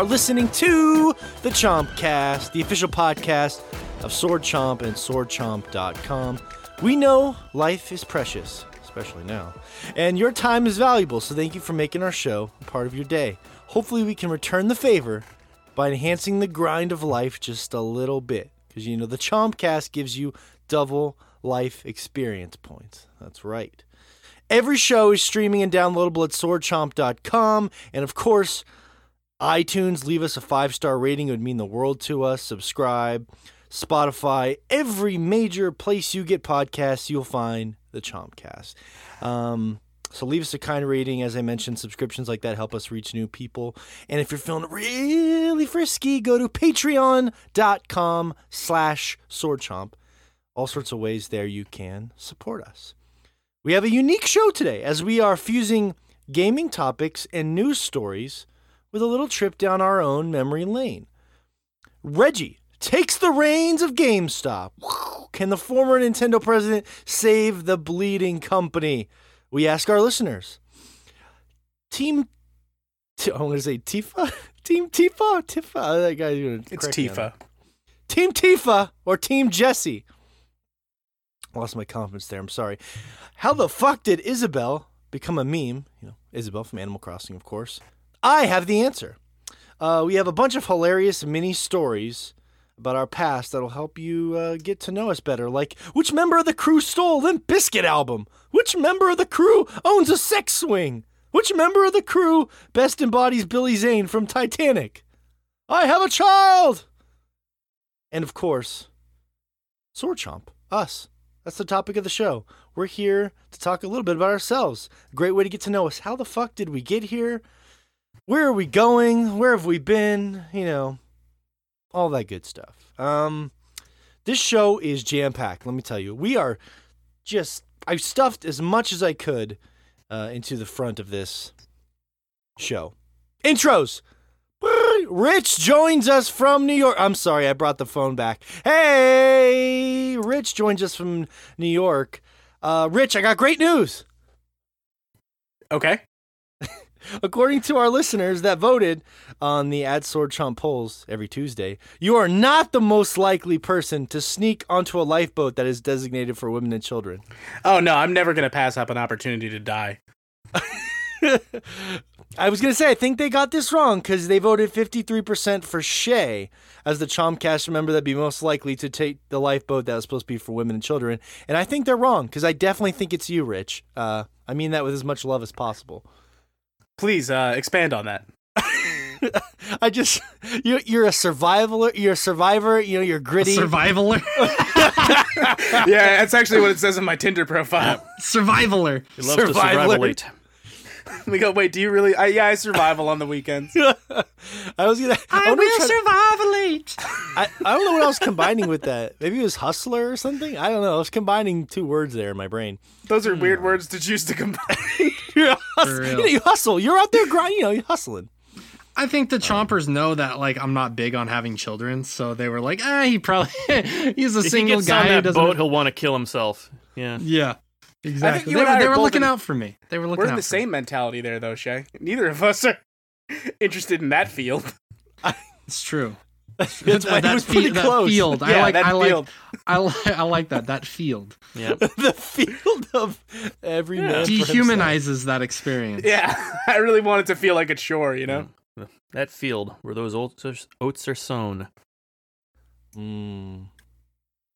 are listening to the Chompcast, the official podcast of Sword Chomp and SwordChomp.com. We know life is precious, especially now, and your time is valuable, so thank you for making our show a part of your day. Hopefully, we can return the favor by enhancing the grind of life just a little bit, because you know the Chompcast gives you double life experience points. That's right. Every show is streaming and downloadable at swordchomp.com. And of course, iTunes, leave us a five star rating. It would mean the world to us. Subscribe. Spotify, every major place you get podcasts, you'll find the Chompcast. Um, so leave us a kind rating. As I mentioned, subscriptions like that help us reach new people. And if you're feeling really frisky, go to patreon.com slash swordchomp. All sorts of ways there you can support us. We have a unique show today as we are fusing gaming topics and news stories with a little trip down our own memory lane. Reggie takes the reins of GameStop. Can the former Nintendo president save the bleeding company? We ask our listeners. Team, I'm going to say Tifa? Team Tifa? Tifa? Uh, that guy's gonna It's correct me on Tifa. Team Tifa or Team Jessie? Lost my confidence there. I'm sorry. How the fuck did Isabelle become a meme? You know, Isabelle from Animal Crossing, of course. I have the answer. Uh, we have a bunch of hilarious mini stories about our past that'll help you uh, get to know us better. Like, which member of the crew stole Limp Bizkit album? Which member of the crew owns a sex swing? Which member of the crew best embodies Billy Zane from Titanic? I have a child! And of course, Sword Chomp, us. That's the topic of the show. We're here to talk a little bit about ourselves. A great way to get to know us. How the fuck did we get here? Where are we going? Where have we been? You know, all that good stuff. Um, this show is jam packed. Let me tell you, we are just. I stuffed as much as I could uh, into the front of this show. Intros. Rich joins us from New York. I'm sorry, I brought the phone back. Hey, Rich joins us from New York. Uh, Rich, I got great news. Okay. According to our listeners that voted on the Ad Sword Chomp polls every Tuesday, you are not the most likely person to sneak onto a lifeboat that is designated for women and children. Oh no, I'm never gonna pass up an opportunity to die. I was going to say, I think they got this wrong because they voted 53% for Shay as the Chompcast member that'd be most likely to take the lifeboat that was supposed to be for women and children. And I think they're wrong because I definitely think it's you, Rich. Uh, I mean that with as much love as possible. Please uh, expand on that. I just, you, you're a survivor. You're a survivor. You know, you're gritty. Survivaler. yeah, that's actually what it says in my Tinder profile. Survivaler. He loves to Survival. survivalate. We go, wait, do you really? I, yeah, I survival on the weekends. I was gonna. I, I will if I- survivalate. I, I don't know what I was combining with that. Maybe it was hustler or something. I don't know. I was combining two words there in my brain. Those are weird words to choose to combine. You're a hus- you, know, you hustle. You're out there grinding. You know, you're hustling. I think the chompers know that like I'm not big on having children, so they were like, ah, he probably he's a If he single gets guy on who that doesn't. boat, he'll want to kill himself. Yeah. yeah, exactly. They were, they were looking in- out for me. They were looking We're in out the for me. same mentality there, though, Shay. Neither of us are interested in that field. It's true. That's why it that, was fe- pretty that close. field. I Yeah, like. that I like. field. I like. I like that. That field Yeah. the field of every man. for himself. dehumanizes that experience. Yeah, I really want it to feel like a chore, you know. That field where those oats are, oats are sown. Mm,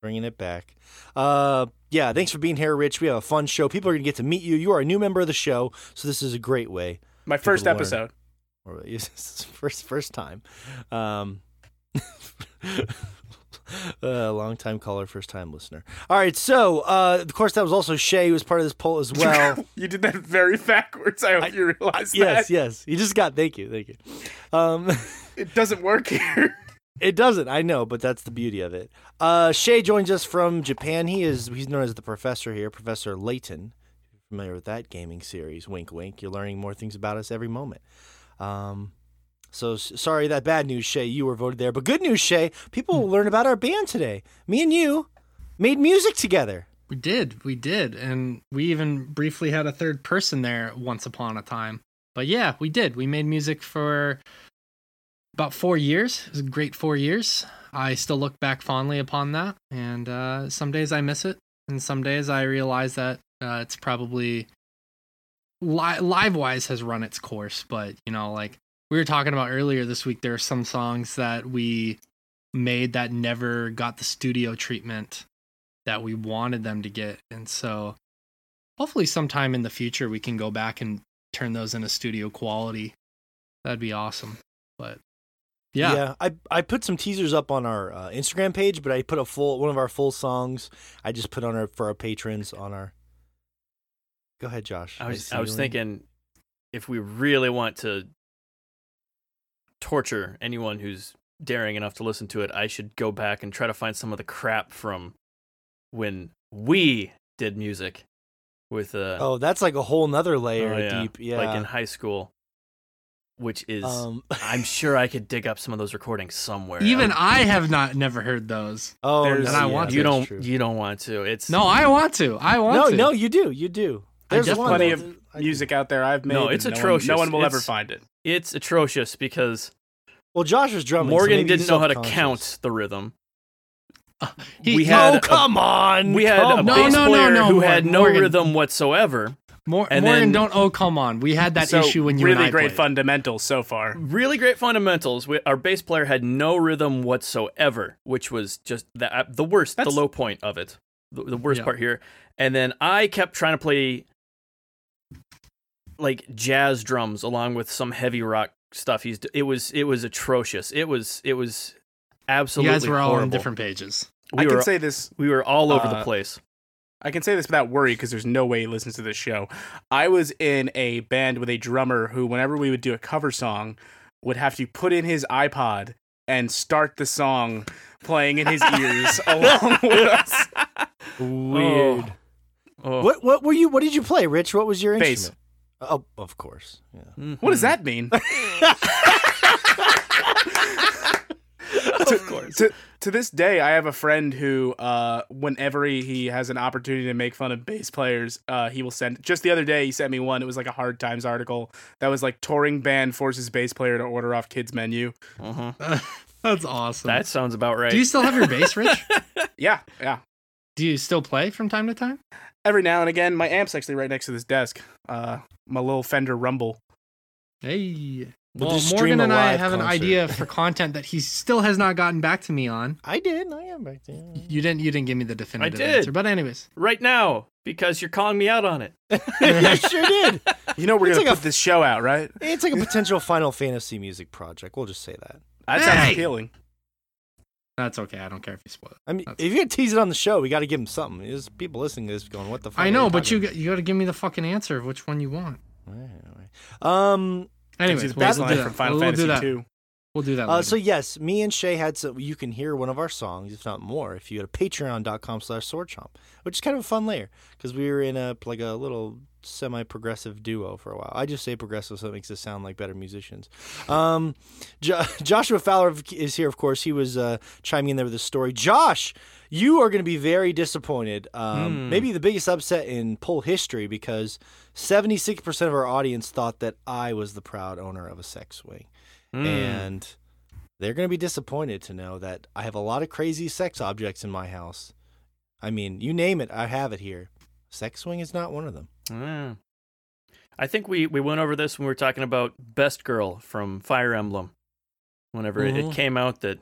bringing it back. Uh, yeah. Thanks for being here, Rich. We have a fun show. People are gonna get to meet you. You are a new member of the show, so this is a great way. My first episode. First first time. Um, uh, long time caller, first time listener. All right, so uh, of course that was also Shay who was part of this poll as well. you did that very backwards. I hope you realize yes, that. yes. You just got thank you, thank you. Um, It doesn't work here. It doesn't, I know, but that's the beauty of it. Uh, Shay joins us from Japan. He is he's known as the professor here, Professor Layton. Familiar with that gaming series? Wink, wink. You're learning more things about us every moment. Um, so sorry that bad news, Shay. You were voted there, but good news, Shay. People will learn about our band today. Me and you made music together. We did, we did, and we even briefly had a third person there once upon a time. But yeah, we did. We made music for about four years. It was a great four years. I still look back fondly upon that, and uh, some days I miss it, and some days I realize that uh, it's probably li- live wise has run its course. But you know, like we were talking about earlier this week, there are some songs that we made that never got the studio treatment that we wanted them to get, and so hopefully sometime in the future we can go back and turn those into studio quality. That'd be awesome. But yeah, I I put some teasers up on our uh, Instagram page, but I put a full one of our full songs. I just put on our for our patrons on our. Go ahead, Josh. I was see I was thinking if we really want to torture anyone who's daring enough to listen to it, I should go back and try to find some of the crap from when we did music with uh Oh, that's like a whole nother layer oh, yeah, deep. Yeah. like in high school, which is um, I'm sure I could dig up some of those recordings somewhere. even Um, I have not never heard those. oh, There's- And I yeah, want you don't true. you don't want to. It's No, I want to. I want No, to. no, you do. You do. There's just Plenty of I- music out there I've made. No, and it's no one- atrocious. No one, will ever find it. it's atrocious because Well, Josh was drumming. Morgan maybe didn't know how to count the rhythm. He- we had oh, a- come on. We had come a No, bass no, no, player no, who Morgan, had no Morgan. rhythm whatsoever. Mor- And Morgan, then- don't. Oh, come on. We had that so issue when you really and I great played. fundamentals so far. Really great fundamentals. We, our bass player had no rhythm whatsoever, which was just the uh, the worst, That's- the low point of it, the, the worst Yeah. part here. And then I kept trying to play like jazz drums along with some heavy rock stuff. He's it was it was atrocious. It was it was You absolutely guys were all horrible. on different pages. We I can say this. we were all over the uh, place. I can say this without worry because there's no way he listens to this show. I was in a band with a drummer who, whenever we would do a cover song, would have to put in his iPod and start the song playing in his ears along with us. Weird. Oh. What what were you? What did you play, Rich? What was your Bass. instrument? Oh, of course. Yeah. Mhm. What does that mean? of course. to, to this day, I have a friend who, uh, whenever he, he has an opportunity to make fun of bass players, uh, he will send. Just the other day, he sent me one. It was like a Hard Times article that was like touring band forces bass player to order off kids menu. Uh-huh. That's awesome. That sounds about right. Do you still have your bass, Rich? Yeah, yeah. Do you still play from time to time? Every now and again, my amp's actually right next to this desk. Uh, my little Fender Rumble. Hey. We'll Well, Morgan and I live have an idea for content that he still has not gotten back to me on. I did. I am back to You didn't. You didn't give me the definitive did. answer. But anyways, right now because you're calling me out on it. I sure did. You know we're It's gonna like a- put this show out, right? It's like a potential Final Fantasy music project. We'll just say that. That sounds Hey! appealing. that's okay. I don't care if you spoil it. I mean, That's- if you're gonna tease it on the show, we got to give them something. There's people listening to this going, "What the fuck?" I know, you but you talking got- you got to give me the fucking answer of which one you want. about?" Alright, alright. Um. Anyways, Use we'll, we'll line do from that. Final we'll, Fantasy do that. two. We'll do that. Uh, so yes, me and Shay had some. You can hear one of our songs, if not more, if you go to Patreon.com/slash SwordChomp, which is kind of a fun layer because we were in a like a little semi-progressive duo for a while. I just say progressive so it makes us sound like better musicians. Um, jo- Joshua Fowler is here, of course. He was uh, chiming in there with a story. Josh, you are going to be very disappointed. Um, Hmm. Maybe the biggest upset in poll history because 76% of our audience thought that I was the proud owner of a sex swing Mm. and they're going to be disappointed to know that I have a lot of crazy sex objects in my house. I mean, you name it, I have it here. Sex swing is not one of them. Yeah. I think we, we went over this when we were talking about Best Girl from Fire Emblem. Whenever it, Mhm. it came out that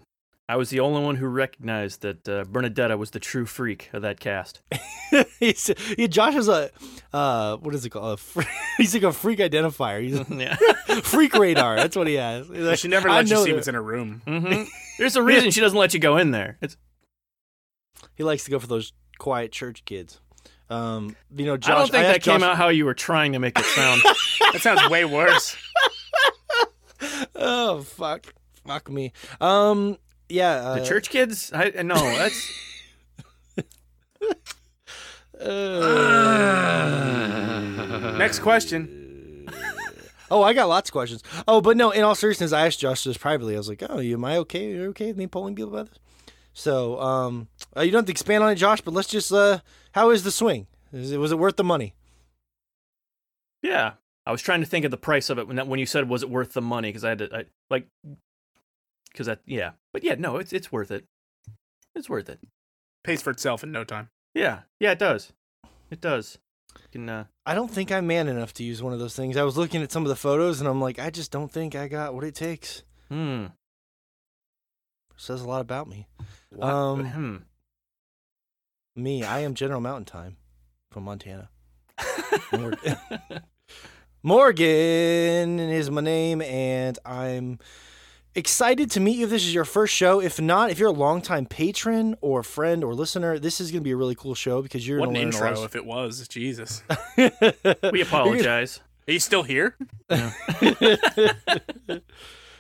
I was the only one who recognized that uh, Bernadetta was the true freak of that cast. he's, yeah, Josh is a uh, what is it called? A fr- he's like a freak identifier. He's yeah. a freak radar. That's what he has. Like, She never lets you see that- what's in her room. hmm There's a reason she doesn't let you go in there. It's, He likes to go for those quiet church kids. Um, you know, Josh. I don't think asked that came out how you were trying to make it sound. That sounds way worse. Oh fuck, fuck me. Um, yeah. Uh, the church kids? I no, that's uh, Next question. Oh, I got lots of questions. Oh, but no, in all seriousness, I asked Josh this privately. I was like, "Oh, am I okay? Are you okay with me polling people about this?" So, um, uh, you don't have to expand on it, Josh. But let's just, uh, how is the swing? Is it was it worth the money? yeah. I was trying to think of the price of it when that, when you said was it worth the money because I had to I, like because that yeah. But yeah, no, it's it's worth it. It's worth it. Pays for itself in no time. Yeah, yeah, it does. It does. Can uh, I don't think I'm man enough to use one of those things. I was looking at some of the photos and I'm like, I just don't think I got what it takes. hmm. Says a lot about me. What? Um, hmm. Me, I am General Mountain Time from Montana. Mor- Morgan is my name, and I'm excited to meet you if this is your first show. If not, if you're a longtime patron or friend or listener, this is going to be a really cool show because you're What an intro a lot if it was. Jesus. we apologize. Are you still here?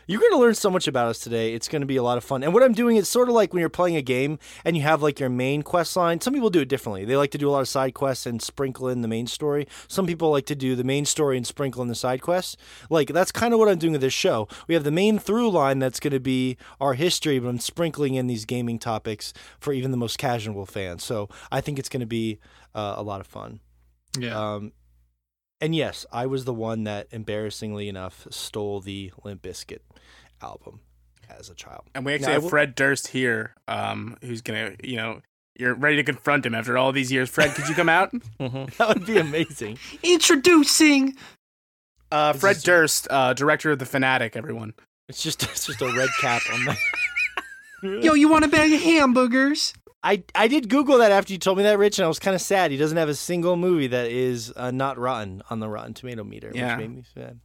You're going to learn so much about us today. It's going to be a lot of fun. And what I'm doing is sort of like when you're playing a game and you have like your main quest line. Some people do it differently. They like to do a lot of side quests and sprinkle in the main story. Some people like to do the main story and sprinkle in the side quests. Like that's kind of what I'm doing with this show. We have the main through line that's going to be our history, but I'm sprinkling in these gaming topics for even the most casual fans. So I think it's going to be uh, a lot of fun. Yeah. Um, and yes, I was the one that, embarrassingly enough, stole the Limp Bizkit album as a child. And we actually Now, have will- Fred Durst here, um, who's gonna, you know, you're ready to confront him after all these years. Fred, could you come out? Mhm. That would be amazing. Introducing. Uh, Fred is- Durst, uh, director of the Fanatic. Everyone. It's just it's just a red cap on my. Yo, you want a bag of hamburgers? I I did Google that after you told me that, Rich, and I was kind of sad. He doesn't have a single movie that is uh, not rotten on the Rotten Tomato meter, Yeah. which made me sad.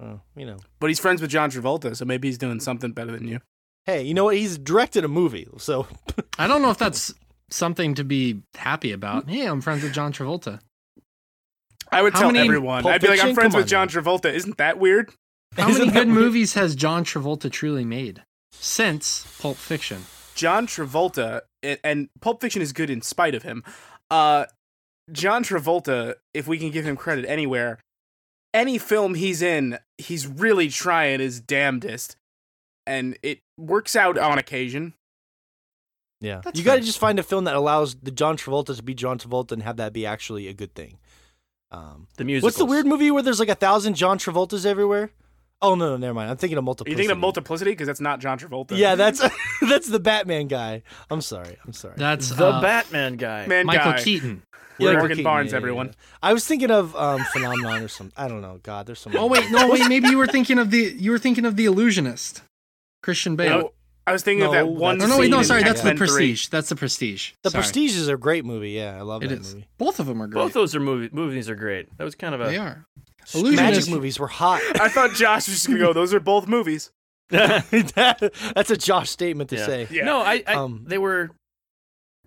Oh, you know. But he's friends with John Travolta, so maybe he's doing something better than you. Hey, you know what? He's directed a movie, so I don't know if that's something to be happy about. Hey, I'm friends with John Travolta. I would How tell many- everyone. Pulp I'd be like, I'm friends Come with John on Travolta. Isn't that weird? How Isn't many good weird? movies has John Travolta truly made since Pulp Fiction? John Travolta, and, and Pulp Fiction is good in spite of him. Uh, John Travolta, if we can give him credit anywhere, any film he's in, he's really trying his damnedest, and it works out on occasion. yeah, That's you got to just find a film that allows the John Travolta to be John Travolta and have that be actually a good thing. Um, The music. What's the weird movie where there's like a thousand John Travoltas everywhere? Oh no, no, never mind. I'm thinking of multiplicity. multiple. you thinking of Multiplicity? Because that's not John Travolta. Yeah, that's that's the Batman guy. I'm sorry. I'm sorry. That's The uh, Batman guy. Man Michael guy. Keaton. We're Morgan Keaton, Barnes, yeah, yeah, everyone. yeah. I was thinking of um, Phenomenon or something. I don't know. God, there's some. Oh wait, no, wait. Maybe you were thinking of the you were thinking of the Illusionist, Christian Bale. Oh, I was thinking of that one. that's- no, wait, no, sorry, that's the X-Men 3. Prestige. That's the Prestige. The Sorry. Prestige is a great movie. Yeah, I love It that is. movie. Both of them are great. Both those are movie, movies are great. That was kind of a. they are. Magic movies were hot. I thought Josh was just gonna go. Those are both movies. That's a Josh statement to Yeah. say. Yeah. No, I, I Um, they were.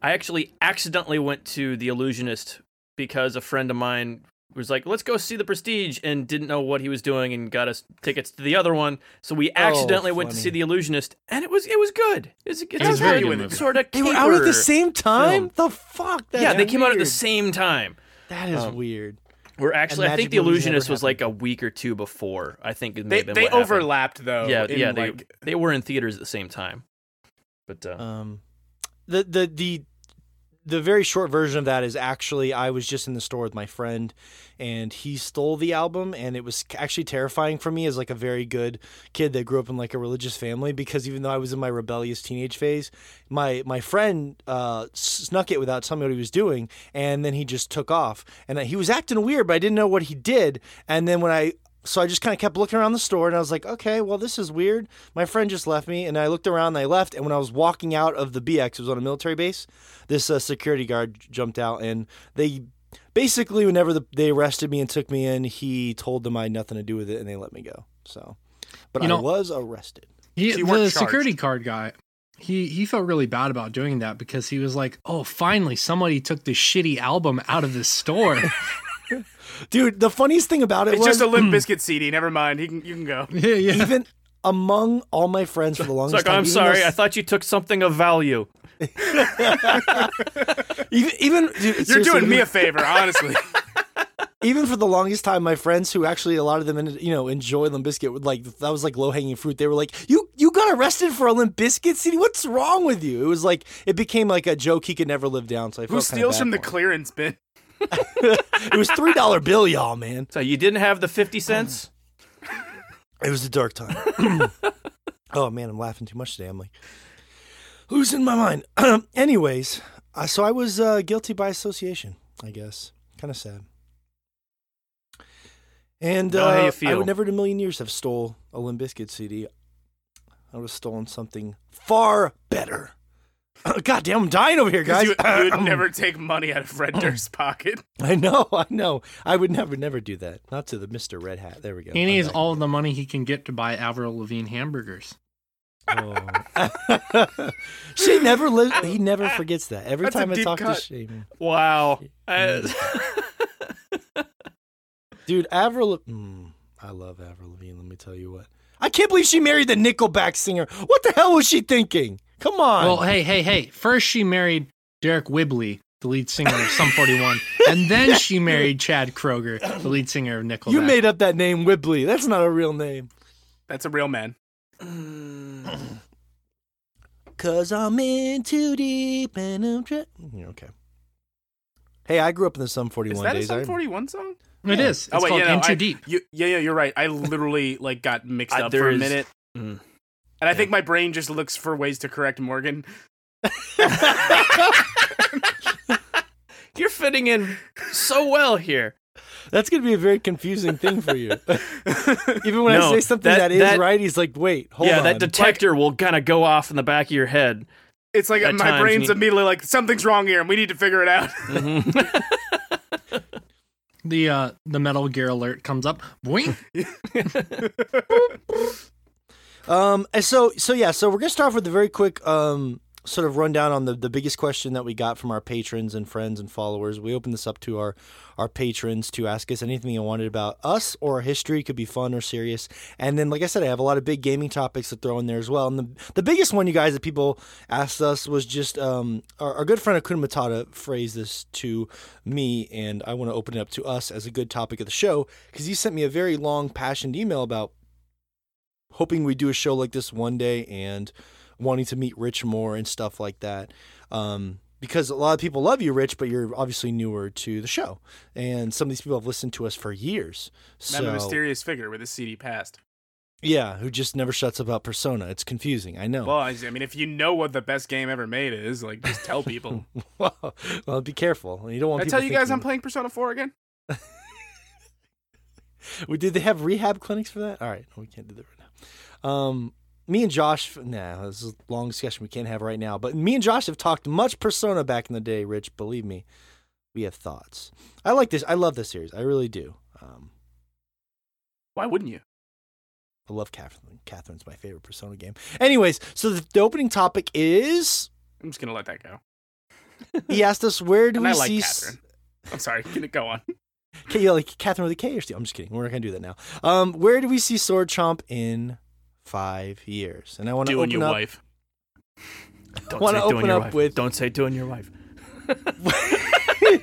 I actually accidentally went to the Illusionist because a friend of mine was like, "Let's go see the Prestige," and didn't know what he was doing and got us tickets to the other one. So we accidentally went to Oh, see the Illusionist, and it was it was good. It's, it's It was a very very good movie. sort of They were out at the same time. film. The fuck? That's yeah, they came out at the same time. That is Um, weird. We're actually, I think the Illusionist was like a week or two before. I think it may They have been they what happened. overlapped though. Yeah, in, yeah, they they were in theaters at the same time. But uh, Um, the the the the very short version of that is actually I was just in the store with my friend, and he stole the album, and it was actually terrifying for me as like a very good kid that grew up in like a religious family because even though I was in my rebellious teenage phase, my my friend uh, snuck it without telling me what he was doing, and then he just took off, and he was acting weird, but I didn't know what he did, and then when I so I just kind of kept looking around the store and I was like, okay, well, this is weird. My friend just left me and I looked around and I left. And when I was walking out of the BX, it was on a military base, this uh, security guard jumped out and they basically, whenever the, they arrested me and took me in, he told them I had nothing to do with it and they let me go. So, but You I know- was arrested. He, So you the charged. security card guy, he he felt really bad about doing that because he was like, "Oh, finally, somebody took this shitty album out of the store." Dude, the funniest thing about it it's was just a Limp hmm. Bizkit CD. Never mind. He can, you can go. yeah, yeah. even among all my friends for the it's longest like, time. I'm sorry, though- I thought you took something of value. even, even dude, You're doing me a favor, honestly. even for the longest time, my friends who actually a lot of them, you know, enjoy Limp Bizkit would like that was like low hanging fruit. They were like, "You you got arrested for a Limp Bizkit CD? What's wrong with you?" It was like it became like a joke he could never live down. So I Who felt kinda steals bad from the clearance bin? It was three dollar bill, y'all, man. So you didn't have the 50 cents? It was a dark time. Oh man, I'm laughing too much today. I'm like losing my mind. Anyways, uh, so I was uh, guilty by association. I guess kind of sad. And how uh, you I feel. would never in a million years have stole a Limp Bizkit CD. I would have stolen something far better. God damn, I'm dying over here, guys. You, you would never take money out of Fred Durst's pocket. I know, I know. I would never, never do that. Not to the Mister Red Hat. There we go. He I'm needs all the money he can get to buy Avril Lavigne hamburgers. Oh. she never lives. He never forgets that. Every That's time I talk cut. to Shane, Wow. Yeah. I- dude, Avril. Mm, I love Avril Lavigne. Let me tell you what. I can't believe she married the Nickelback singer. What the hell was she thinking? Come on. Well, hey, hey, hey. First, she married Deryck Whibley, the lead singer of Sum 41, and then she married Chad Kroeger, the lead singer of Nickelback. you made up that name, Wibbly. That's not a real name. That's a real man. Cause I'm in too deep and I'm tra- okay. Hey, I grew up in the Sum 41 Is that a. Sum 41 song? It Yeah. is. It's called yeah, no, In Too I- Deep. You, yeah, yeah, you're right. I literally like got mixed up there for a is- minute, Mm. and I think my brain just looks for ways to correct Morgan. You're fitting in so well here. That's going to be a very confusing thing for you. Even when I say something that- that is that- right, he's like, wait, hold yeah, on. that detector will kind of go off in the back of your head. It's like my times brain's you- immediately like something's wrong here, and we need to figure it out. The uh, the Metal Gear alert comes up. Boing. Um, so so yeah, so we're gonna start off with a very quick um sort of rundown on the the biggest question that we got from our patrons and friends and followers. We opened this up to our our patrons to ask us anything they wanted about us or our history. Could be fun or serious. And then, like I said, I have a lot of big gaming topics to throw in there as well. And the the biggest one, you guys, that people asked us was just um our, our good friend Akuna Matata phrased this to me, and I want to open it up to us as a good topic of the show because he sent me a very long, passionate email about hoping we do a show like this one day and wanting to meet Rich more and stuff like that. Um, because a lot of people love you, Rich, but you're obviously newer to the show, and some of these people have listened to us for years. I'm a So mysterious figure with a CD past. yeah, who just never shuts up about Persona. It's confusing. I know. Well, I mean, if you know what the best game ever made is, like, just tell people. well, well, be careful. You don't want I tell you guys I'm playing Persona 4 again. We did they have rehab clinics for that? All right, no, we can't do that right now. Um, me and Josh, nah, this is a long discussion we can't have right now. But me and Josh have talked much Persona back in the day. Rich, believe me, we have thoughts. I like this. I love this series. I really do. Um, Why wouldn't you? I love Catherine. Catherine's my favorite Persona game. Anyways, so the, the opening topic is I'm just gonna let that go. he asked us where do And we I like see. Catherine. I'm sorry. Can it go on? K- yeah, like Catherine with a K or Steve. I'm just kidding. We're not gonna do that now. Um, where do we see Sword Chomp in five years? And I want to Doing open your up. wife. Don't say doing open your up wife. with- Don't say doing your wife.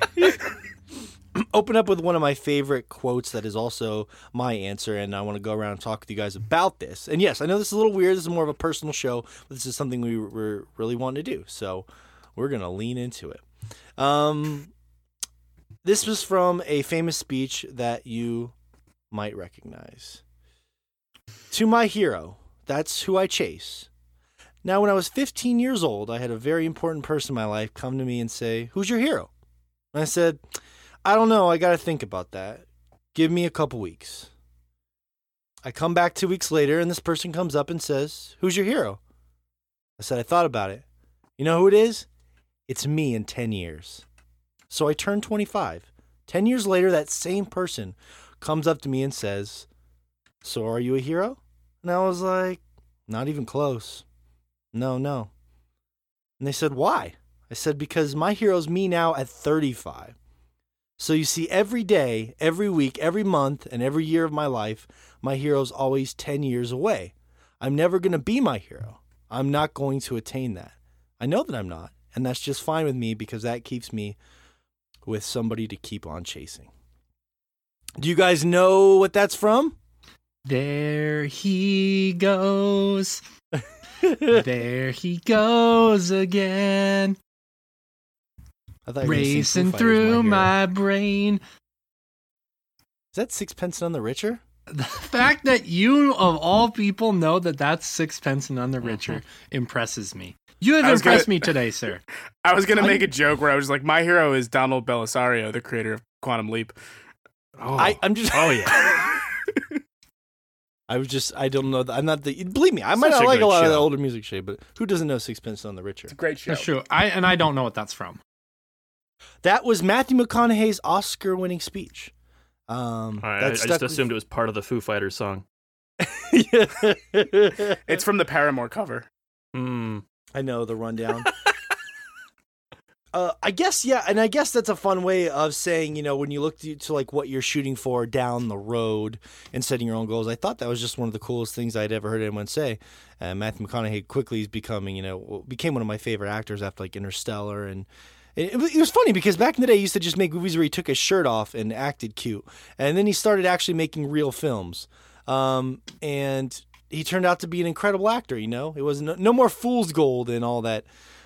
open up with one of my favorite quotes that is also my answer, and I want to go around and talk with you guys about this. And yes, I know this is a little weird. This is more of a personal show, but this is something we were really wanting to do. So we're gonna lean into it. Um, this was from a famous speech that you might recognize. To my hero, that's who I chase. Now, when I was 15 years old, I had a very important person in my life come to me and say, Who's your hero? And I said, I don't know. I got to think about that. Give me a couple weeks. I come back two weeks later, and this person comes up and says, Who's your hero? I said, I thought about it. You know who it is? It's me in 10 years. So I turned 25. 10 years later, that same person comes up to me and says, So are you a hero? And I was like, Not even close. No, no. And they said, Why? I said, Because my hero's me now at 35. So you see, every day, every week, every month, and every year of my life, my hero's always 10 years away. I'm never going to be my hero. I'm not going to attain that. I know that I'm not. And that's just fine with me because that keeps me with somebody to keep on chasing. Do you guys know what that's from? There he goes. there he goes again. I thought you were gonna sing Foo Racing through Hero. my brain. Is that Sixpence None the Richer? The fact that you, of all people, know that that's Sixpence and None the Richer impresses me. You have impressed gonna- me today, sir. I was gonna make a joke where I was like, my hero is Donald Bellisario, the creator of Quantum Leap. Oh, I, I'm just. Oh yeah. I was just. I don't know. I'm not the. Believe me, I might Such not a like a good lot of the older music shade, but who doesn't know Sixpence None the Richer? it's a great show. That's true. I and I don't know what that's from. That was Matthew McConaughey's Oscar-winning speech. Um, All right, I, that I just stuck with- assumed it was part of the Foo Fighters song. It's from the Paramore cover. Hmm. I know the rundown. uh, I guess yeah, and I guess that's a fun way of saying you know when you look to, to like what you're shooting for down the road and setting your own goals. I thought that was just one of the coolest things I'd ever heard anyone say. Uh, Matthew McConaughey quickly is becoming you know became one of my favorite actors after like Interstellar and. It, it was- funny because back in the day, he used to just make movies where he took his shirt off and acted cute, and then he started actually making real films. Um, and he turned out to be an incredible actor. You know, it was no, no more fool's gold and all that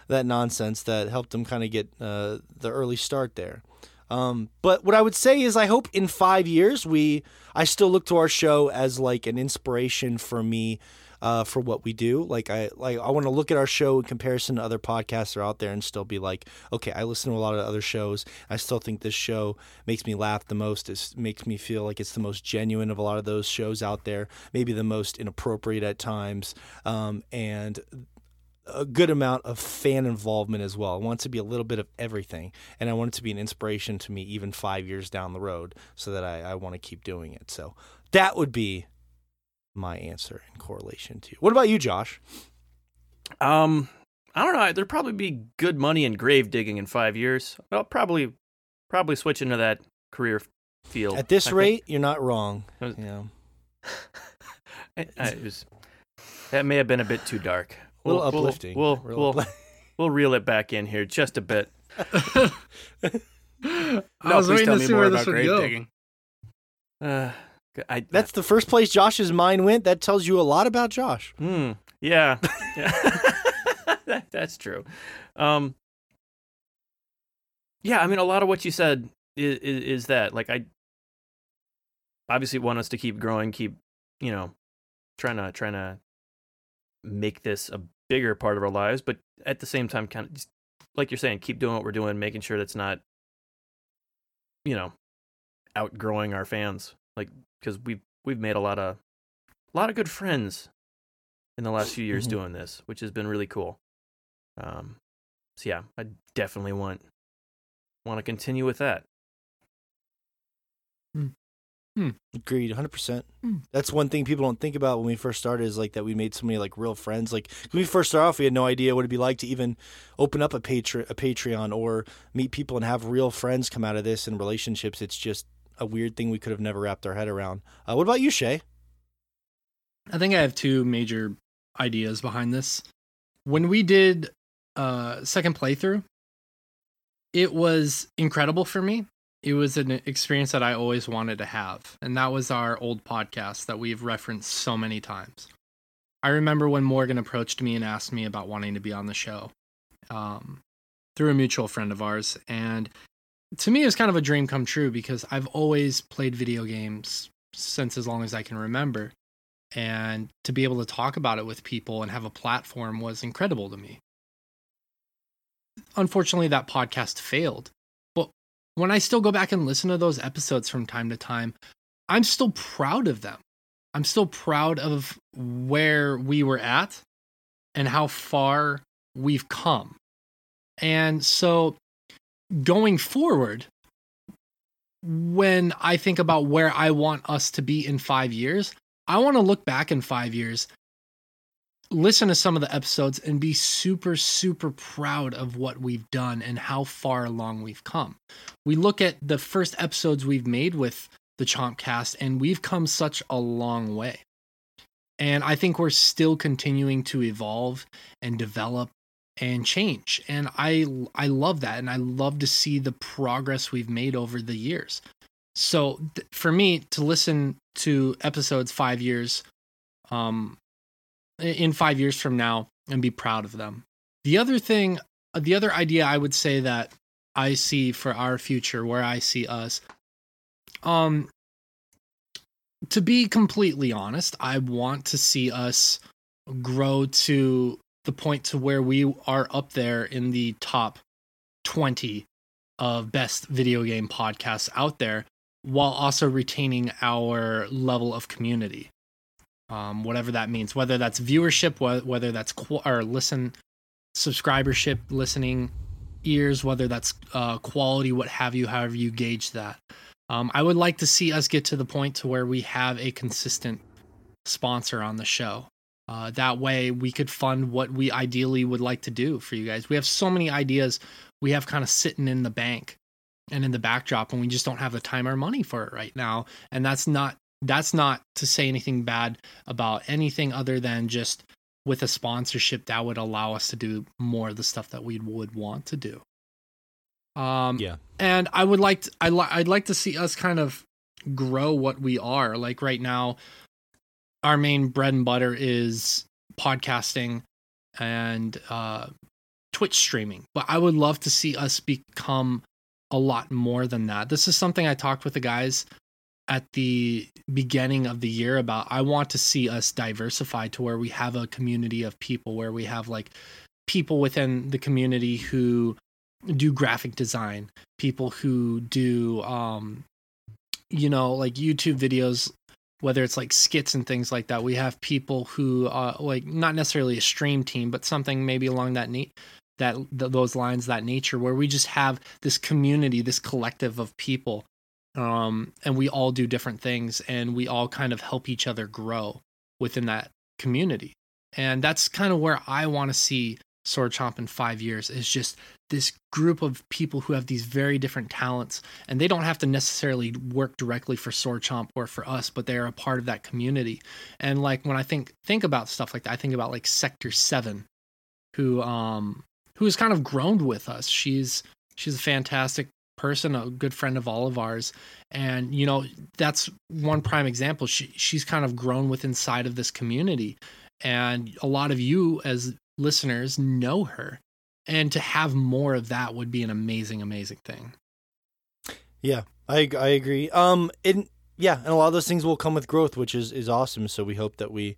that nonsense that helped them kind of get uh, the early start there. Um, but what I would say is, I hope in five years we, I still look to our show as like an inspiration for me. Uh, for what we do, like I like, I want to look at our show in comparison to other podcasts that are out there, and still be like, okay, I listen to a lot of other shows. I still think this show makes me laugh the most. It makes me feel like it's the most genuine of a lot of those shows out there. Maybe the most inappropriate at times, um, and a good amount of fan involvement as well. I want it to be a little bit of everything, and I want it to be an inspiration to me even five years down the road, so that I, I want to keep doing it. So that would be my answer in correlation to. What about you, Josh? Um, I don't know. There'd probably be good money in grave digging in five years. I'll probably probably switch into that career field. At this I think. rate, you're not wrong. Was- You know, I- I- it was- that may have been a bit too dark. A little We'll- uplifting. We'll we'll, we'll reel it back in here just a bit. I No, was please tell to me more about grave go. digging. Uh, I, That's the first place Josh's mind went. That tells you a lot about Josh. Hmm. Yeah. yeah. that, that's true. Um. Yeah, I mean, a lot of what you said is, is, is that like I obviously want us to keep growing, keep you know, trying to trying to make this a bigger part of our lives, but at the same time, kind of just, like you're saying, keep doing what we're doing, making sure that's not, you know, outgrowing our fans, like because we've we've made a lot of a lot of good friends in the last few years Mhm. doing this, which has been really cool. Um, so yeah, I definitely want want to continue with that. Agreed, 100%. Hmm. That's one thing people don't think about when we first started is like that we made so many like real friends. Like when we first started off, we had no idea what it'd be like to even open up a, Patre- a Patreon or meet people and have real friends come out of this and relationships. It's just a weird thing we could have never wrapped our head around. Uh, what about you, Shay? I think I have two major ideas behind this. When we did uh second playthrough, it was incredible for me. It was an experience that I always wanted to have, and that was our old podcast that we've referenced so many times. I remember when Morgan approached me and asked me about wanting to be on the show um, through a mutual friend of ours, and to me, it was kind of a dream come true because I've always played video games since as long as I can remember and to be able to talk about it with people and have a platform was incredible to me. Unfortunately, that podcast failed. When I still go back and listen to those episodes from time to time, I'm still proud of them. I'm still proud of where we were at and how far we've come. And so going forward, when I think about where I want us to be in five years, I want to look back in five years, listen to some of the episodes, and be super, super proud of what we've done and how far along we've come. We look at the first episodes we've made with the Chomp Cast, and we've come such a long way. And I think we're still continuing to evolve and develop and change. And I I love that and I love to see the progress we've made over the years. So th- for me to listen to episodes 5 years um in 5 years from now and be proud of them. The other thing the other idea I would say that I see for our future where I see us um to be completely honest, I want to see us grow to the point to where we are up there in the top 20 of best video game podcasts out there while also retaining our level of community. Um, whatever that means, whether that's viewership, wh- whether that's qu- or listen subscribership, listening ears, whether that's uh, quality, what have you, however you gauge that. Um, I would like to see us get to the point to where we have a consistent sponsor on the show. Uh, that way, we could fund what we ideally would like to do for you guys. We have so many ideas we have kind of sitting in the bank and in the backdrop, and we just don't have the time or money for it right now. And that's not that's not to say anything bad about anything other than just with a sponsorship that would allow us to do more of the stuff that we would want to do. Um, Yeah. and I would like to, I li- I'd like to see us kind of grow what we are. Like right now, our main bread and butter is podcasting and uh, Twitch streaming, but I would love to see us become a lot more than that. This is something I talked with the guys at the beginning of the year about I want to see us diversify to where we have a community of people where we have like people within the community who do graphic design, people who do um you know like YouTube videos whether it's like skits and things like that. We have people who uh like not necessarily a stream team but something maybe along that neat that th- those lines that nature where we just have this community, this collective of people um, and we all do different things and we all kind of help each other grow within that community. And that's kind of where i want to see sword chomp in five years is just this group of people who have these very different talents and they don't have to necessarily work directly for sword chomp or for us but they're a part of that community. And like when i think think about stuff like that i think about like sector 7 who um who has kind of grown with us. She's she's a fantastic person, a good friend of all of ours. And, you know, that's one prime example. She, she's kind of grown with inside of this community. And a lot of you as listeners know her. And to have more of that would be an amazing, amazing thing. Yeah, I I agree. Um, and yeah, and a lot of those things will come with growth, which is is awesome. So we hope that we,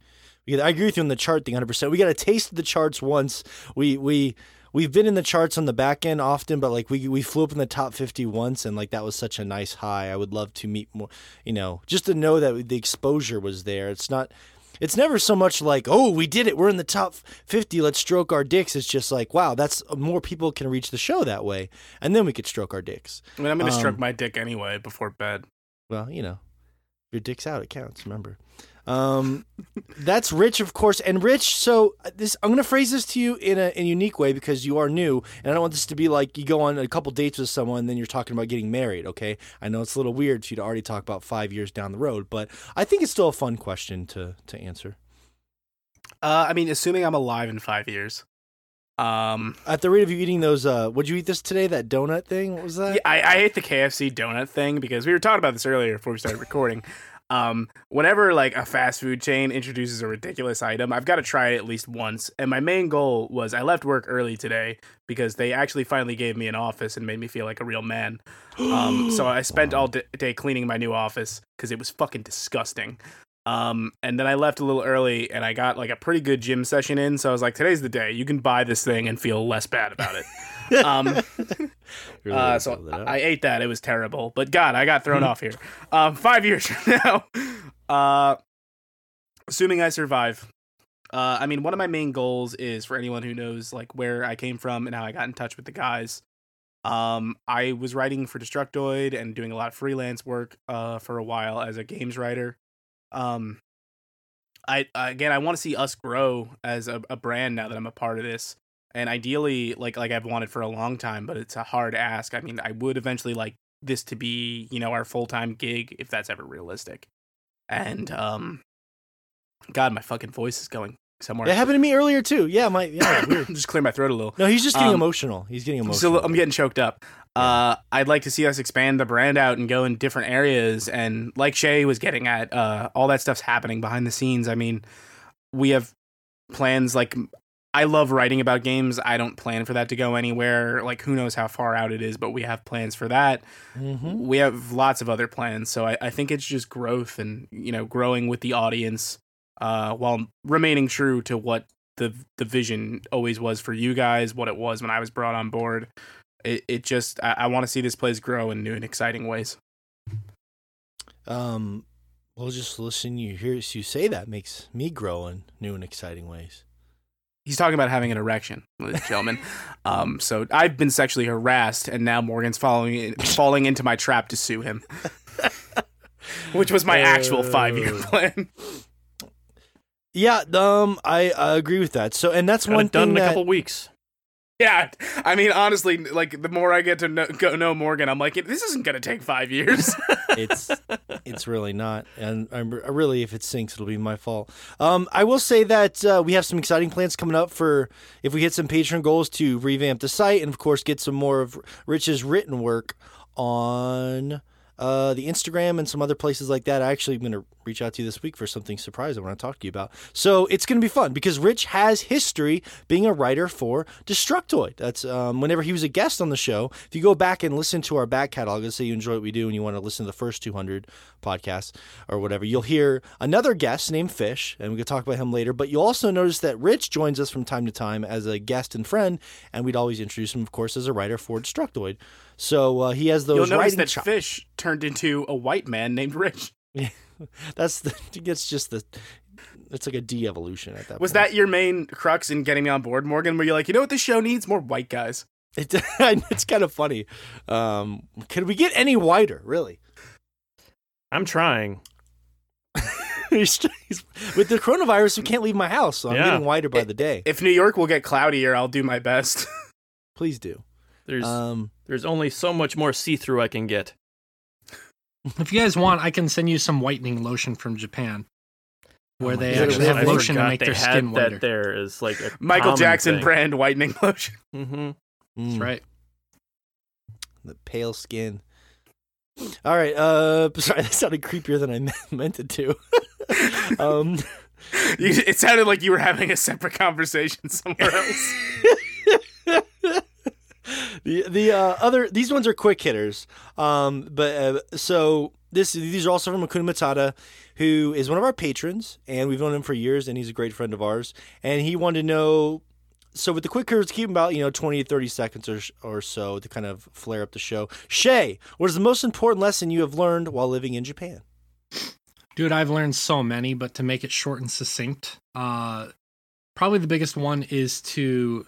I agree with you on the chart thing, hundred percent. We got a taste the charts once. We we we've been in the charts on the back end often, but like we we flew up in the top fifty once, and like that was such a nice high. I would love to meet more, you know, just to know that the exposure was there. It's not. It's never so much like, oh, we did it. We're in the top 50. Let's stroke our dicks. It's just like, wow, that's more people can reach the show that way. And then we could stroke our dicks. I mean, I'm gonna stroke Um, my dick anyway before bed. Well, you know, your dick's out, it counts. Remember, um, that's Rich, of course. And Rich, so uh, this I'm gonna phrase this to you in a, in a unique way because you are new, and I don't want this to be like you go on a couple dates with someone, and then you're talking about getting married. Okay, I know it's a little weird for you to already talk about five years down the road, but I think it's still a fun question to to answer. Uh, I mean, assuming I'm alive in five years. Um, At the rate of you eating those, uh, would you eat this today? That donut thing? What was that? yeah, I, I hate the KFC donut thing because we were talking about this earlier before we started recording. Um, whenever like a fast food chain introduces a ridiculous item, I've got to try it at least once. And my main goal was I left work early today because they actually finally gave me an office and made me feel like a real man. Um, so I spent all d- day cleaning my new office because it was fucking disgusting. Um, and then I left a little early and I got like a pretty good gym session in. So I was like, today's the day. You can buy this thing and feel less bad about it. um, Really uh, so build. I ate that. It was terrible. But God, I got thrown off here. Um, five years from now, uh, assuming I survive. Uh, I mean, one of my main goals is for anyone who knows like where I came from and how I got in touch with the guys. Um, I was writing for Destructoid and doing a lot of freelance work uh, for a while as a games writer. Um, I again, I want to see us grow as a, a brand now that I'm a part of this and ideally like like I've wanted for a long time, but it's a hard ask. I mean, I would eventually like this to be, you know, our full-time gig if that's ever realistic. And um god, my fucking voice is going somewhere. That happened to me earlier too. Yeah, my yeah, weird. Just clear my throat a little. No, he's just getting Um, emotional. He's getting emotional. So I'm getting choked up. Uh, I'd like to see us expand the brand out and go in different areas. And like Shay was getting at, uh, all that stuff's happening behind the scenes. I mean, we have plans like I love writing about games. I don't plan for that to go anywhere. Like who knows how far out it is, but we have plans for that. Mm-hmm. We have lots of other plans. So I, I think it's just growth and you know growing with the audience, uh, while remaining true to what the the vision always was for you guys, what it was when I was brought on board. It it just I, I want to see this place grow in new and exciting ways. Um, well, just listen. You hear you say that makes me grow in new and exciting ways. He's talking about having an erection, ladies and gentlemen. um, so I've been sexually harassed, and now Morgan's following falling into my trap to sue him, which was my actual five year Oh. plan. Yeah, um, I, I agree with that. So, and that's Got one it done thing in a that couple weeks. Yeah, I mean, honestly, like the more I get to know, go know Morgan, I'm like, this isn't gonna take five years. it's it's really not and I'm really if it sinks it'll be my fault um i will say that uh, we have some exciting plans coming up for if we hit some patron goals to revamp the site and of course get some more of rich's written work on uh, the Instagram and some other places like that. I actually am going to reach out to you this week for something surprise I want to talk to you about. So it's going to be fun because Rich has history being a writer for Destructoid. That's um, whenever he was a guest on the show. If you go back and listen to our back catalog, let's say you enjoy what we do and you want to listen to the first 200 podcasts or whatever, you'll hear another guest named Fish, and we can talk about him later. But you'll also notice that Rich joins us from time to time as a guest and friend, and we'd always introduce him, of course, as a writer for Destructoid. So uh, he has those You'll notice that. Fish turned into a white man named Rich. That's the. It's just the. It's like a de-evolution at that. Was point. that your main crux in getting me on board, Morgan? Where you're like, you know what this show needs? More white guys. It, it's kind of funny. Um, can we get any whiter? Really? I'm trying. He's- he's- With the coronavirus, we can't leave my house, so I'm Yeah. getting whiter by the day. If New York will get cloudier, I'll do my best. Please do. There's Um, there's only so much more see through I can get. If you guys want, I can send you some whitening lotion from Japan, where Oh they God. actually I have lotion to make they their had skin whiter. that there is like a Michael Jackson thing. brand whitening lotion. Mm-hmm. mm, That's right. The pale skin. All right. Uh, sorry, that sounded creepier than I meant it to. um, You, it sounded like you were having a separate conversation somewhere else. The the uh, other these ones are quick hitters. Um, but uh, so this these are also from Hakuna Matata, who is one of our patrons, and we've known him for years, and he's a great friend of ours. And he wanted to know. So with the quick hitters, keep about you know twenty to thirty seconds or or so to kind of flare up the show. Shay, what is the most important lesson you have learned while living in Japan? Dude, I've learned so many, but to make it short and succinct, uh, probably the biggest one is to.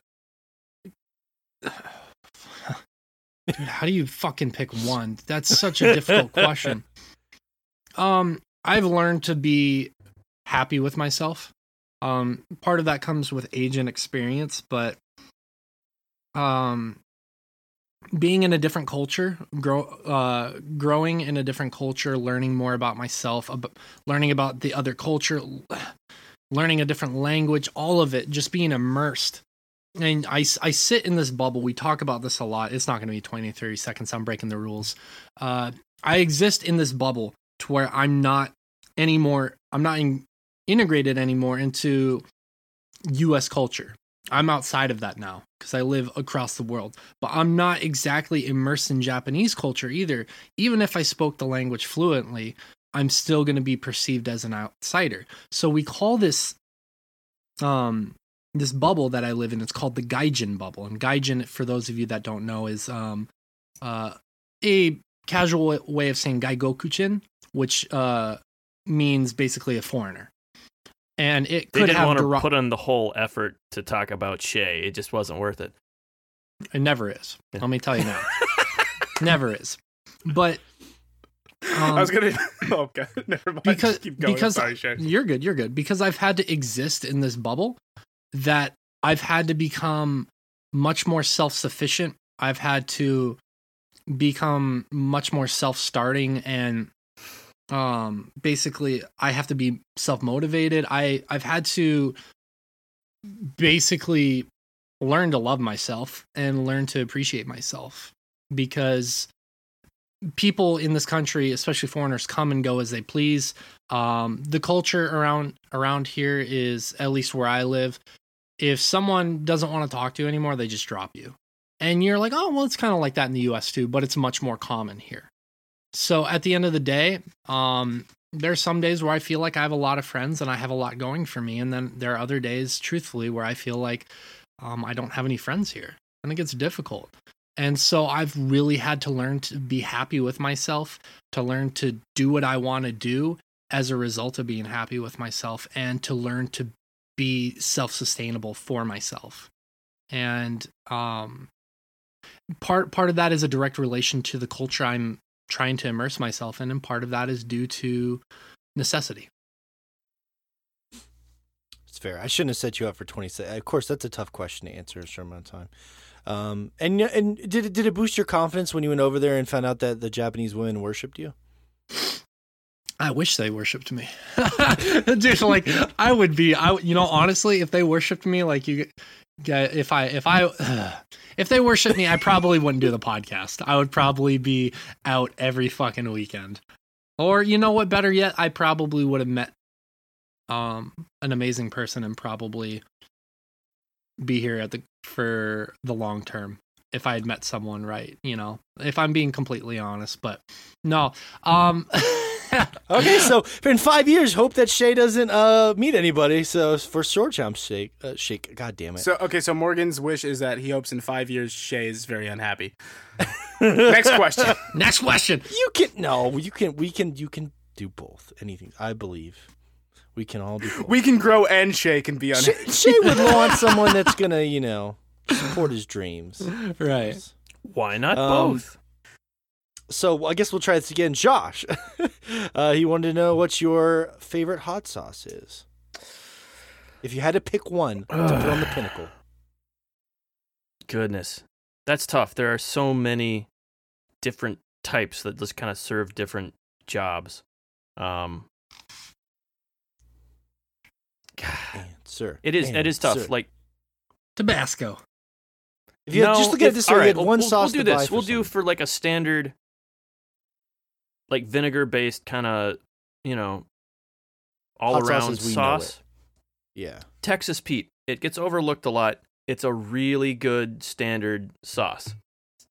Dude, how do you fucking pick one? That's such a difficult question. Um, I've learned to be happy with myself. Um, part of that comes with age and experience, but um, being in a different culture, grow, uh, growing in a different culture, learning more about myself, ab- learning about the other culture, learning a different language, all of it, just being immersed. And I, I sit in this bubble. We talk about this a lot. It's not going to be 20, 30 seconds. I'm breaking the rules. Uh, I exist in this bubble to where I'm not anymore, I'm not in, integrated anymore into US culture. I'm outside of that now because I live across the world. But I'm not exactly immersed in Japanese culture either. Even if I spoke the language fluently, I'm still going to be perceived as an outsider. So we call this um this bubble that I live in, it's called the Gaijin bubble. And Gaijin, for those of you that don't know, is um uh a casual way of saying gaikokujin, which uh means basically a foreigner. And it They could didn't have want to dero- put in the whole effort to talk about Shay. It just wasn't worth it. It never is. Yeah. Let me tell you now. never is. But um, I was gonna. Oh god, never mind. because Keep going. because Sorry, you're good, you're good. Because I've had to exist in this bubble that I've had to become much more self-sufficient. I've had to become much more self-starting and um basically I have to be self-motivated. I I've had to basically learn to love myself and learn to appreciate myself because people in this country, especially foreigners, come and go as they please. Um, the culture around around here is, at least where I live, if someone doesn't want to talk to you anymore, they just drop you. And you're like, oh, well, it's kind of like that in the US too, but it's much more common here. So at the end of the day, um, there's some days where I feel like I have a lot of friends and I have a lot going for me. And then there are other days, truthfully, where I feel like um, I don't have any friends here. I think it's difficult. And so I've really had to learn to be happy with myself, to learn to do what I want to do as a result of being happy with myself, and to learn to be self sustainable for myself. And um, part part of that is a direct relation to the culture I'm trying to immerse myself in, and part of that is due to necessity. It's fair. I shouldn't have set you up for 20 Of course, that's a tough question to answer in a short amount of time. Um, and and did it, did it boost your confidence when you went over there and found out that the Japanese women worshipped you? I wish they worshipped me. Dude, like I would be I you know honestly if they worshipped me like you if I if I if they worshiped me I probably wouldn't do the podcast. I would probably be out every fucking weekend. Or you know what better yet I probably would have met um an amazing person and probably be here at the for the long term if I had met someone right, you know. If I'm being completely honest, but no. Um okay, so in five years, hope that Shay doesn't uh, meet anybody. So for short jump shake, uh, shake. God damn it. So okay, so Morgan's wish is that he hopes in five years Shay is very unhappy. Next question. Next question. You can no. You can. We can. You can do both. Anything. I believe. We can all do both. We can grow and Shay can be unhappy. Shay, Shay would want someone that's gonna, you know, support his dreams. Right. Why not Um, both? So I guess we'll try this again. Josh, uh, he wanted to know what your favorite hot sauce is. If you had to pick one to put on the pinnacle. Goodness, that's tough. There are so many different types that just kind of serve different jobs. Um, Answer. it is it is tough. Answer. Like Tabasco. if you had- just look at it this way. all you had one we'll, sauce We'll do this. We'll do for like a standard, like vinegar based kind of, you know, all Hot around sauce. Yeah. Texas Pete. It gets overlooked a lot. It's a really good standard sauce.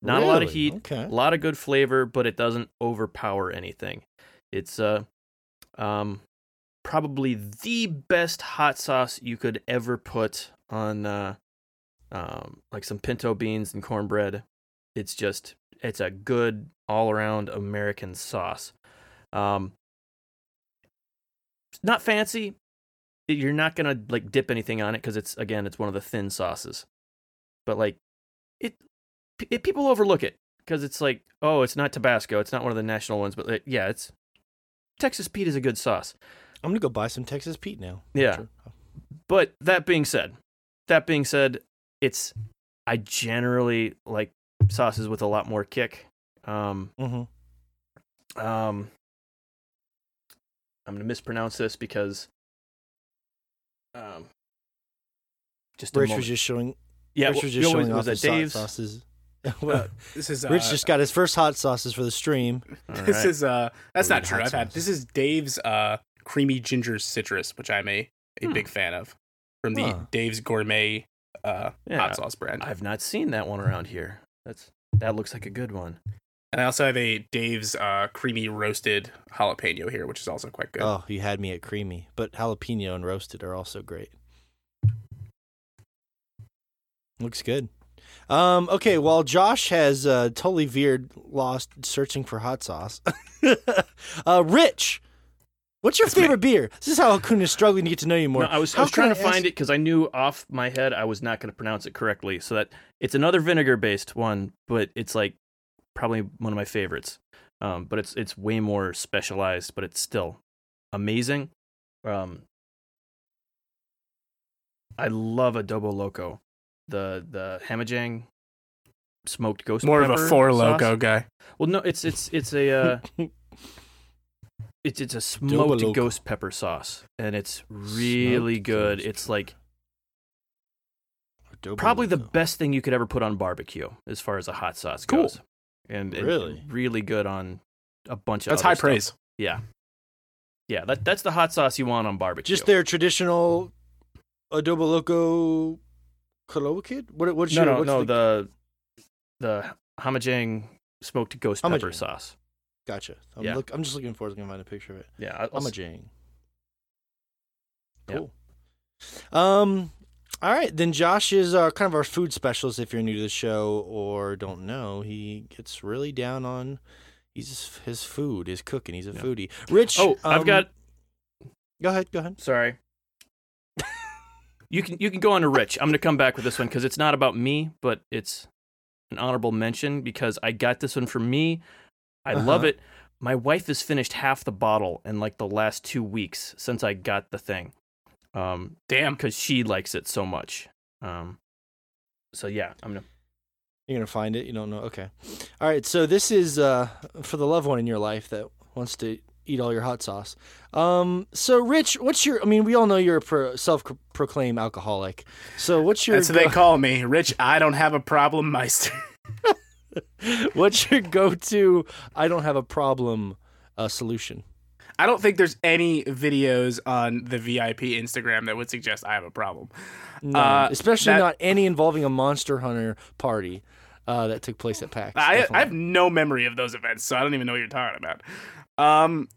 Not a lot of heat, Okay. a lot of good flavor, but it doesn't overpower anything. It's uh um probably the best hot sauce you could ever put on uh um like some pinto beans and cornbread. It's just it's a good all-around American sauce. Um not fancy. You're not going to like dip anything on it cuz it's again it's one of the thin sauces. But like it, it people overlook it because it's like, oh, it's not Tabasco, it's not one of the national ones, but like, yeah, it's Texas Pete is a good sauce. I'm gonna go buy some Texas Pete now. Yeah. Sure. But that being said, that being said, it's I generally like sauces with a lot more kick. Um, Mhm. um, I'm gonna mispronounce this because, um, just Rich moment. was just showing. yeah, Rich wh- was just showing was off that his hot Dave's? sauces. Uh, this is uh, Rich just got his first hot sauces for the stream. This right. is uh that's Really not true. I've had this is Dave's uh creamy ginger citrus, which I'm a, a Hmm. big fan of. From the Huh. Dave's gourmet uh Yeah. hot sauce brand. I've not seen that one around here. That's that looks like a good one. And I also have a Dave's uh creamy roasted jalapeno here, which is also quite good. Oh, you had me at creamy, but jalapeno and roasted are also great. Looks good. Um, okay, while Josh has uh, totally veered, lost searching for hot sauce. uh, Rich, what's your It's me. favorite beer? This is how Hakuna is struggling to get to know you more. No, I was, I was can trying to ask- find it because I knew off my head I was not going to pronounce it correctly. So that it's another vinegar based one, but it's like probably one of my favorites. Um, but it's it's way more specialized, but it's still amazing. Um, I love Adobo Loco, the the Hamajang smoked ghost. More of a four sauce. loco guy. Well, no, it's it's it's a uh, it's it's a smoked ghost pepper sauce, and it's really Smoked good. It's like Adobo probably the best thing you could ever put on barbecue as far as a hot sauce Cool. goes. And, and Really? really good on a bunch of That's high stuff. praise. Yeah. Yeah, that that's the hot sauce you want on barbecue. Just their traditional Adobo Loco Kid? What, what's no, your, no, what's no. the, The the hamajang smoked ghost Hamajang. pepper sauce. Gotcha. I'm, Yeah. look, I'm just looking forward to find a picture of it. Yeah, I'll, s- Jane. Yeah. Cool. Um. All right, then Josh is uh, kind of our food specialist. If you're new to the show or don't know, he gets really down on he's his food, his cooking. He's a Yeah. foodie. Rich. Oh, I've um, got. Go ahead. Go ahead. Sorry. you can you can go on to Rich. I'm gonna come back with this one because it's not about me, but it's an honorable mention because I got this one for me. I love Uh-huh. it. My wife has finished half the bottle in like the last two weeks since I got the thing. Um, Damn. because she likes it so much. Um, so yeah, I'm gonna. You're gonna find it. You don't know. Okay. All right. So this is uh, for the loved one in your life that wants to eat all your hot sauce. Um. So Rich, what's your? I mean, we all know you're a pro- self-proclaimed alcoholic. So what's your? That's what they call me, Rich. I don't have a problem, Meister. What's your go-to? I don't have a problem. Uh, solution. I don't think there's any videos on the VIP Instagram that would suggest I have a problem. No, Uh, especially that- not any involving a Monster Hunter party uh, that took place at PAX. I, I have no memory of those events, so I don't even know what you're talking about. Um,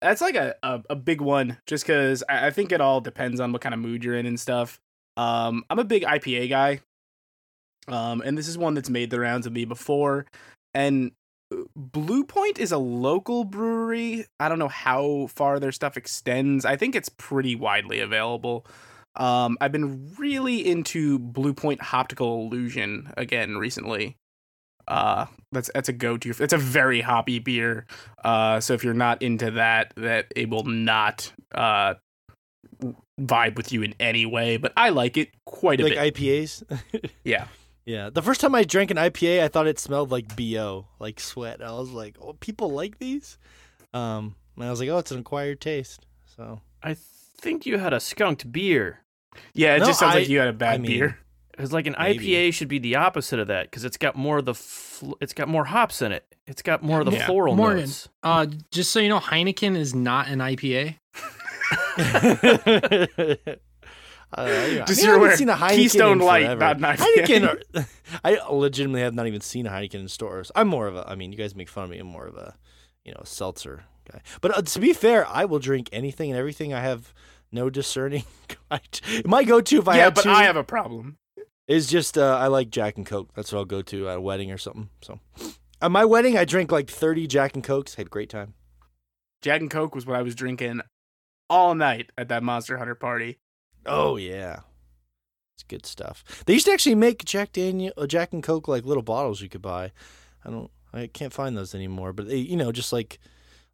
that's like a, a, a big one, just because I, I think it all depends on what kind of mood you're in and stuff. Um, I'm a big IPA guy, um, and this is one that's made the rounds of me before. And Blue Point is a local brewery. I don't know how far their stuff extends. I think it's pretty widely available. Um, I've been really into Blue Point Optical Illusion again recently. Uh, that's that's a go-to. It's a very hoppy beer. Uh, so if you're not into that, that it will not uh vibe with you in any way. But I like it quite a like bit. Like IPAs. yeah. Yeah, the first time I drank an IPA, I thought it smelled like bo, like sweat. I was like, "Oh, people like these." Um, and I was like, "Oh, it's an acquired taste." So I think you had a skunked beer. Yeah, it No, just sounds I- like you had a bad I mean- beer. Because like an Maybe. IPA should be the opposite of that because it's got more of the fl- it's got more hops in it. It's got more of the Yeah. floral Morgan. notes. Uh, just so you know, Heineken is not an IPA. Uh, yeah. Just I mean, I you're haven't aware, seen a Heineken Keystone in Light, forever. not an Heineken. Are, I legitimately have not even seen a Heineken in stores. I'm more of a. I mean, you guys make fun of me. I'm more of a, you know, seltzer guy. But uh, to be fair, I will drink anything and everything. I have no discerning. I, my go-to if I yeah, had but to I have a problem. is just uh, I like Jack and Coke. That's what I'll go to at a wedding or something. So, at my wedding, I drank like 30 Jack and Cokes. Had a great time. Jack and Coke was what I was drinking all night at that Monster Hunter party. Oh yeah, it's good stuff. They used to actually make Jack Daniel, uh, Jack and Coke like little bottles you could buy. I don't, I can't find those anymore. But they, you know, just like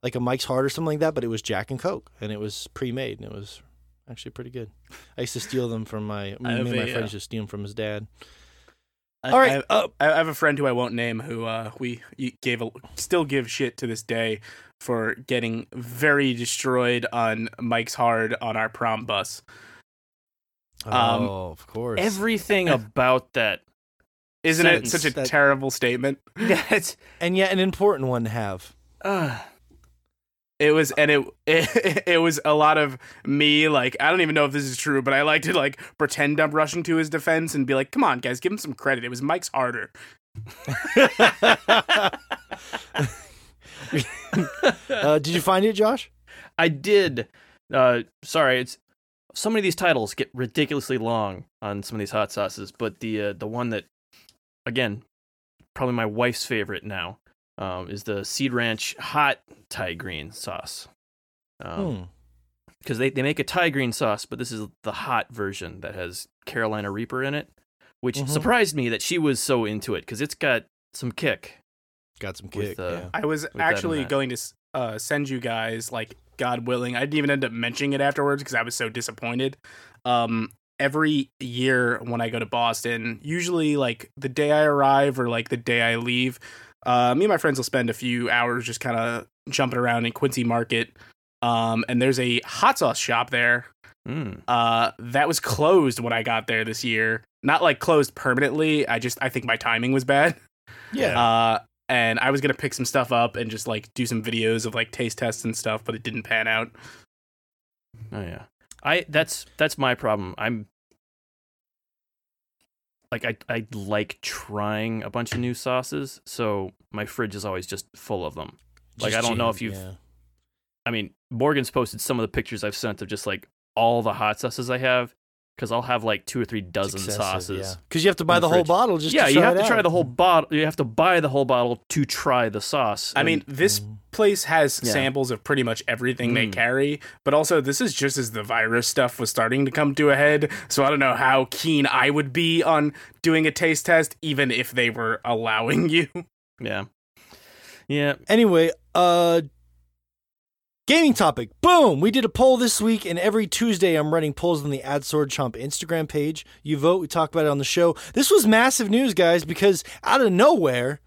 like a Mike's Hard or something like that. But it was Jack and Coke, and it was pre-made, and it was actually pretty good. I used to steal them from my. Me and my a, friend uh, used to steal them from his dad. I- All right, I, uh, I have a friend who I won't name who uh, we gave a, still give shit to this day for getting very destroyed on Mike's Hard on our prom bus. Um, oh, of course. Everything about that. Isn't Sentence it such a that- terrible statement? That's and yet an important one to have. uh, It was, and it, it it was a lot of me. Like I don't even know if this is true, but I like to like pretend I'm rushing to his defense and be like, "Come on, guys, give him some credit." It was Mike's harder. uh, did you find it, Josh? I did. Uh, sorry, it's so many of these titles get ridiculously long on some of these hot sauces, but the uh, the one that, again, probably my wife's favorite now, um, is the Seed Ranch hot Thai green sauce. Um, Hmm. because they, they make a Thai green sauce, but this is the hot version that has Carolina Reaper in it, which Mhm. surprised me that she was so into it because it's got some kick. Got some With, kick. uh, yeah. I was actually that. going to s- uh, send you guys, like, God willing, I didn't even end up mentioning it afterwards because I was so disappointed. Um, every year when I go to Boston, usually like the day I arrive or like the day I leave, uh, me and my friends will spend a few hours just kind of jumping around in Quincy Market. Um, and there's a hot sauce shop there Mm. uh that was closed when I got there this year. Not like closed permanently. I just I think my timing was bad. yeah. Uh, and I was gonna pick some stuff up and just like do some videos of like taste tests and stuff, but it didn't pan out. Oh yeah. I that's that's my problem. I'm like I I like trying a bunch of new sauces, so my fridge is always just full of them. Like, Just I don't know if you've- yeah. I mean, Morgan's posted some of the pictures I've sent of just like all the hot sauces I have because I'll have like two or three dozen sauces. Because you have to buy the the whole bottle just yeah, to you have it to try the whole bottle. You have to buy the whole bottle to try the sauce. I mean, this Mm. place has Yeah. samples of pretty much everything they Mm. carry, but also this is just as the virus stuff was starting to come to a head. So I don't know how keen I would be on doing a taste test, even if they were allowing you. yeah, yeah. Anyway, uh gaming topic. Boom! We did a poll this week, and every Tuesday I'm running polls on the Ad Sword Chomp Instagram page. You vote, we talk about it on the show. This was massive news, guys, because out of nowhere,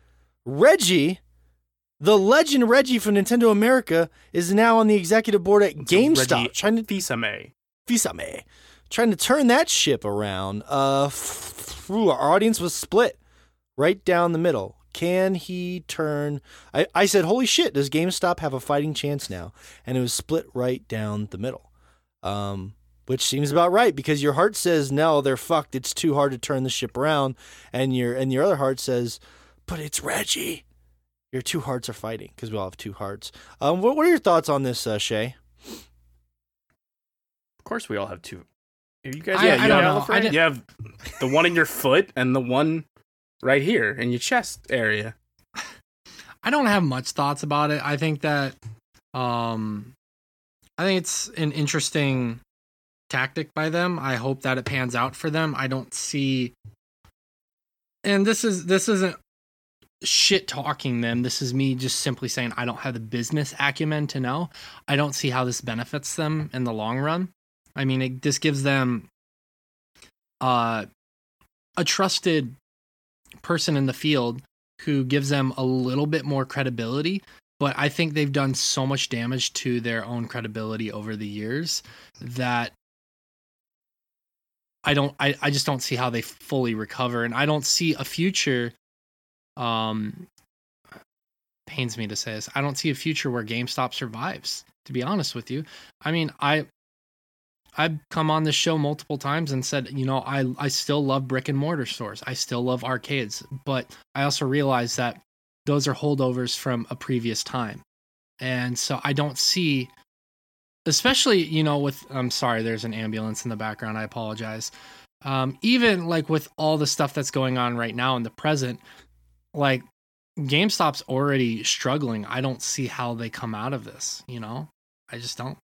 Reggie, the legend Reggie from Nintendo America, is now on the executive board at GameStop, Reggie trying to Fils-Aimé. Fils-Aimé, trying to turn that ship around. Uh, f- ooh, our audience was split right down the middle. Can he turn? I, I said, holy shit, does GameStop have a fighting chance now? And it was split right down the middle. Um, which seems about right because your heart says no, they're fucked. It's too hard to turn the ship around, and your and your other heart says, but it's Reggie. Your two hearts are fighting because we all have two hearts. Um, what, what are your thoughts on this, uh, Shay? Of course, we all have two. Are you guys? I- yeah, I you don't have know. I didn't- You have the one in your foot and the one right here in your chest area. I don't have much thoughts about it. I think that um I think it's an interesting tactic by them. I hope that it pans out for them. I don't see and this is this isn't shit talking them. This is me just simply saying I don't have the business acumen to know. I don't see how this benefits them in the long run. I mean, it, this gives them uh a trusted person in the field who gives them a little bit more credibility. But I think they've done so much damage to their own credibility over the years that I don't I, I just don't see how they fully recover. And I don't see a future um pains me to say this. I don't see a future where GameStop survives, to be honest with you. I mean, I I've come on this show multiple times and said, you know, I I still love brick and mortar stores. I still love arcades, but I also realize that those are holdovers from a previous time. And so I don't see especially, you know, with I'm sorry, there's an ambulance in the background. I apologize. Um, even like with all the stuff that's going on right now in the present, like GameStop's already struggling. I don't see how they come out of this, you know? I just don't.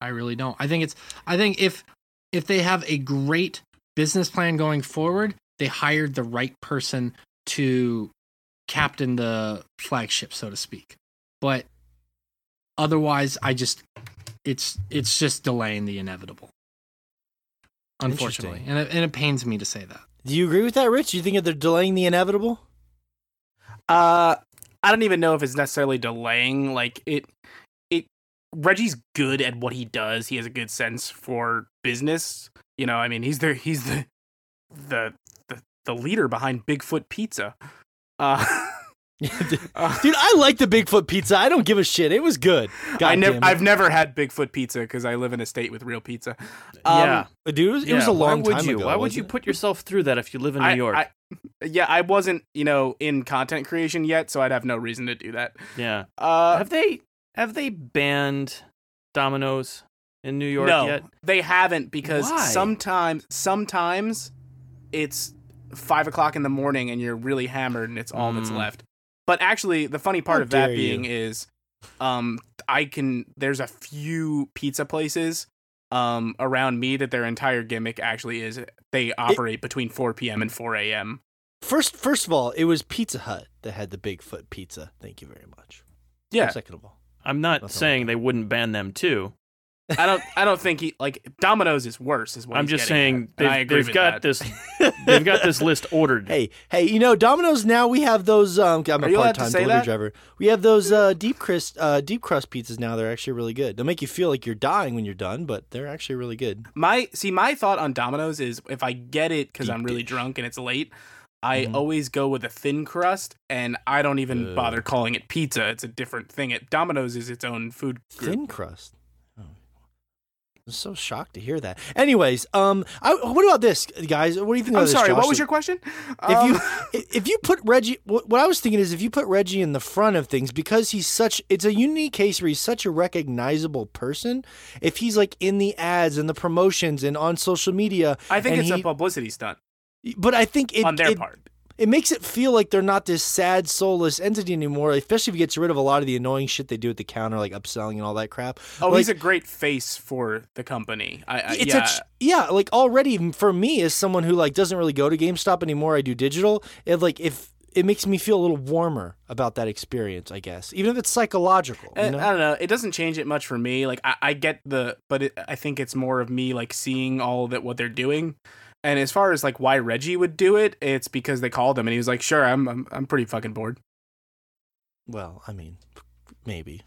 I really don't. I think it's I think if if they have a great business plan going forward, they hired the right person to captain the flagship, so to speak. But otherwise, I just it's it's just delaying the inevitable. Unfortunately, and it, and it pains me to say that. Do you agree with that, Rich? Do you think that they're delaying the inevitable? Uh, I don't even know if it's necessarily delaying. Like it, it. Reggie's good at what he does. He has a good sense for business. You know, I mean, he's the he's the the the, the leader behind Bigfoot Pizza. Uh, uh, Dude, I like the Bigfoot pizza. I don't give a shit. It was good. God I never, I've never had Bigfoot Pizza because I live in a state with real pizza. Um, yeah, Dude, it was, it was a long why would time you? ago. Why would you it? put yourself through that if you live in New I- York? I- yeah, I wasn't, you know, in content creation yet, so I'd have no reason to do that. yeah. Uh, have they have they banned Domino's in New York no, yet? they haven't because Why? sometimes, sometimes it's five o'clock in the morning and you're really hammered and it's all that's Mm. left. But actually, the funny part How of that being you. is, um, I can. There's a few pizza places, um, around me that their entire gimmick actually is they operate between 4 p.m. and 4 a.m. First, first of all, it was Pizza Hut that had the Bigfoot pizza. Thank you very much. Yeah, Second of all, I'm not Nothing saying like they wouldn't ban them too. I don't. I don't think he like Domino's is worse. Is what I'm he's just saying at, they've, agree they've with got that. this they've got this list ordered. hey, hey, you know, Domino's now we have those. Um, I'm Are a you allowed to part-time delivery that? driver. We have those uh, deep crust, uh, deep crust pizzas now. They're actually really good. They'll make you feel like you're dying when you're done, but they're actually really good. My see, my thought on Domino's is if I get it because I'm really dish. drunk and it's late, I Mhm. always go with a thin crust, and I don't even Ugh. bother calling it pizza. It's a different thing. At Domino's is its own food group. Thin crust. Oh. I'm so shocked to hear that. Anyways, um, I, what about this, guys? What do you think? I'm of this, sorry. What was your question? If Um, you if you put Reggie, what what I was thinking is if you put Reggie in the front of things because he's such, it's a unique case where he's such a recognizable person. If he's like in the ads and the promotions and on social media, I think it's he- a publicity stunt but I think it on their it, part. it makes it feel like they're not this sad, soulless entity anymore. Especially if he gets rid of a lot of the annoying shit they do at the counter, like upselling and all that crap. Oh, like, he's a great face for the company. I, I it's yeah. a yeah, like already for me as someone who like doesn't really go to GameStop anymore, I do digital. It like if it makes me feel a little warmer about that experience, I guess, even if it's psychological. You Uh, know? I don't know. It doesn't change it much for me. Like I, I get the, but it, I think it's more of me like seeing all that what they're doing. And as far as like why Reggie would do it, it's because they called him and he was like, "Sure, I'm I'm, I'm pretty fucking bored." well, I mean, maybe.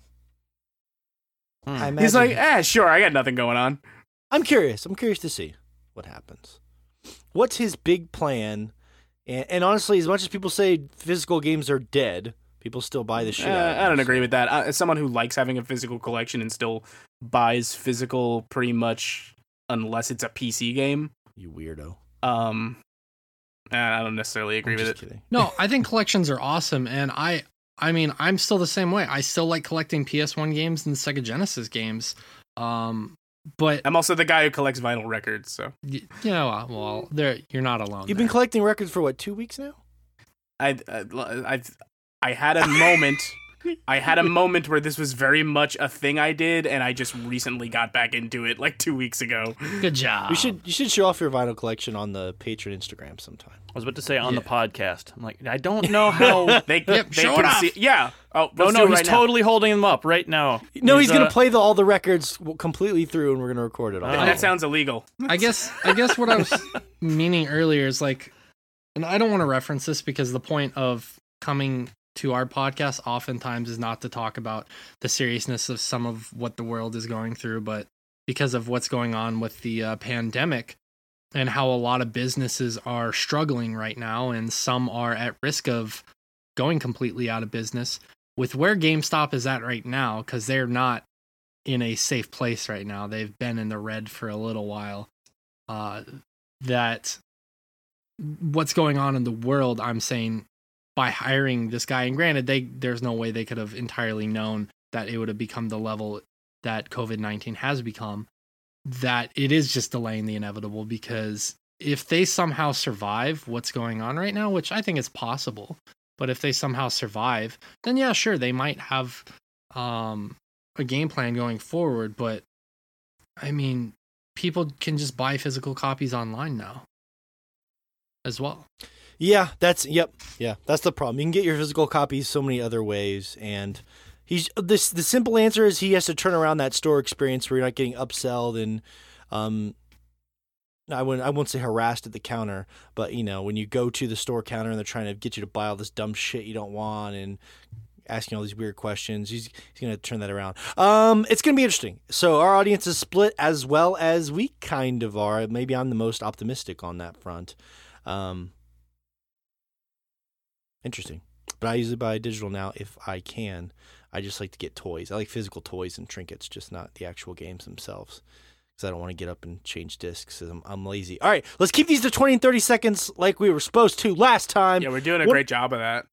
Hmm. I imagine, He's like, "Eh, sure, I got nothing going on." I'm curious. I'm curious to see what happens. What's his big plan? And, and honestly, as much as people say physical games are dead, people still buy the shit. Uh, out of I don't agree with that. Uh, as someone who likes having a physical collection and still buys physical pretty much unless it's a PC game, You weirdo. um, I don't necessarily agree I'm with it. kidding. No, I think collections are awesome, and I, I mean, I'm still the same way. I still like collecting PS1 games and Sega Genesis games. Um, but I'm also the guy who collects vinyl records, so y- you know, uh, well, there you're not alone. You've been collecting records for what two weeks now? I I I I had a moment. I had a moment where this was very much a thing I did, and I just recently got back into it like two weeks ago. good job. You should you should show off your vinyl collection on the Patreon Instagram sometime. I was about to say on the podcast. I'm like, I don't know how. They, Yep, they show it off. see. Yeah. Oh, no, no, he's right now. totally holding them up right now. No, he's, gonna uh, play the, all the records completely through, and we're gonna record it all. Oh. That sounds illegal. I guess I guess what I was meaning earlier is like, and I don't want to reference this because the point of coming to our podcast oftentimes is not to talk about the seriousness of some of what the world is going through, but because of what's going on with the uh, pandemic and how a lot of businesses are struggling right now, and some are at risk of going completely out of business. With where GameStop is at right now, because they're not in a safe place right now. They've been in the red for a little while. Uh, that what's going on in the world, I'm saying by hiring this guy, and granted, they there's no way they could have entirely known that it would have become the level that COVID 19 has become. That it is just delaying the inevitable because if they somehow survive what's going on right now, which I think is possible, but if they somehow survive, then yeah, sure, they might have um, a game plan going forward. But I mean, people can just buy physical copies online now as well. Yeah, that's yep, yeah. That's the problem. You can get your physical copies so many other ways, and he's this. The simple answer is he has to turn around that store experience where you're not getting upselled and, um, I wouldn't I won't say harassed at the counter, but you know when you go to the store counter and they're trying to get you to buy all this dumb shit you don't want and asking all these weird questions. He's he's gonna turn that around. Um, it's gonna be interesting. So our audience is split as well as we kind of are. Maybe I'm the most optimistic on that front. Um, interesting. But I usually buy digital now if I can. I just like to get toys. I like physical toys and trinkets, just not the actual games themselves. Because I don't want to get up and change disks. I'm, I'm lazy. All right, let's keep these to 20 and 30 seconds like we were supposed to last time. Yeah, we're doing a What- great job of that.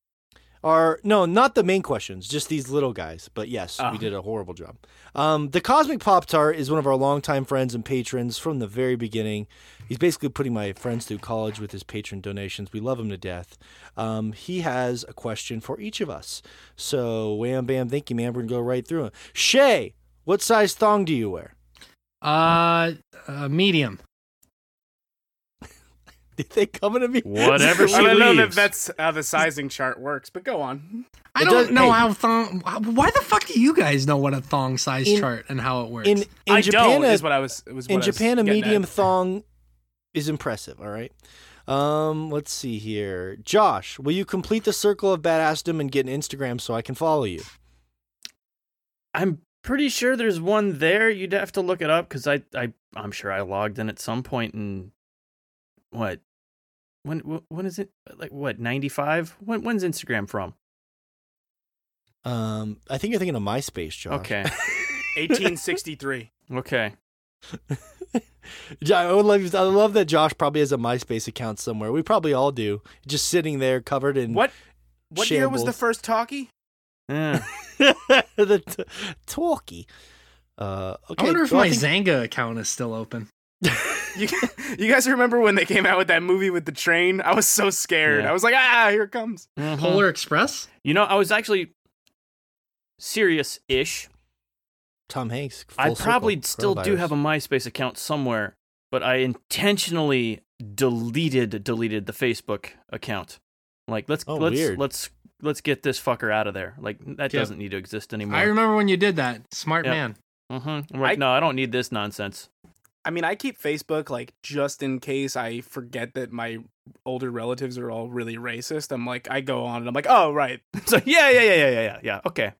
Are no, not the main questions, just these little guys. But yes, Oh. we did a horrible job. Um, the Cosmic Pop Tart is one of our longtime friends and patrons from the very beginning. He's basically putting my friends through college with his patron donations. We love him to death. Um, he has a question for each of us. So wham bam, thank you, man. We're gonna go right through him. Shay, what size thong do you wear? Uh, uh medium. Did they come to me? Whatever she I don't know that leaves. that's how the sizing chart works, but go on. I It don't does- know hey. how thong. Why the fuck do you guys know what a thong size In- chart and how it works? In in I Japan, don't a- is what I was. Was what in I was Japan, a getting at. medium thong is impressive. All right. Um, let's see here. Josh, will you complete the circle of badassdom and get an Instagram so I can follow you? I'm pretty sure there's one there. You'd have to look it up because I, I, I'm sure I logged in at some point in what, when, when is it? Like what? Ninety five? When, when's Instagram from? Um, I think you're thinking of MySpace, Josh. Okay, 1863. okay. I would love. I love that Josh probably has a MySpace account somewhere. We probably all do. Just sitting there covered in What what year was the first talkie? Yeah. the t- talkie. Uh, okay. I wonder if well, my think- Xanga account is still open. You, you guys remember when they came out with that movie with the train? I was so scared. Yeah. I was like, ah, here it comes. Mhm. Polar Express. You know, I was actually serious-ish. Tom Hanks. I probably circle, still do have a MySpace account somewhere, but I intentionally deleted deleted the Facebook account. Like let's Oh, let's weird. let's let's get this fucker out of there. Like that Yeah. doesn't need to exist anymore. I remember when you did that. Smart Yep. man. Mm-hmm. I'm like, I- no, I don't need this nonsense. I mean, I keep Facebook like just in case I forget that my older relatives are all really racist. I'm like, I go on and I'm like, oh right, So yeah, yeah, yeah, yeah, yeah, yeah, yeah. Okay.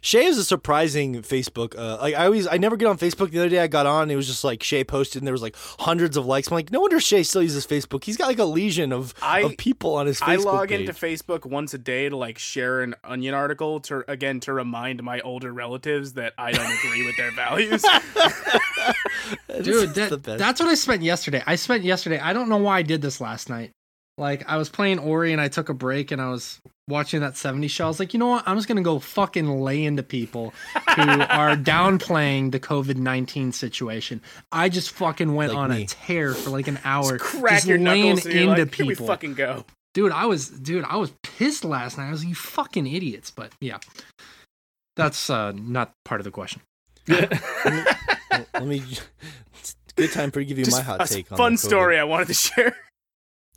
Shay is a surprising Facebook. Uh, like I always, I never get on Facebook. The other day I got on, it was just like Shay posted, and there was like hundreds of likes. I'm like, no wonder Shay still uses Facebook. He's got like a legion of, I- of people on his Facebook I log page. into Facebook once a day to like share an Onion article to again to remind my older relatives that I don't agree with their values. Dude, That's the that, that's what I spent yesterday. I spent yesterday. I don't know why I did this last night. Like I was playing Ori and I took a break and I was watching that 70 show. I was like, you know what? I'm just gonna go fucking lay into people who are downplaying the COVID 19 situation. I just fucking went Like on me. a tear for like an hour, Just crack just your laying knuckles into like, Here we people. fucking go. Dude, I was dude, I was pissed last night. I was like, you fucking idiots. But yeah, that's uh, not part of the question. Let me. It's a good time for to give you Just my hot a take. on fun the COVID. story I wanted to share.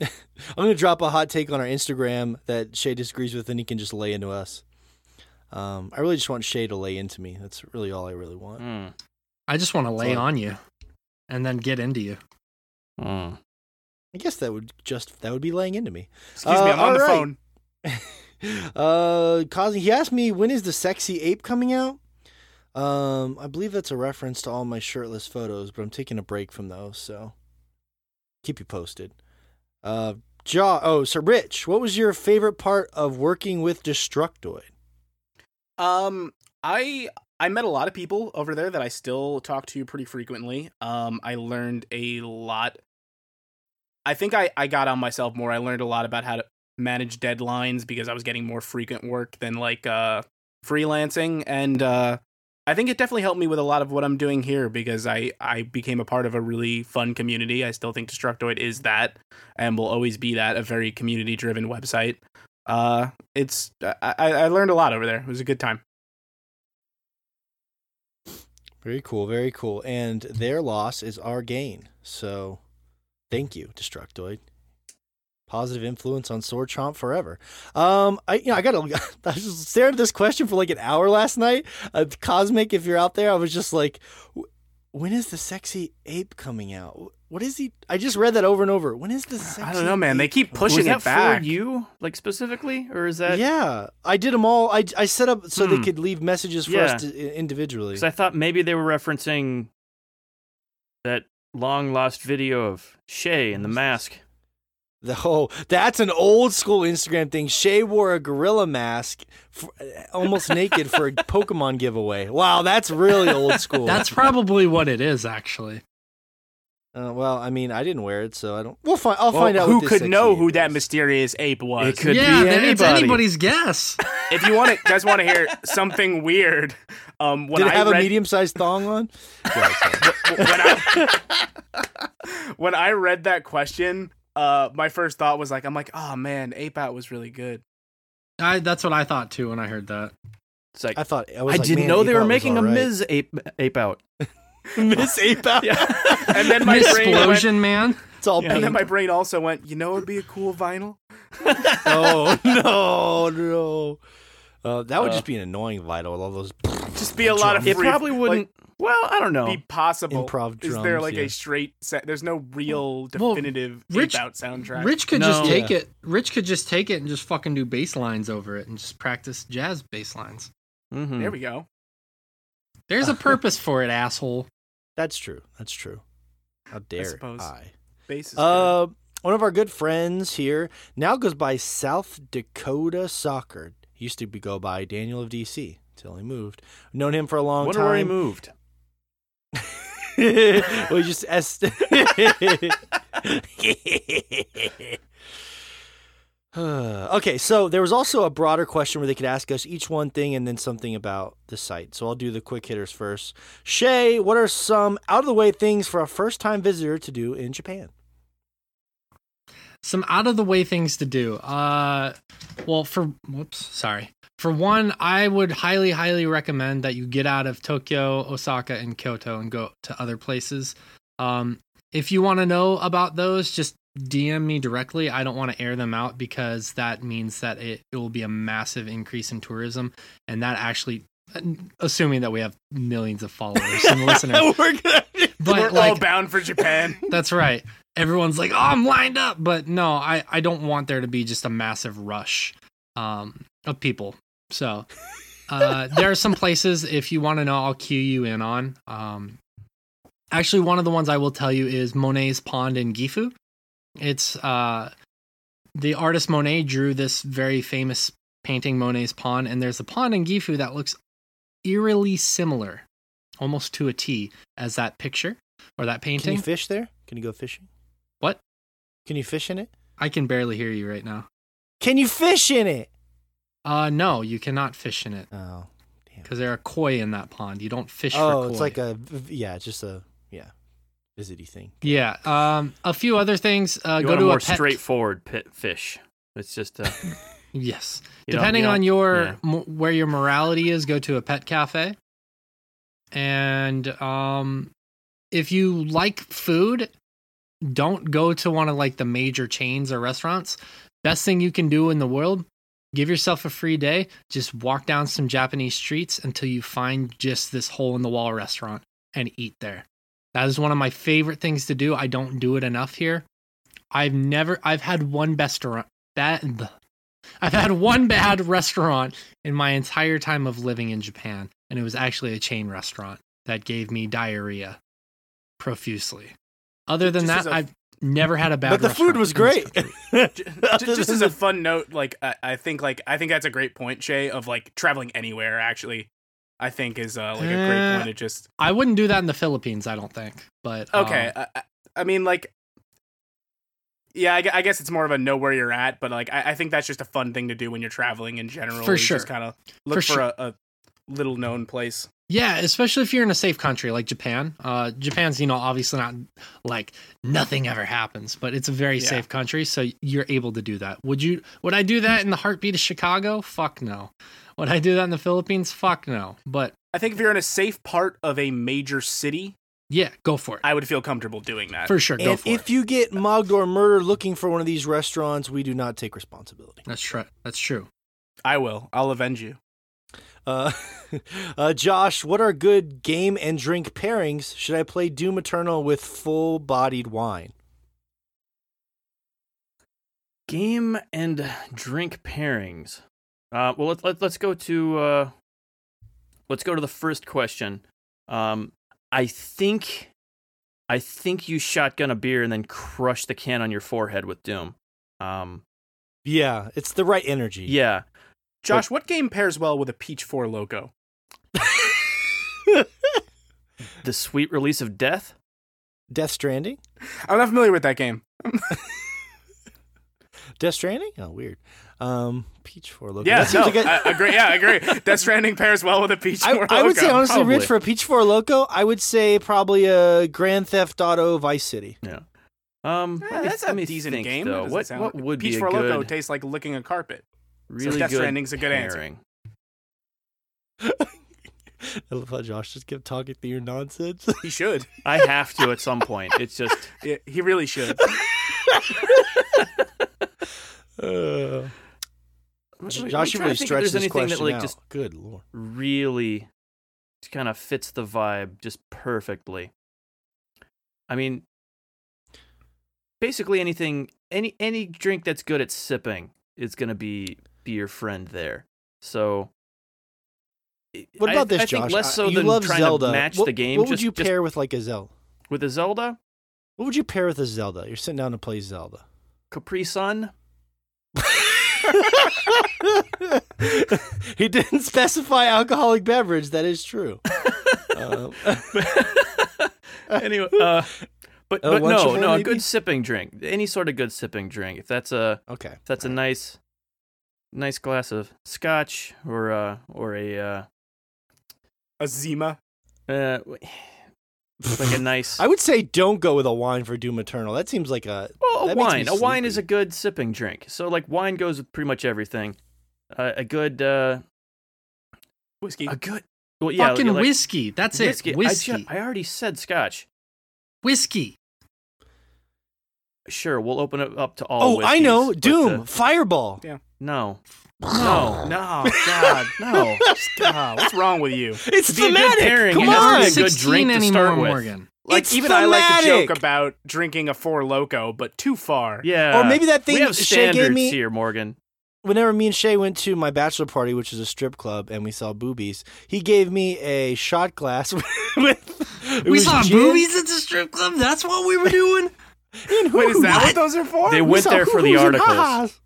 I'm gonna drop a hot take on our Instagram that Shay disagrees with, and he can just lay into us. Um, I really just want Shay to lay into me. That's really all I really want. Mm. I just want to lay on you and then get into you. Mm. I guess that would just that would be laying into me. Excuse me, Uh, I'm on the all right. phone. uh, Cosby, he asked me when is the sexy ape coming out. Um, I believe that's a reference to all my shirtless photos, but I'm taking a break from those, so keep you posted. Uh, Jaw. Oh, so Rich, what was your favorite part of working with Destructoid? Um, I I met a lot of people over there that I still talk to pretty frequently. Um, I learned a lot. I think I I got on myself more. I learned a lot about how to manage deadlines because I was getting more frequent work than like uh freelancing and uh I think it definitely helped me with a lot of what I'm doing here because I I became a part of a really fun community. I still think Destructoid is that and will always be that a very community driven website. Uh, it's I, I I learned a lot over there. It was a good time. Very cool, very cool. And their loss is our gain. So thank you, Destructoid. Positive influence on Sword Chomp forever. Um, I you know I got to I was just staring at this question for like an hour last night. Uh, Cosmic, if you're out there, I was just like, when is the sexy ape coming out? What is he? I just read that over and over. When is the sexy? I don't know, man. They keep pushing was it that back. for you, like specifically, or is that? Yeah, I did them all. I I set up so they Hmm. could leave messages for us to, individually. Because I thought maybe they were referencing that long lost video of Shay in the mask. The oh, that's an old school Instagram thing. Shay wore a gorilla mask, for, almost naked for a Pokemon giveaway. Wow, that's really old school. That's probably what it is, actually. uh, well, I mean, I didn't wear it, so I don't. We'll find. I'll Well, find out who this could know ape who that is. mysterious ape was. It could yeah, be then it's anybody. anybody's guess. if you want to, guys want to hear something weird, um, when Did it I have read, a medium-sized thong on? Yeah, sorry. when I when I read that question, uh, my first thought was like, I'm like, oh man, Ape Out was really good. I, that's what I thought too when I heard that. It's like I thought I, I, like, didn't man, know Ape they were making a all right. Ms. Ape Ape Out. Miss Ape Out. Yeah, and then my brain went, Explosion, man. It's all and then my brain also went, you know, it'd be a cool vinyl. oh no, no. Uh, that would Uh, just be an annoying vital with all those Just be a lot of It probably wouldn't. Well, I don't know. be possible. Improv drums, Is there like yeah. a straight set? There's no real Well, definitive Rich- Out soundtrack. Rich could just No. take it. Rich could just take it and just fucking do bass lines over it and just practice jazz bass lines. Mhm. there we go. There's a purpose for it, asshole. That's true. That's true. How dare suppose. I? Bass is Uh, one of our good friends here now goes by South Dakota Soccer. He used to be, go by Daniel of DC until he moved. Known him for a long Wonder where he moved. we just est- okay, so there was also a broader question where they could ask us each one thing and then something about the site. So I'll do the quick hitters first. Shay, what are some out of the way things for a first time visitor to do in Japan? Some out of the way things to do. Uh, well, for whoops, sorry. For one, I would highly, highly recommend that you get out of Tokyo, Osaka, and Kyoto and go to other places. Um, if you want to know about those, just DM me directly. I don't want to air them out because that means that it, it will be a massive increase in tourism, and that actually, assuming that we have millions of followers and listeners, We're gonna- but We're like all bound for Japan. that's right. Everyone's like, "Oh, I'm lined up," but no, I I don't want there to be just a massive rush um, of people. So uh, there are some places if you want to know, I'll cue you in on. Um, actually, one of the ones I will tell you is Monet's Pond in Gifu. It's uh, the artist Monet drew this very famous painting, Monet's Pond, and there's a pond in Gifu that looks eerily similar, almost to a T, as that picture or that painting. Can you fish there? Can you go fishing? What? Can you fish in it? I can barely hear you right now. Can you fish in it? Uh, no, you cannot fish in it Oh, damn. because there are koi in that pond. You don't fish for oh, koi. it's like a yeah, it's just a yeah, visity thing. yeah. Um, a few other things. Uh, you go want to a more a pet. straightforward pit fish. It's just uh, Yes. you Depending you on your yeah. mo- where your morality is, go to a pet cafe. And um, if you like food, don't go to one of like the major chains or restaurants. Best thing you can do in the world, give yourself a free day. Just walk down some Japanese streets until you find just this hole in the wall restaurant and eat there. That is one of my favorite things to do. I don't do it enough here. I've never I've had one best restaurant bad I've had one bad restaurant in my entire time of living in Japan, and it was actually a chain restaurant that gave me diarrhea profusely. Other than Just that, as a- I've never had a bad. but the food was great. country. Just as a fun note, like I, I think, like I think that's a great point, Shay, of like traveling anywhere. Actually, I think is uh, like a great Uh, point. It just I wouldn't do that in the Philippines. I don't think. But um, okay. I, I- I mean, like, yeah, I, I guess it's more of a know where you're at, but like I, I think that's just a fun thing to do when you're traveling in general. For is sure. just kind of look For for, sure. a, a little known place. Yeah, especially if you're in a safe country like Japan. Uh, Japan's, you know, obviously not like nothing ever happens, but it's a very Yeah. safe country, so you're able to do that. Would you? Would I do that in the heartbeat of Chicago? Fuck no. Would I do that in the Philippines? Fuck no. But I think if you're in a safe part of a major city, yeah, go for it. I would feel comfortable doing that. For sure, go and for if it. you get mugged or murdered looking for one of these restaurants, we do not take responsibility. That's true. That's true. I will. I'll avenge you. Uh, uh, Josh, what are good game and drink pairings? Should I play Doom Eternal with full-bodied wine? game and drink pairings. Uh, well, let's let, let's go to uh, let's go to the first question. Um, I think I think you shotgun a beer and then crush the can on your forehead with Doom. Um, Yeah, it's the right energy. yeah, Josh, what game pairs well with a Peach Four Loco? the sweet release of death. Death Stranding. I'm not familiar with that game. Death Stranding. Oh, weird. Um, Peach Four Loco. Yeah, That seems no, like a- I agree. Yeah, I agree. Death Stranding pairs well with a Peach I, Four I would say honestly, probably. Rich, for a Peach Four Loco, I would say probably a Grand Theft Auto Vice City. Um, Eh, let me- that's a decent think, game. Though. What what like- would Peach be a Four Loco good, tastes like licking a carpet. Really Death good Stranding's a good answer. I love how Josh just kept talking through your nonsense. He should. I have to at some point. It's just Yeah, he really should. Uh, Josh, you trying to really think if stretched there's this anything question that like out. just Good lord. really kind of fits the vibe just perfectly. I mean, basically anything, any any drink that's good at sipping is gonna be be your friend there. So, What about I, this, I think Josh? less Uh, so you than love trying Zelda. to match what, the game. What would just, you just pair with like a Zelda? with a Zelda? What would you pair with a Zelda? You're sitting down to play Zelda. Capri Sun. he didn't specify alcoholic beverage. That is true. um, anyway, uh, but A but no, no, a good sipping drink, any sort of good sipping drink. If that's a Okay. if that's a nice, nice glass of scotch or uh or a uh, A Zima. uh like a nice I would say don't go with a wine for Doom Eternal. That seems like a well, a that makes me wine. A wine is a good sipping drink. So like wine goes with pretty much everything. Uh, a good uh Whiskey. a good well yeah Fucking like, whiskey. That's whiskey. it. I, Whiskey. ju- I already said scotch. whiskey. Sure, we'll open it up to all. Oh, I know. Doom uh, Fireball. Yeah. No, no, no, God, no. stop. What's wrong with you? It's To be a good thematic. pairing, Come it on. be a good 16 drink to start with. Morgan. Like It's even I like the joke about drinking a four loco, but too far. Yeah, Or maybe that thing we have Shay gave me- here, Morgan. Whenever me and Shay went to my bachelor party, which is a strip club, and we saw boobies, he gave me a shot glass with. it We saw gin boobies at the strip club. That's what we were doing. And Wait, is that what what? those are for? They went saw there for the hoo-hoos articles.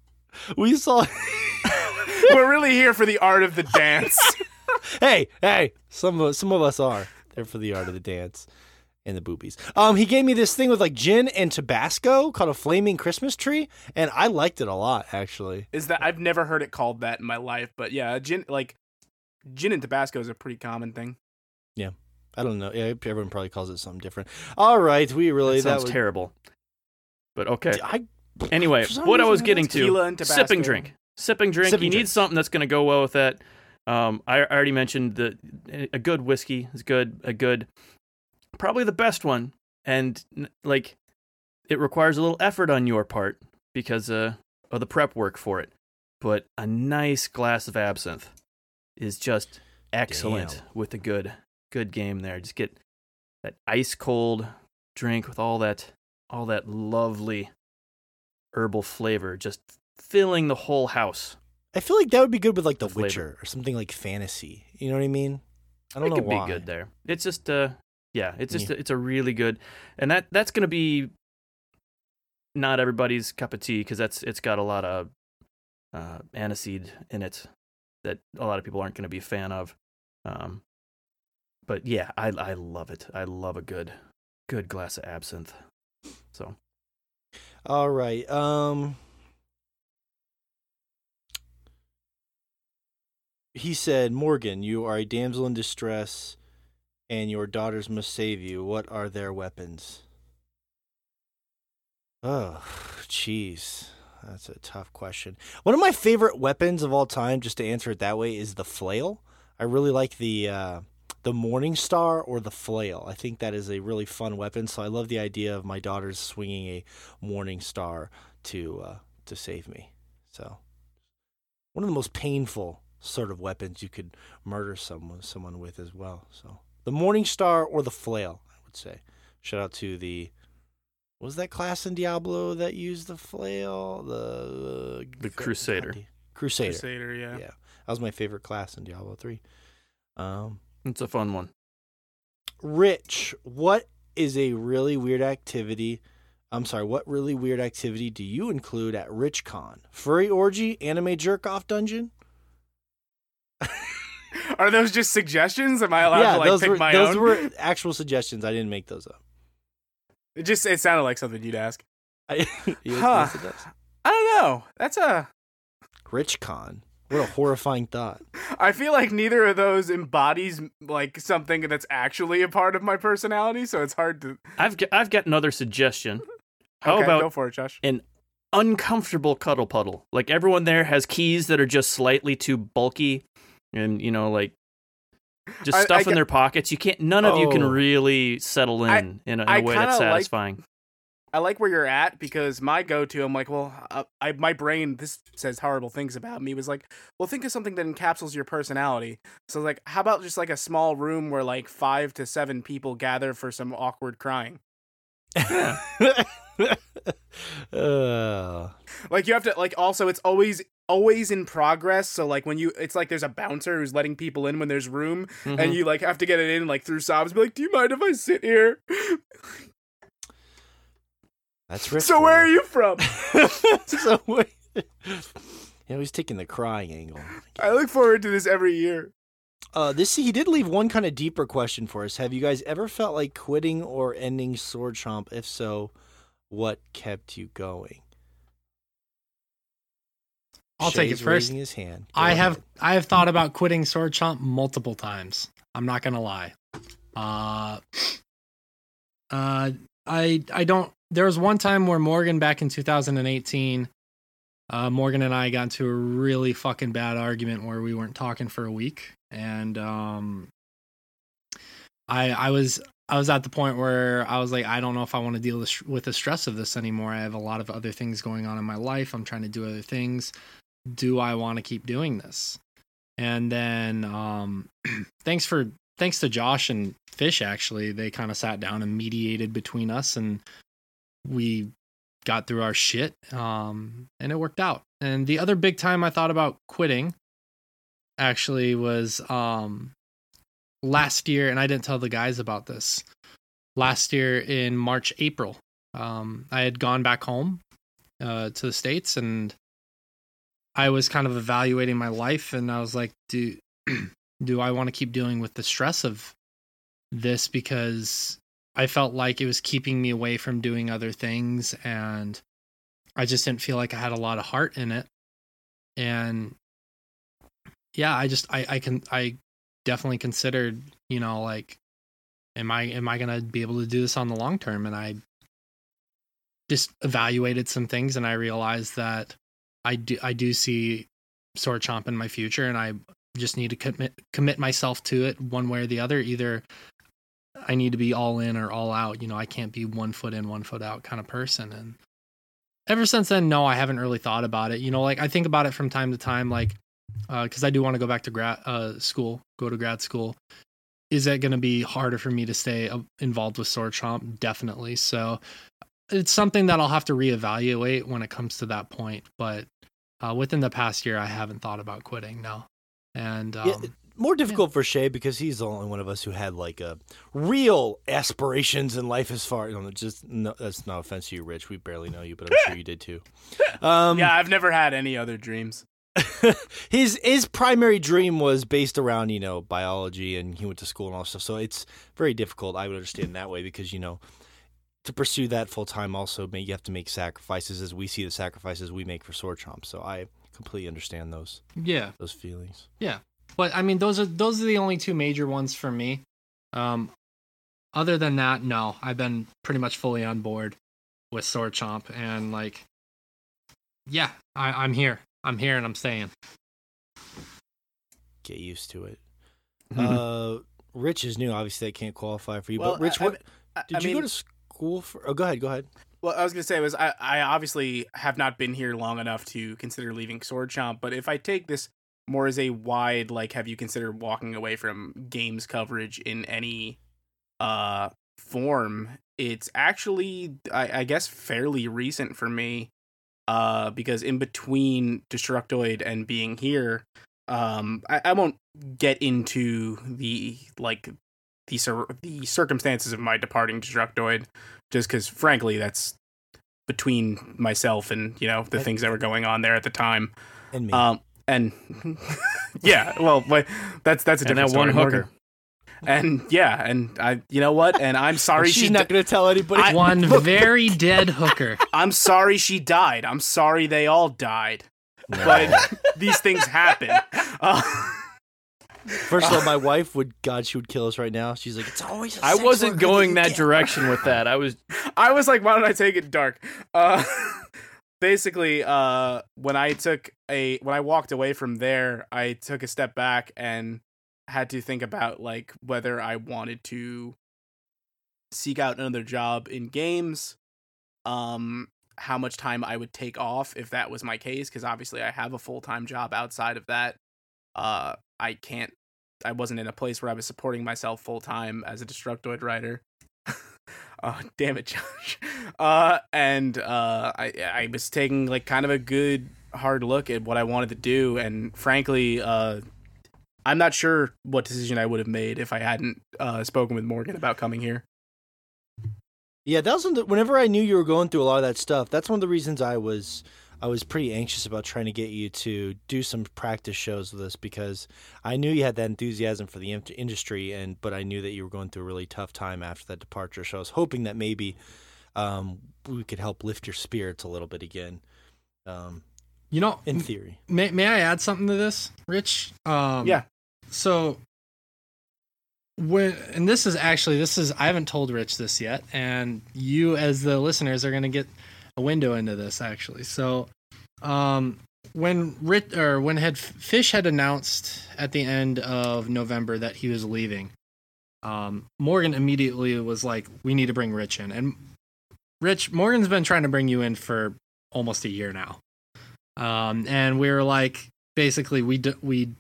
We saw. We're really here for the art of the dance. hey, hey, some of some of us are there for the art of the dance and the boobies. Um, he gave me this thing with like gin and Tabasco called a flaming Christmas tree, and I liked it a lot actually. is that I've never heard it called that in my life, but yeah, gin like gin and Tabasco is a pretty common thing. Yeah, I don't know. Yeah, everyone probably calls it something different. All right, we really That sounds was, terrible. But okay. I Anyway, what I was getting to sipping drink. Sipping drink. Sipping you drink. need something that's going to go well with that. Um, I, I already mentioned the a good whiskey is good. A good, probably the best one, and like it requires a little effort on your part because uh, of the prep work for it. But a nice glass of absinthe is just excellent Damn. with a good good game there. Just get that ice cold drink with all that all that lovely herbal flavor just filling the whole house. I feel like that would be good with like The The. Witcher or something like fantasy. You know what I mean? I don't it know could why. be good there. It's just uh yeah, it's just Yeah. it's a really good and that that's going to be not everybody's cup of tea because that's it's got a lot of uh aniseed in it that a lot of people aren't going to be a fan of. Um but yeah, I I love it. I love a good good glass of absinthe. So, All right. Um He said, "Morgan, you are a damsel in distress and your daughters must save you. What are their weapons?" Oh, jeez. That's a tough question. One of my favorite weapons of all time, just to answer it that way, is the flail. I really like the uh, the Morning Star or the flail. I think that is a really fun weapon. So I love the idea of my daughters swinging a Morning Star to uh, to save me. So one of the most painful sort of weapons you could murder someone someone with as well. So the Morning Star or the flail, I would say. Shout out to the was that class in Diablo that used the flail? The The Crusader. Crusader. Crusader, yeah. Yeah. That was my favorite class in Diablo 3. Um, it's a fun one. Rich, what is a really weird activity? I'm sorry, what really weird activity do you include at RichCon? Furry orgy, anime jerk off dungeon? Are those just suggestions? Am I allowed yeah, to like those pick were my those own? Those were actual suggestions. I didn't make those up. It just it sounded like something you'd ask. I, yes, Huh. yes. I don't know. That's a. RichCon. What a horrifying thought. I feel like neither of those embodies like something that's actually a part of my personality, so it's hard to. I've got, I've got another suggestion. How okay, about go for it, Josh? An uncomfortable cuddle puddle. Like everyone there has keys that are just slightly too bulky and you know like just I- stuff I in ca- their pockets. You can't none of you can Oh. really settle in I- in a, in a I way kinda that's like- satisfying. I like where you're at because my go-to, I'm like, well, uh, I my brain this says horrible things about me. Was like, well, think of something that encapsulates your personality. So like, how about just like a small room where like five to seven people gather for some awkward crying? uh, Like you have to like also it's always always in progress. So like when you it's like there's a bouncer who's letting people in when there's room, Mhm. and you like have to get it in like through sobs. Be like, do you mind if I sit here? That's Rich. so where are you from? so wait. Yeah, he's taking the crying angle. I look forward to this every year. Uh, this he did leave one kind of deeper question for us. Have you guys ever felt like quitting or ending Sword Chomp? If so, what kept you going? I'll take it first. Raising his hand. Go I have ahead. I have thought about quitting Sword Chomp multiple times. I'm not gonna lie. Uh, uh, I I don't. There was one time where Morgan back in 2018, uh, Morgan and I got into a really fucking bad argument where we weren't talking for a week, and um, I I was I was at the point where I was like, I don't know if I want to deal with, the stress of this anymore. I have a lot of other things going on in my life. I'm trying to do other things do I want to keep doing this? And then um thanks for thanks to Josh and Fish actually, they kind of sat down and mediated between us and we got through our shit um and it worked out. And the other big time I thought about quitting actually was um last year and I didn't tell the guys about this. Last year in March April. Um I had gone back home uh to the states and I was kind of evaluating my life and I was like, do do I want to keep dealing with the stress of this because I felt like it was keeping me away from doing other things and I just didn't feel like I had a lot of heart in it. And yeah, I just I I can I definitely considered, you know, like am I am I going to be able to do this on the long term and I just evaluated some things and I realized that I do I do see Sword Chomp in my future, and I just need to commit commit myself to it one way or the other. Either I need to be all in or all out. You know, I can't be one foot in, one foot out kind of person. And ever since then, no, I haven't really thought about it. You know, like I think about it from time to time, like because I do want to go back to grad uh, school, go to grad school. Is it going to be harder for me to stay uh, involved with Sword Chomp? Definitely. So it's something that I'll have to reevaluate when it comes to that point. But uh, within the past year, I haven't thought about quitting. No, and um, more difficult for Shay because he's the only one of us who had like a real aspirations in life as far. You know, just no, that's no offense to you, Rich. We barely know you, but I'm sure you did too. Um, yeah, I've never had any other dreams. his his primary dream was based around you know biology, and he went to school and all stuff. So it's very difficult. I would understand that way because you know to pursue that full time also may, you have to make sacrifices as we see the sacrifices we make for Sword Chomp. So I completely understand those yeah, those feelings. yeah. But I mean, those are those are the only two major ones for me. Um, other than that, no, I've been pretty much fully on board with Sword Chomp, and like, yeah, I, I'm here. I'm here, and I'm staying. Get used to it. Mhm. Uh, Rich is new. Obviously, they can't qualify for you. Well, but Rich, I- what I- did I you mean, go to school for? Oh, go ahead. Go ahead. Well, I was gonna say was I, I obviously have not been here long enough to consider leaving Sword Chomp, but if I take this more as a wide like, have you considered walking away from games coverage in any uh form? It's actually I, I guess fairly recent for me, uh, because in between Destructoid and being here, um, I, I won't get into the like the cir- the circumstances of my departing Destructoid just because frankly that's between myself and you know the And- things that were going on there at the time And me. um and yeah well but that's that's a And different that one hooker. Morgan. and yeah and i you know what and i'm sorry she's she not di- going to tell anybody. I- One very dead hooker. i'm sorry she died i'm sorry they all died No. but these things happen uh, First of all, my wife would God, she would kill us right now. She's like, it's always. I I wasn't going that direction with that. I was I was like, why don't I take it dark? Uh, basically, uh, when I took a when I walked away from there, I took a step back and had to think about like whether I wanted to seek out another job in games, um, how much time I would take off if that was my case, because obviously I have a full time job outside of that. Uh, I can't. I wasn't in a place where I was supporting myself full time as a Destructoid writer. Oh, damn it, Josh. Uh, and uh, I I was taking like kind of a good hard look at what I wanted to do, and frankly, uh, I'm not sure what decision I would have made if I hadn't uh, spoken with Morgan about coming here. Yeah, that was whenever I knew you were going through a lot of that stuff. That's one of the reasons I was I was pretty anxious about trying to get you to do some practice shows with us because I knew you had that enthusiasm for the industry, and but I knew that you were going through a really tough time after that departure. So I was hoping that maybe um, we could help lift your spirits a little bit again. Um, You know, in theory, may may I add something to this, Rich? Um, Yeah. So when and this is actually this is I haven't told Rich this yet, and you as the listeners are going to get a window into this actually. So, um, when Rich or when had Fish had announced at the end of November that he was leaving, um, Morgan immediately was like, "We need to bring Rich in." And Rich Morgan's been trying to bring you in for almost a year now, um, and we were like, basically, we d- we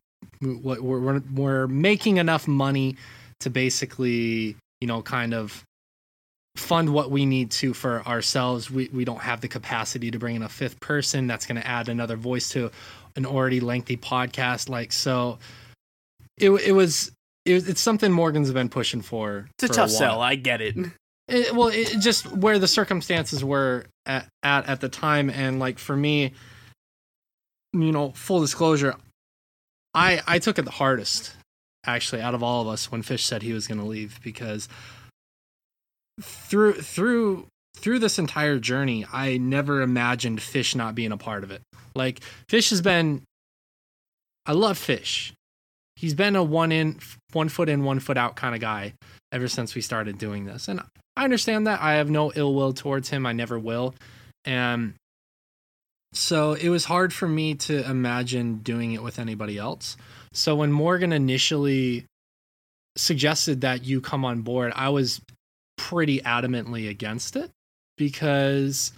we're we're making enough money to basically you know kind of fund what we need to for ourselves we we don't have the capacity to bring in a fifth person that's going to add another voice to an already lengthy podcast like so it it was it, was- it's something Morgan's been pushing for It's a tough while. sell. I get it. It, well, it just where the circumstances were at, at at the time, and like for me, you know, full disclosure, I I took it the hardest actually out of all of us when Fish said he was going to leave because through through through this entire journey, I never imagined Fish not being a part of it. Like Fish has been, I love Fish. He's been a one in, one foot in, one foot out kind of guy ever since we started doing this, and I understand that. I have no ill will towards him. I never will. And so it was hard for me to imagine doing it with anybody else. So when Morgan initially suggested that you come on board, I was pretty adamantly against it because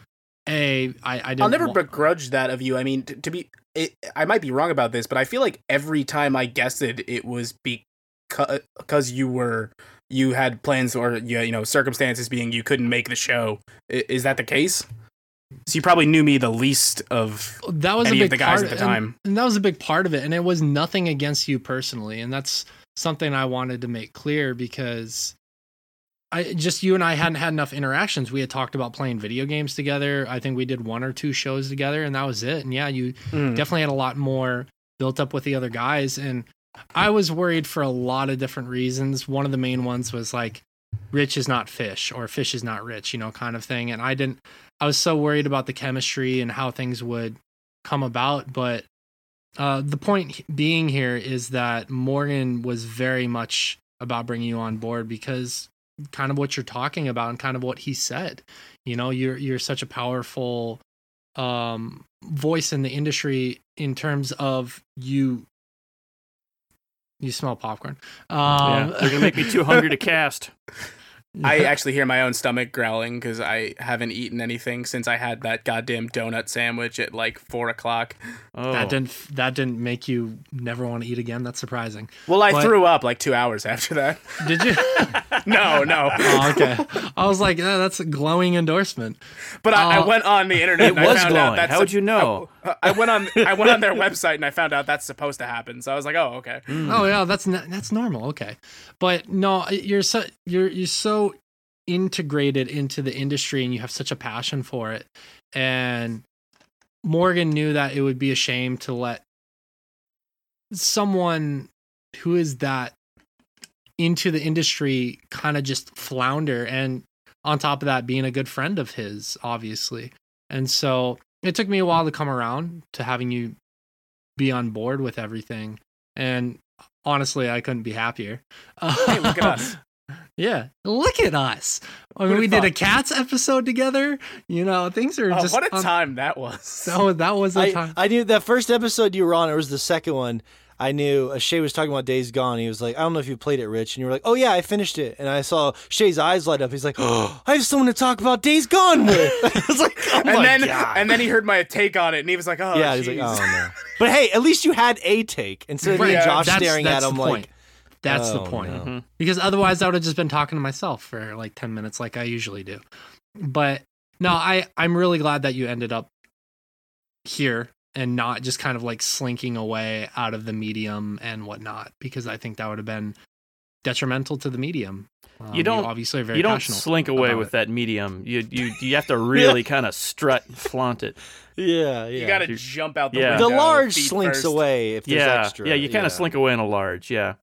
a I, I didn't I'll never begrudge that of you. I mean, t- to be, it, I might be wrong about this, but I feel like every time I guessed it, it was because you were you had plans or you, you know circumstances being you couldn't make the show. I- Is that the case? So you probably knew me the least of that was a of big the guys part at the and- time. and that was a big part of it and it was nothing against you personally and that's something i wanted to make clear because i just you and i hadn't had enough interactions. We had talked about playing video games together. I think we did one or two shows together and that was it. And yeah you Mm. definitely had a lot more built up with the other guys. And i was worried for a lot of different reasons. One of the main ones was like rich is not fish or fish is not rich you know kind of thing. And i didn't i was so worried about the chemistry and how things would come about. But uh, the point being here is that morgan was very much about bringing you on board because kind of what you're talking about and kind of what he said you know you're you're such a powerful um voice in the industry in terms of you you smell popcorn um yeah, they're gonna make me too hungry to cast. I actually hear my own stomach growling because I haven't eaten anything since I had that goddamn donut sandwich at like four o'clock. Oh, that didn't that didn't make you never want to eat again that's surprising Well, I But- threw up like two hours after that. did you no, no. oh, okay i was like yeah, that's a glowing endorsement But I, I Uh, went on the internet. It and I was found out glowing. that's How would you know? I, I went on. I went on their website and I found out that's supposed to happen. So I was like, oh, okay. Hmm. Oh yeah, that's n- that's normal. Okay, but no, you're so you're you're so integrated into the industry and you have such a passion for it. And Morgan knew that it would be a shame to let someone who is that into the industry kind of just flounder and on top of that being a good friend of his obviously and so it took me a while to come around to having you be on board with everything and honestly i couldn't be happier Hey, look at us. yeah look at us i mean Who'd've we did a cats episode together you know things are Oh, just what a on- time that was. that was that was a I, time I knew that first episode you were on. It was the second one. I knew uh, Shay was talking about Days Gone. He was like, I don't know if you played it, Rich. And you were like, Oh, yeah, I finished it. And I saw Shay's eyes light up. He's like, Oh, I have someone to talk about Days Gone with. I was like, Oh, and my then God. and then he heard my take on it and he was like, oh, yeah, he's like. Oh, no. But hey, at least you had a take instead of me and Right, Josh that's- staring that's at him the like, point. that's the Oh, point no. Mhm. because otherwise I would have just been talking to myself for like 10 minutes like I usually do. But no, I I'm really glad that you ended up here and not just kind of like slinking away out of the medium and whatnot because I think that would have been detrimental to the medium. Um, You don't- obviously are very you don't slink away with it. that medium. You you you have to really kind of strut and flaunt it. Yeah, yeah. You got to jump out the Yeah. window. the large slinks first. away if there's Yeah, extra. yeah. You kind of slink away in a large. Yeah.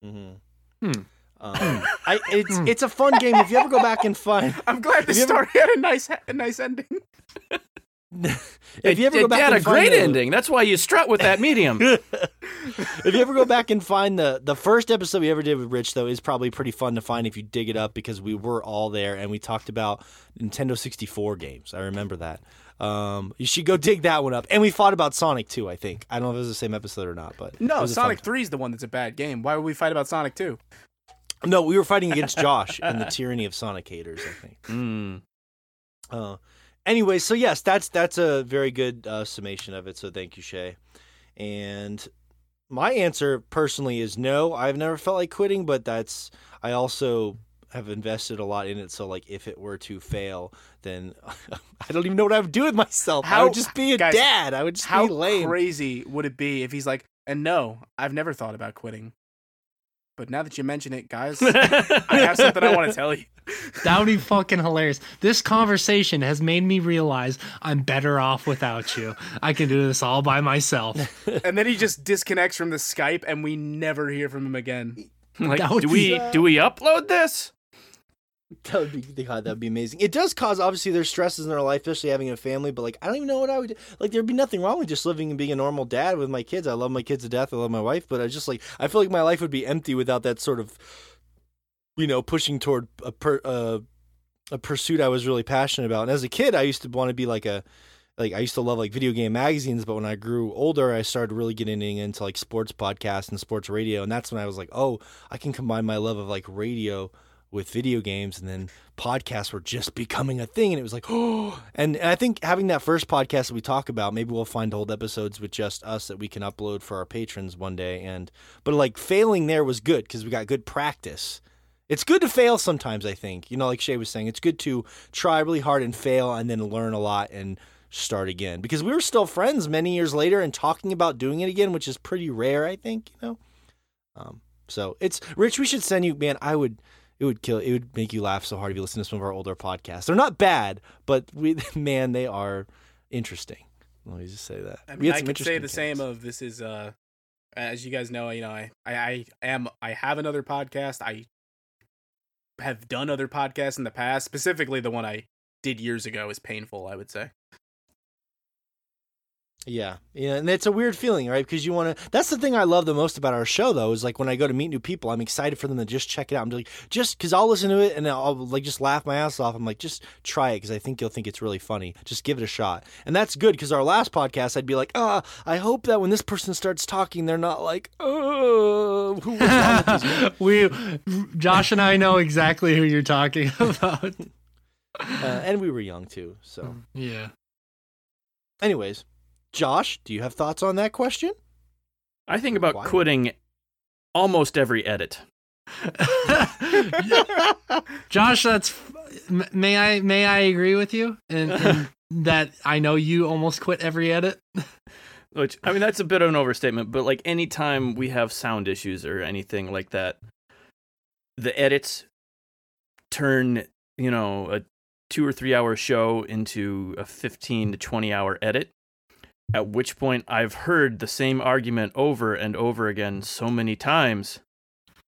hmm Hmm. Um, I, it's it's a fun game. If you ever go back and find, I'm glad the Have you ever- story had a nice a nice ending. If you ever it, go back it had and a great the- ending. That's why you strut with that medium. if you ever go back and find the the first episode we ever did with Rich, though, is probably pretty fun to find if you dig it up because we were all there and we talked about Nintendo 64 games. I remember that. Um, you should go dig that one up. And we fought about Sonic too. I think I don't know if it was the same episode or not, but No, was a fun Sonic. Three is the one that's a bad game. Why would we fight about Sonic Two? No, we were fighting against Josh and the tyranny of Sonic haters. I think. Mm. Uh, anyway, so yes, that's that's a very good uh, summation of it. So thank you, Shay. And my answer personally is no. I've never felt like quitting, but that's I also have invested a lot in it. So like, if it were to fail, then I don't even know what I would do with myself. I How- would just be a guys, dad. I would just How be lame. crazy would it be if he's like, and no, I've never thought about quitting. But now that you mention it, guys, I have something I want to tell you. That would be fucking hilarious. This conversation has made me realize I'm better off without you. I can do this all by myself. And then he just disconnects from the Skype, and we never hear from him again. Like, That would do be- we do we upload this? That would be God, that would be amazing. It does cause obviously there's stresses in our life, especially having a family. But like, I don't even know what I would like. There'd be nothing wrong with just living and being a normal dad with my kids. I love my kids to death. I love my wife, but I just like I feel like my life would be empty without that sort of, you know, pushing toward a per, uh, a pursuit I was really passionate about. And as a kid, I used to want to be like a like I used to love like video game magazines, but when I grew older, I started really getting into like sports podcasts and sports radio, and that's when I was like, oh, I can combine my love of like radio with video games, and then podcasts were just becoming a thing, and it was like, oh, and, and I think having that first podcast that we talk about, maybe we'll find old episodes with just us that we can upload for our patrons one day, and but like failing there was good because we got good practice. It's good to fail sometimes, I think. You know, like Shay was saying, it's good to try really hard and fail and then learn a lot and start again. Because we were still friends many years later and talking about doing it again, which is pretty rare, I think, you know. Um, so it's Rich, we should send you man, I would it would kill it would make you laugh so hard if you listen to some of our older podcasts. They're not bad, but we man, they are interesting. Let me just say that. I mean, I could say the same of this is uh as you guys know, you know, I, I I am I have another podcast. I have done other podcasts in the past. Specifically the one I did years ago is painful, I would say. Yeah, yeah, and it's a weird feeling, right? Because you want to. That's the thing I love the most about our show, though, is like when I go to meet new people, I'm excited for them to just check it out. I'm like, just because I'll listen to it and I'll like just laugh my ass off. I'm like, just try it because I think you'll think it's really funny. Just give it a shot, and that's good because our last podcast, I'd be like, ah, I hope that when this person starts talking, they're not like, oh, who what's wrong with these we, Josh and I know exactly who you're talking about. uh, and we were young too. So, Yeah. anyways, Josh, do you have thoughts on that question? I think about Why? quitting almost every edit. Josh, that's may I may I agree with you in, in that I know you almost quit every edit. Which I mean that's a bit of an overstatement, but like anytime we have sound issues or anything like that, the edits turn, you know, a two or three hour show into a 15 to 20 hour edit. At which point I've heard the same argument over and over again so many times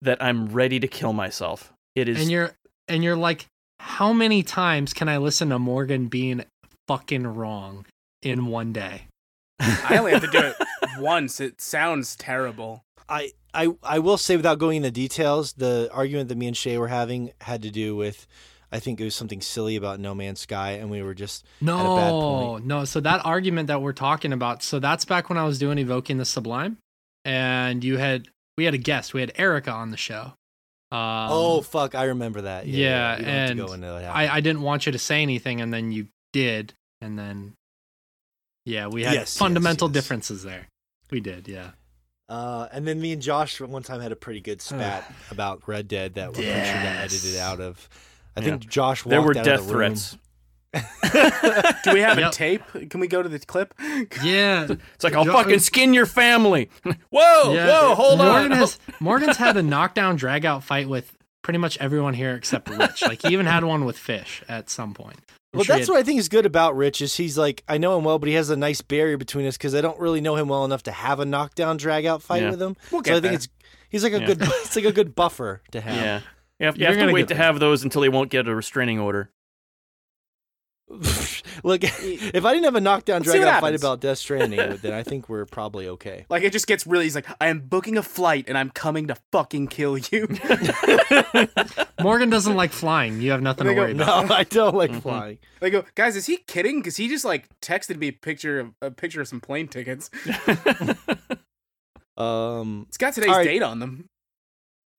that I'm ready to kill myself. It is And you're and you're like, how many times can I listen to Morgan being fucking wrong in one day? I only have to do it once. It sounds terrible. I, I I will say without going into details, the argument that me and Shay were having had to do with I think it was something silly about No Man's Sky, and we were just a bad No, point. no. So that argument that we're talking about, so that's back when I was doing evoking the sublime, and you had we had a guest, we had Erica on the show. Um, oh fuck, I remember that. Yeah, yeah, we don't to and go into that. I, I didn't want you to say anything, and then you did, and then yeah, we had Yes, yes, fundamental yes. differences there. We did, yeah. Uh, and then me and Josh one time had a pretty good spat about Red Dead that we're pretty sure got edited out of. I Yeah. think Josh walked there were out death of the room. threats. Do we have Yep. a tape? Can we go to the clip? Yeah. It's like I'll Jo- fucking skin your family. whoa, yeah. whoa, hold Morgan on. Has, Morgan's had a knockdown drag out fight with pretty much everyone here except Rich. Like he even had one with Fish at some point. I'm Well, sure that's had- what I think is good about Rich is he's like I know him well, but he has a nice barrier between us because I don't really know him well enough to have a knockdown drag out fight Yeah. with him. We'll so I think there. it's he's like a Yeah. good it's like a good buffer to have. Yeah. You have, you You're have to gonna wait to there. have those until he won't get a restraining order. Look, if I didn't have a knockdown Let's see drag out fight about Death Stranding, then I think we're probably okay. Like it just gets really. He's like, I am booking a flight and I'm coming to fucking kill you. Morgan doesn't like flying. You have nothing to go, worry about. No, I don't like Mhm. flying. they go, guys, is he kidding? Because he just like texted me a picture of a picture of some plane tickets. Um, It's got today's All right. date on them.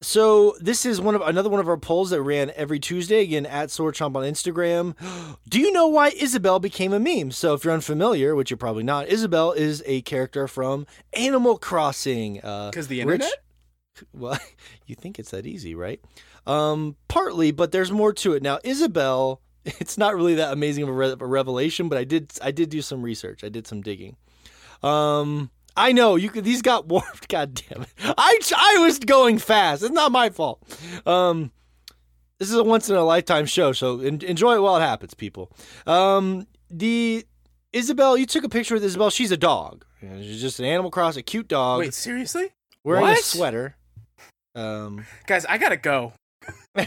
So this is one of another one of our polls that ran every Tuesday again at Sword Chomp on Instagram. Do you know why Isabelle became a meme? So if you're unfamiliar, which you're probably not, Isabelle is a character from Animal Crossing. Uh, Because the Rich- internet. well, you think it's that easy, right? Um, partly, but there's more to it. Now, Isabelle, it's not really that amazing of a, re- a revelation, but I did I did do some research. I did some digging. Um, I know you could. These got warped. God damn it! I I was going fast. It's not my fault. Um, this is a once in a lifetime show, so en- enjoy it while it happens, people. Um, the Isabelle, you took a picture with Isabelle. She's a dog. She's just an Animal Cross, a cute dog Wait, seriously, wearing a What? sweater. Um, guys, I gotta go.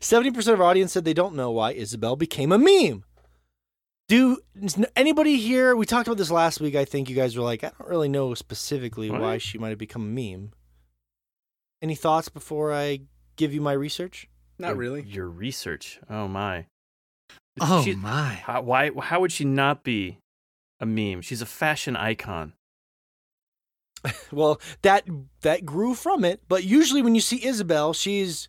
seventy percent of our audience said they don't know why Isabelle became a meme. Do anybody here? We talked about this last week. I think you guys were like, I don't really know specifically why she might have become a meme. Any thoughts before I give you my research? Not Your- really. Your research. Oh my. Oh She- my. How, why? How would she not be a meme? She's a fashion icon. Well, that that grew from it. But usually, when you see Isabelle, she's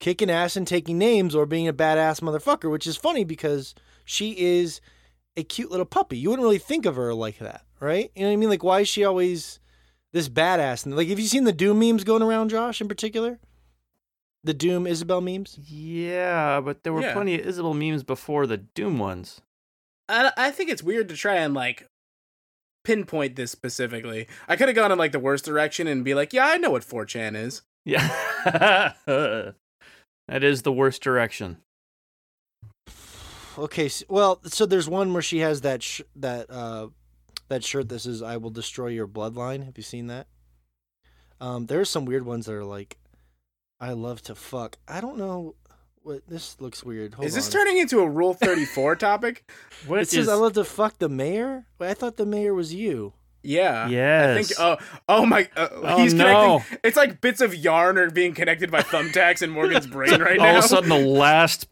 kicking ass and taking names or being a badass motherfucker, which is funny because she is a cute little puppy. You wouldn't really think of her like that, right? You know what I mean? Like, why is she always this badass? And like, have you seen the Doom memes going around, Josh, in particular? The Doom Isabelle memes. Yeah, but there were Yeah. plenty of Isabelle memes before the Doom ones. I, I think it's weird to try and like pinpoint this specifically. I could have gone in like the worst direction and be like, yeah, I know what 4chan is. Yeah. that is the worst direction. Okay, s well, so there's one where she has that sh- that uh that shirt that says "I will destroy your bloodline." Have you seen that? Um, there are some weird ones that are like, "I love to fuck." I don't know what this looks weird. Hold is this on. turning into a Rule 34 topic? What It says, "I love to fuck the mayor." Wait, I thought the mayor was you. Yeah. I Yes. think. Oh, oh my! Uh, Oh, he's no. connecting. It's like bits of yarn are being connected by thumbtacks in Morgan's brain right now. All of a sudden, the last,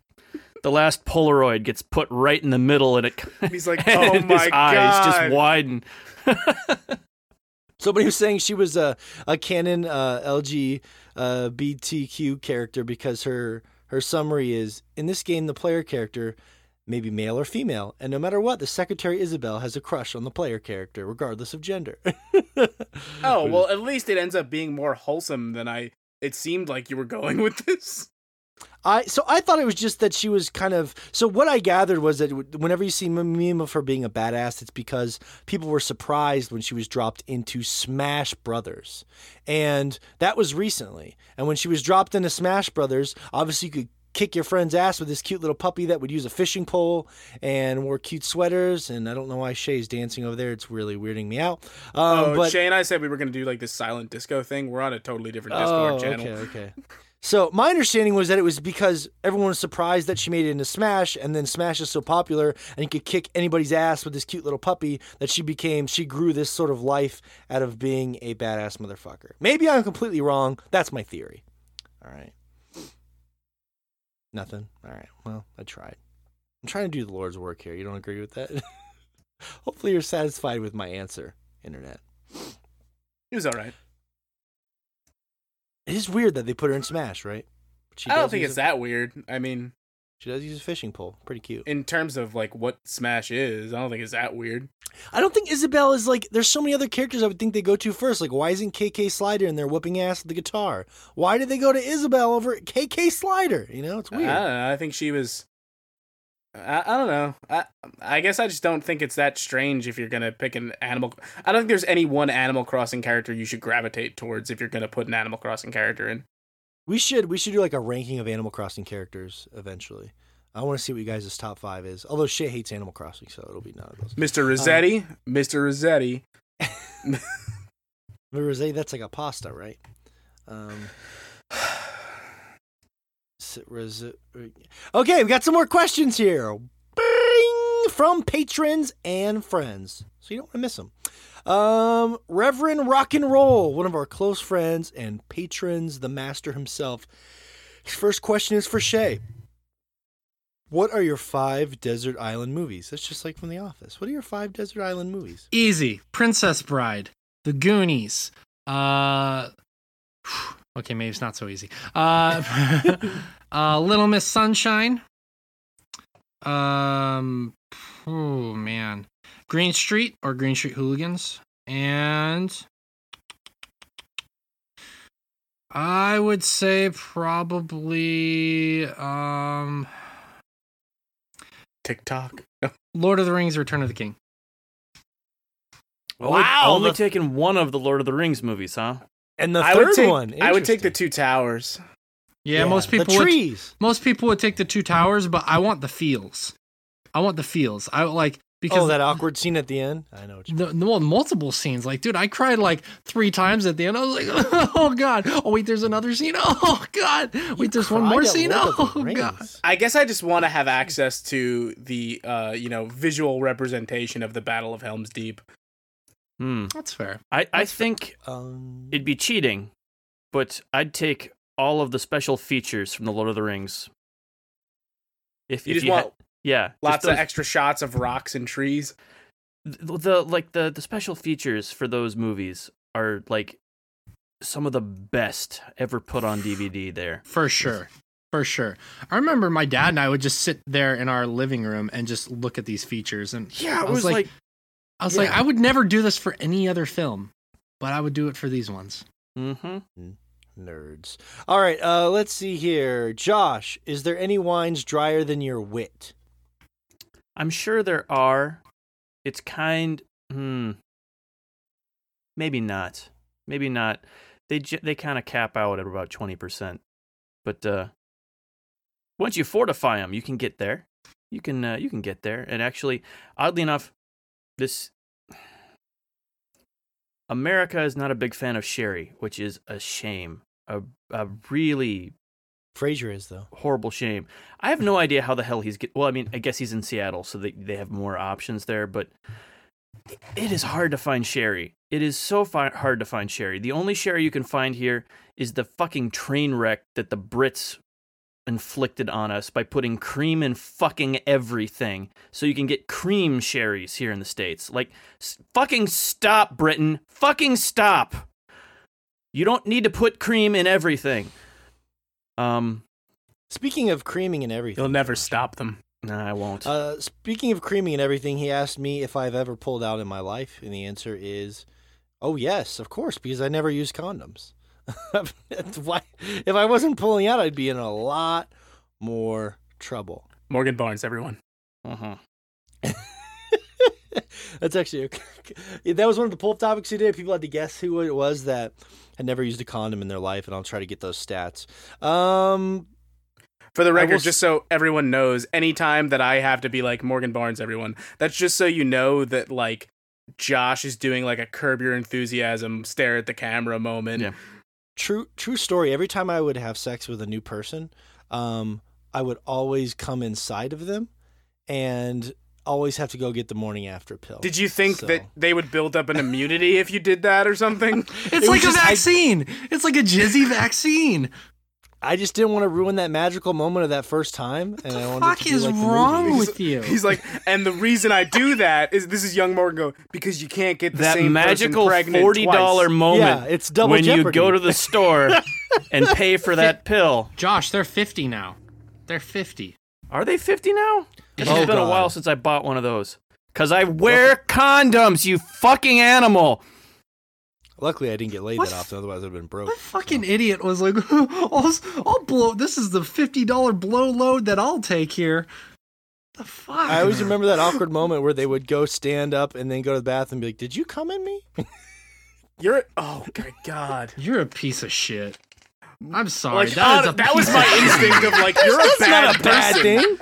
the last Polaroid gets put right in the middle, and it. He's like, and "Oh my his eyes just widen. Somebody was saying she was a a canon uh, LG uh, BTQ character because her her summary is in this game the player character may be male or female, and no matter what, the secretary Isabelle has a crush on the player character regardless of gender. Oh well, at least it ends up being more wholesome than I. It seemed like you were going with this. I so I thought it was just that she was kind of so what I gathered was that whenever you see a meme of her being a badass, it's because people were surprised when she was dropped into Smash Brothers, and that was recently. And when she was dropped into Smash Brothers, obviously you could kick your friend's ass with this cute little puppy that would use a fishing pole and wore cute sweaters. And I don't know why Shay's dancing over there; it's really weirding me out. Um, oh, but Shay and I said we were going to do like this silent disco thing. We're on a totally different Discord oh, channel. Okay, okay. So my understanding was that it was because everyone was surprised that she made it into Smash, and then Smash is so popular, and you could kick anybody's ass with this cute little puppy that she became. She grew this sort of life out of being a badass motherfucker. Maybe I'm completely wrong. That's my theory. All right. Nothing. All right. Well, I tried. I'm trying to do the Lord's work here. You don't agree with that? Hopefully, you're satisfied with my answer, Internet. He was all right. It is weird that they put her in Smash, right? She I don't think it's a- that weird. I mean, She does use a fishing pole. Pretty cute. in terms of like what Smash is, I don't think it's that weird. I don't think Isabelle is like. There's so many other characters I would think they go to first. Like, why isn't KK Slider in there whooping ass with the guitar? Why did they go to Isabelle over KK Slider? You know, it's I weird. don't know. I think she was I, I don't know. I I guess I just don't think it's that strange if you're gonna pick an animal. I don't think there's any one Animal Crossing character you should gravitate towards if you're gonna put an Animal Crossing character in. We should we should do like a ranking of Animal Crossing characters eventually. I want to see what you guys' top five is. Although shit hates Animal Crossing, so it'll be none of those. Mr. Resetti, Mr. Resetti. Rosé, that's like a pasta, right? Um, s- ros- okay, we got some more questions here. From patrons and friends, so you don't want to miss them. Um, Reverend Rock and Roll, one of our close friends and patrons, the master himself. His first question is for Shay. What are your five desert island movies? That's just like from The Office. What are your five desert island movies? Easy. Princess Bride, The Goonies. Uh, okay, maybe it's not so easy. Uh, uh, Little Miss Sunshine. Um, oh man, Green Street or Green Street Hooligans, and I would say probably um, TikTok. Lord of the Rings: Return of the King. Only, Wow, Only the- taking one of the Lord of the Rings movies, huh? And the I third would take. one. I would take the two towers. Yeah, most people the would trees. most people would take the two towers, but I want the feels. I want the feels. I like because oh, that awkward scene at the end. I know. What you the, the well, multiple scenes. Like, dude, I cried like three times at the end. I was like, oh god. Oh wait, there's another scene. Oh god. Wait, there's one more scene. Lord of the Oh god. I guess I just want to have access to the, uh, you know, visual representation of the Battle of Helm's Deep. Hmm. That's fair. I, I think Um, it'd be cheating, but I'd take all of the special features from the Lord of the Rings. If, You if just you want ha- yeah, lots of extra shots of rocks and trees. the, the like the the special features for those movies are like some of the best ever put on DVD there. For sure. For sure. I remember my dad and I would just sit there in our living room and just look at these features and Yeah, it was was like- like, I was like, I would never do this for any other film, but I would do it for these ones. Mm-hmm. nerds. All right. Uh, let's see here. Josh, is there any wines drier than your wit? I'm sure there are. It's kind hmm maybe not. Maybe not. They j- they kind of cap out at about 20%. But uh once you fortify them, you can get there. You can uh, you can get there. And actually, oddly enough, this America is not a big fan of sherry, which is a shame. A a really Fraser is though. horrible shame. I have no idea how the hell he's get. Well, I mean, I guess he's in Seattle, so they they have more options there. But it is hard to find sherry. It is so fi- hard to find sherry. The only sherry you can find here is the fucking train wreck that the Brits inflicted on us by putting cream in fucking everything, so you can get cream sherries here in the states. Like, s- fucking stop, Britain. Fucking stop. You don't need to put cream in everything. Um. Speaking of creaming and everything, You'll never stop them. No, I won't. Uh, speaking of creaming and everything, he asked me if I've ever pulled out in my life, and the answer is, oh yes, of course, because I never use condoms. Why. If I wasn't pulling out, I'd be in a lot more trouble. Morgan Barnes, everyone. uh-huh. That's actually that was one of the pull-up topics today. People had to guess who it was that had never used a condom in their life, and I'll try to get those stats. Um, For the record, just so everyone knows, anytime that I have to be like Morgan Barnes, everyone, that's just so you know that like Josh is doing like a curb your enthusiasm, stare at the camera moment. Yeah. True, true story. Every time I would have sex with a new person, um, I would always come inside of them, and always have to go get the morning after pill. Did you think So- that they would build up an immunity if you did that or something? It's was like a just- I- vaccine. It's like a jizzy vaccine. I just didn't want to ruin that magical moment of that first time, and I wanted fuck to be is like the wrong movie. with you? He's like, and the reason I do that is this is young Morgan go because you can't get the that same magical pregnant forty dollar moment Yeah, it's double when you go to the store and pay for that pill. Josh, they're 50 now. They're 50. Are they fifty now? It's Oh, been a while since I bought one of those. Cause I wear condoms, you fucking animal. Luckily, I didn't get laid What that often; otherwise, I'd have been broke. What fucking idiot was like, I'll, I'll blow, this is the $50 blow load that I'll take here. The fuck? I always remember that awkward moment where they would go stand up and then go to the bathroom and be like, "Did you come in me?" You're oh my god. You're a piece of shit. I'm sorry. Like that is uh, that was my instinct of like you're a bad not a bad person. thing.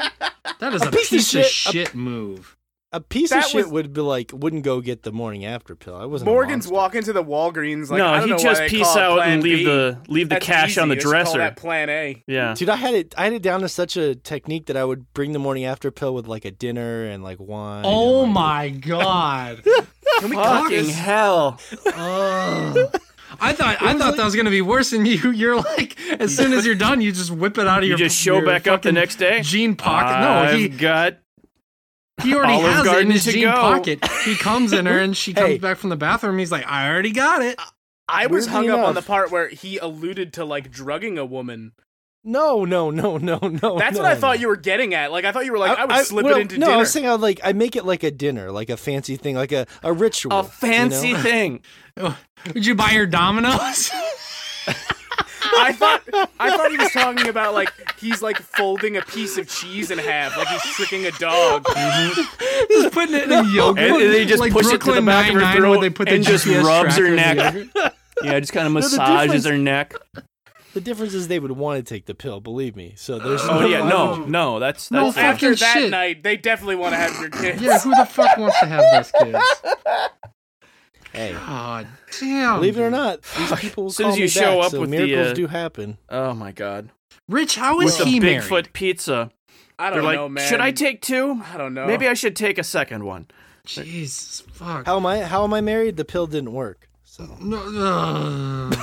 That is a a, piece of piece, of shit- shit, move. A piece That of shit was- would be like wouldn't go get the morning after pill. I wasn't. Morgan's monster. walking to the Walgreens like I no, don't he know just they peace out and leave B. the leave the That's cash on the easy. Just call dresser. that Plan A. Yeah. Dude, I had it. I had it down to such a technique that I would bring the morning after pill with like a dinner and like wine. Oh like, my god. Can we Fucking hell. Ugh. I thought I thought that was gonna be worse than you. You're like, as soon as you're done, you just whip it out of You your. just show your back up the next day. jean pocket. No, I've he got he already Olive has it in his jean go. pocket. He comes in her and she comes Hey. back from the bathroom. He's like, I already got it. I was Weirdly hung up on the part where he alluded to like drugging a woman. No, no, no, no, no. That's no, what I thought you were getting at. Like I thought you were like I, would slip well, it into no, dinner. I was saying I like I make it like a dinner, like a fancy thing, like a, a ritual. a fancy you know? thing. Would you buy your Domino's? I thought I thought he was talking about like he's like folding a piece of cheese in half, like he's tricking a dog. Mm-hmm. He's putting it in a yogurt. And they just like push it to the Brooklyn back of her throat where they put the and just GPS rubs her tracker in the neck. Yeah, just kind of massages difference- her neck. The difference is they would want to take the pill, believe me. So there's Oh no yeah, no, no, that's No, that's fuck After that shit. night, they definitely want to have your kids. Yeah, who the fuck wants to have those kids? Hey, God damn. believe it or not, these people will As soon as you me show back, up so with the, miracles uh, do happen. Oh my god. Rich, how is With he the married? Bigfoot pizza. I don't like, know, man. should I take two? I don't know. Maybe I should take a second one. Jesus fuck. How am I? How am I married? The pill didn't work. So No, ugh.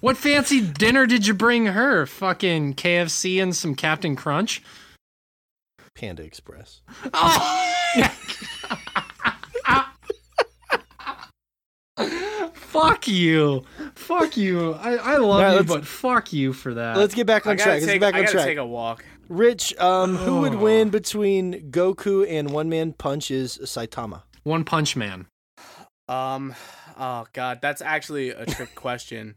what fancy dinner did you bring her? Fucking KFC and some Captain Crunch? Panda Express. Oh. Fuck you. Fuck you. I, I love Alright, you, but fuck you for that. Let's get back on gotta track. Let's get back I on gotta track. take a walk. Rich, um, who would Oh. win between Goku and One Man Punch is Saitama? One Punch Man. Um, oh god, that's actually a trick question.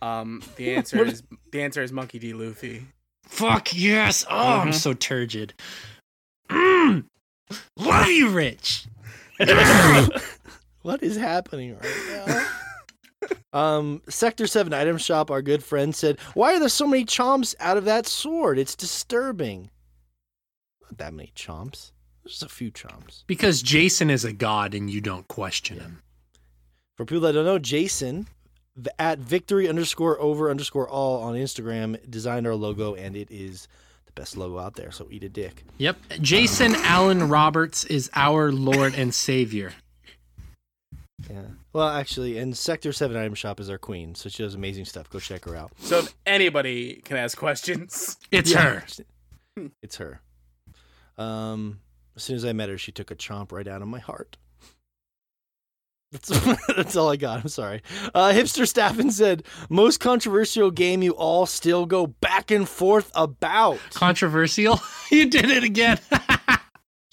Um, the answer is the answer is Monkey D. Luffy. Fuck yes. Oh, I'm Mhm. so turgid. Mm. Love you, Rich. What is happening right now? um, Sector 7 item shop, our good friend said, Why are there so many chomps out of that sword? It's disturbing. Not that many chomps. There's a few chomps. Because Jason is a god and you don't question him. For people that don't know, Jason at victory underscore over underscore all on Instagram designed our logo, and it is the best logo out there. So eat a dick. Yep. Jason Allen Roberts is our Lord and Savior. Yeah. Well, actually, and Sector 7 item shop is our queen. So she does amazing stuff. Go check her out. So if anybody can ask questions. It's Yeah. her. It's her. Um, as soon as I met her, she took a chomp right out of my heart. That's, that's all I got. I'm sorry. Uh, Hipster Staffin said, most controversial game you all still go back and forth about. Controversial. you did it again.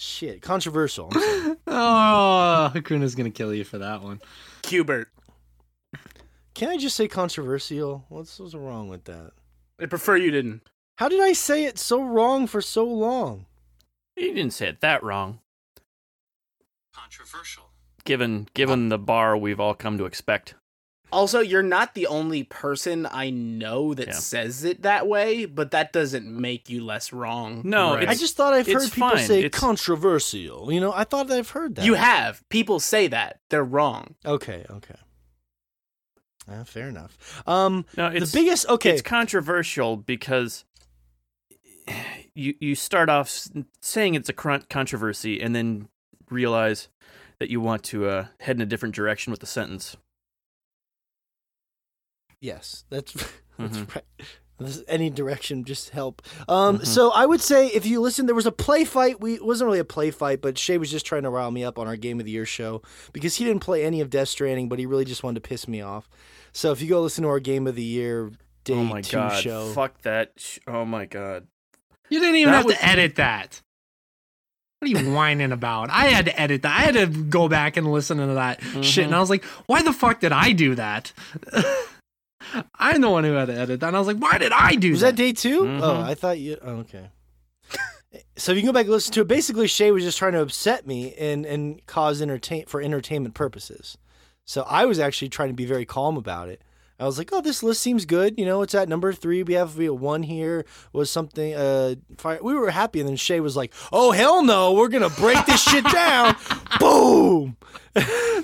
Shit, controversial. I'm oh, Hakuna's gonna kill you for that one. Cubert. Can I just say controversial? What's, what's wrong with that? I prefer you didn't. How did I say it so wrong for so long? You didn't say it that wrong. Controversial. Given given uh, the bar we've all come to expect. Also, you're not the only person I know that Yeah. says it that way, but that doesn't make you less wrong. No, Right. I just thought I've It's heard people fine. say It's- controversial. You know, I thought I've heard that. you have people say that they're wrong. Okay, okay. Uh, fair enough. Um, No, it's the biggest. Okay, it's controversial because you you start off saying it's a controversy and then realize that you want to uh, head in a different direction with the sentence. Yes, that's that's Mhm. right. Any direction, just help. Um, Mhm. so I would say if you listen, there was a play fight. We it wasn't really a play fight, but Shay was just trying to rile me up on our Game of the Year show because he didn't play any of Death Stranding, but he really just wanted to piss me off. So if you go listen to our Game of the Year day oh my two god! show, Fuck that! Oh my god! You didn't even That have was- to edit that. What are you whining about? I had to edit that. I had to go back and listen to that shit, and I was like, "Why the fuck did I do that?" I'm the one who had to edit that. And I was like, "Why did I do was that?" that day 2 Mhm. Oh, I thought you. Oh, okay. So if you can go back and listen to it, basically Shay was just trying to upset me and and cause entertain for entertainment purposes. So I was actually trying to be very calm about it. I was like, "Oh, this list seems good. You know, it's at number three. We have we have one here was something. Uh, fire. we were happy, and then Shay was like, "Oh hell no, we're gonna break this shit down." Boom.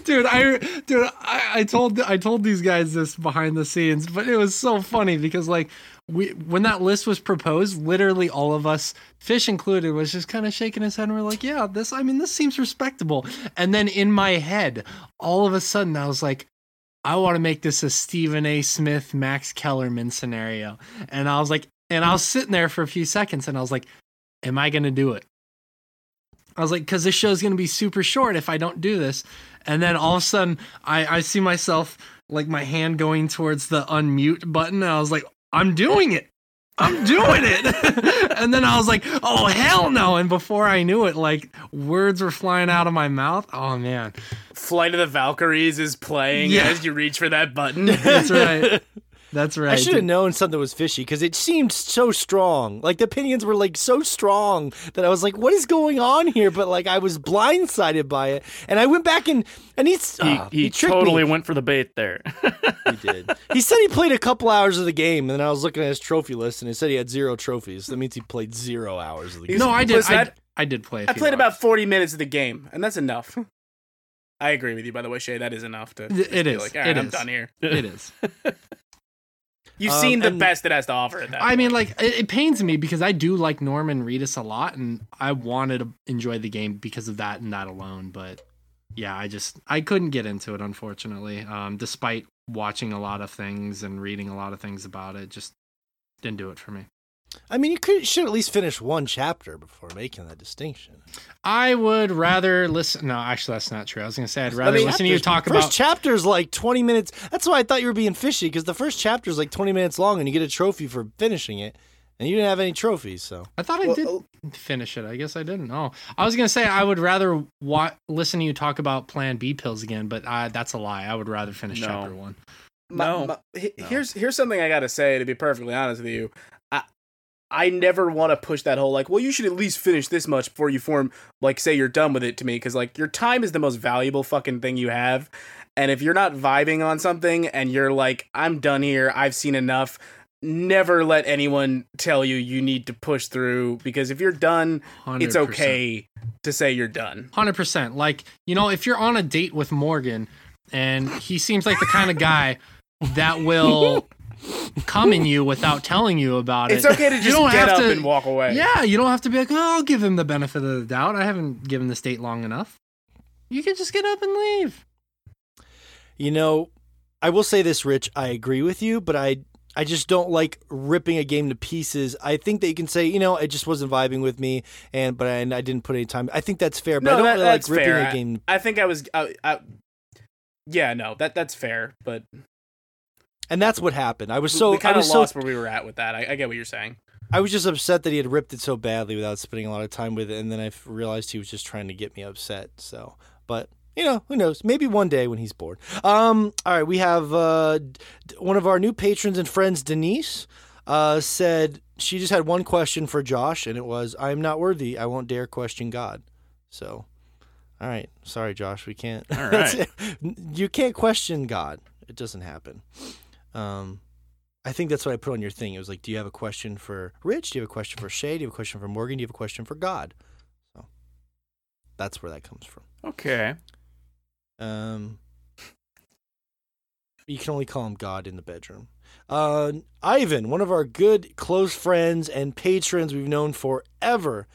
dude i dude I, I told i told these guys this behind the scenes but it was so funny because like we when that list was proposed literally all of us fish included was just kind of shaking his head and we're like yeah this i mean this seems respectable and then in my head all of a sudden i was like i want to make this a stephen a smith max kellerman scenario and i was like and i was sitting there for a few seconds and i was like am i gonna do it I was like, because this show's gonna be super short if I don't do this. And then all of a sudden, I I see myself like my hand going towards the unmute button, and I was like, I'm doing it. I'm doing it. and then I was like, oh hell no. And before I knew it, like words were flying out of my mouth. Oh man. Flight of the Valkyries is playing Yeah. as you reach for that button. That's right. That's right. I should have known something was fishy because it seemed so strong. Like the opinions were like so strong that I was like, "What is going on here?" But like I was blindsided by it, and I went back and and he's He, ah, he, tricked totally me. went for the bait there. He did. he said he played a couple hours of the game, and then I was looking at his trophy list, and he said he had zero trophies. That means he played zero hours of the game. No, I did. I, that- I did play. I I played about 40 minutes of the game, and that's enough. I agree with you, by the way, Shay. That is enough to It just like, all right, It I'm is. done here. It is. You've Um, seen the best it has to offer at that I mean, like it, it pains me because I do like Norman Reedus a lot, and I wanted to enjoy the game because of that and that alone. But yeah, I just I couldn't get into it, unfortunately. Um, despite watching a lot of things and reading a lot of things about it, just didn't do it for me. I mean, you could should at least finish one chapter before making that distinction. I would rather listen. No, actually, that's not true. I was gonna say I'd rather mean, listen to you chapters- talk first about. chapter's like 20 minutes. That's why I thought you were being fishy because the first chapter is like 20 minutes long, and you get a trophy for finishing it, and you didn't have any trophies. So I thought I Well, did oh. finish it. I guess I didn't. Oh, I was gonna say I would rather wa- listen to you talk about Plan B pills again, but I, that's a lie. I would rather finish No. chapter one. My- No. my- he- No. here's here's something I gotta say to be perfectly honest with you. I never want to push that whole like, well, you should at least finish this much before you form like say you're done with it to me because like your time is the most valuable fucking thing you have, and if you're not vibing on something and you're like, I'm done here, I've seen enough. Never let anyone tell you you need to push through because if you're done, it's 100%. okay to say you're done. Hundred percent. Like you know, if you're on a date with Morgan, and he seems like the kind of guy that will come in you without telling you about It's it. It's okay to just You just don't get have up to- and walk away. Yeah, you don't have to be like, oh, I'll give him the benefit of the doubt. I haven't given the state long enough. You can just get up and leave. You know, I will say this, Rich. I agree with you, but I I just don't like ripping a game to pieces. I think that you can say, you know, it just wasn't vibing with me, and but I, and I didn't put any time. I think that's fair, but I don't that, really like ripping fair. a game. I, I think I was. I, I, yeah, no, that that's fair. But And that's what happened. I was so we kind of was so lost where we were at with that. I, I get what you're saying. I was just upset that he had ripped it so badly without spending a lot of time with it, and then I realized he was just trying to get me upset. So, but you know, who knows? Maybe one day when he's bored. Um, all right, we have uh, one of our new patrons and friends, Denise, uh, said she just had one question for Josh, and it was, "I am not worthy. I won't dare question God." So, all right, sorry, Josh, we can't. All right. you can't question God. It doesn't happen. Um, I think that's what I put on your thing. It was like, do you have a question for Rich? Do you have a question for Shay? Do you have a question for Morgan? Do you have a question for God? So that's where that comes from. Okay. Um, you can only call him God in the bedroom. Uh, Ivan, one of our good close friends and patrons we've known forever,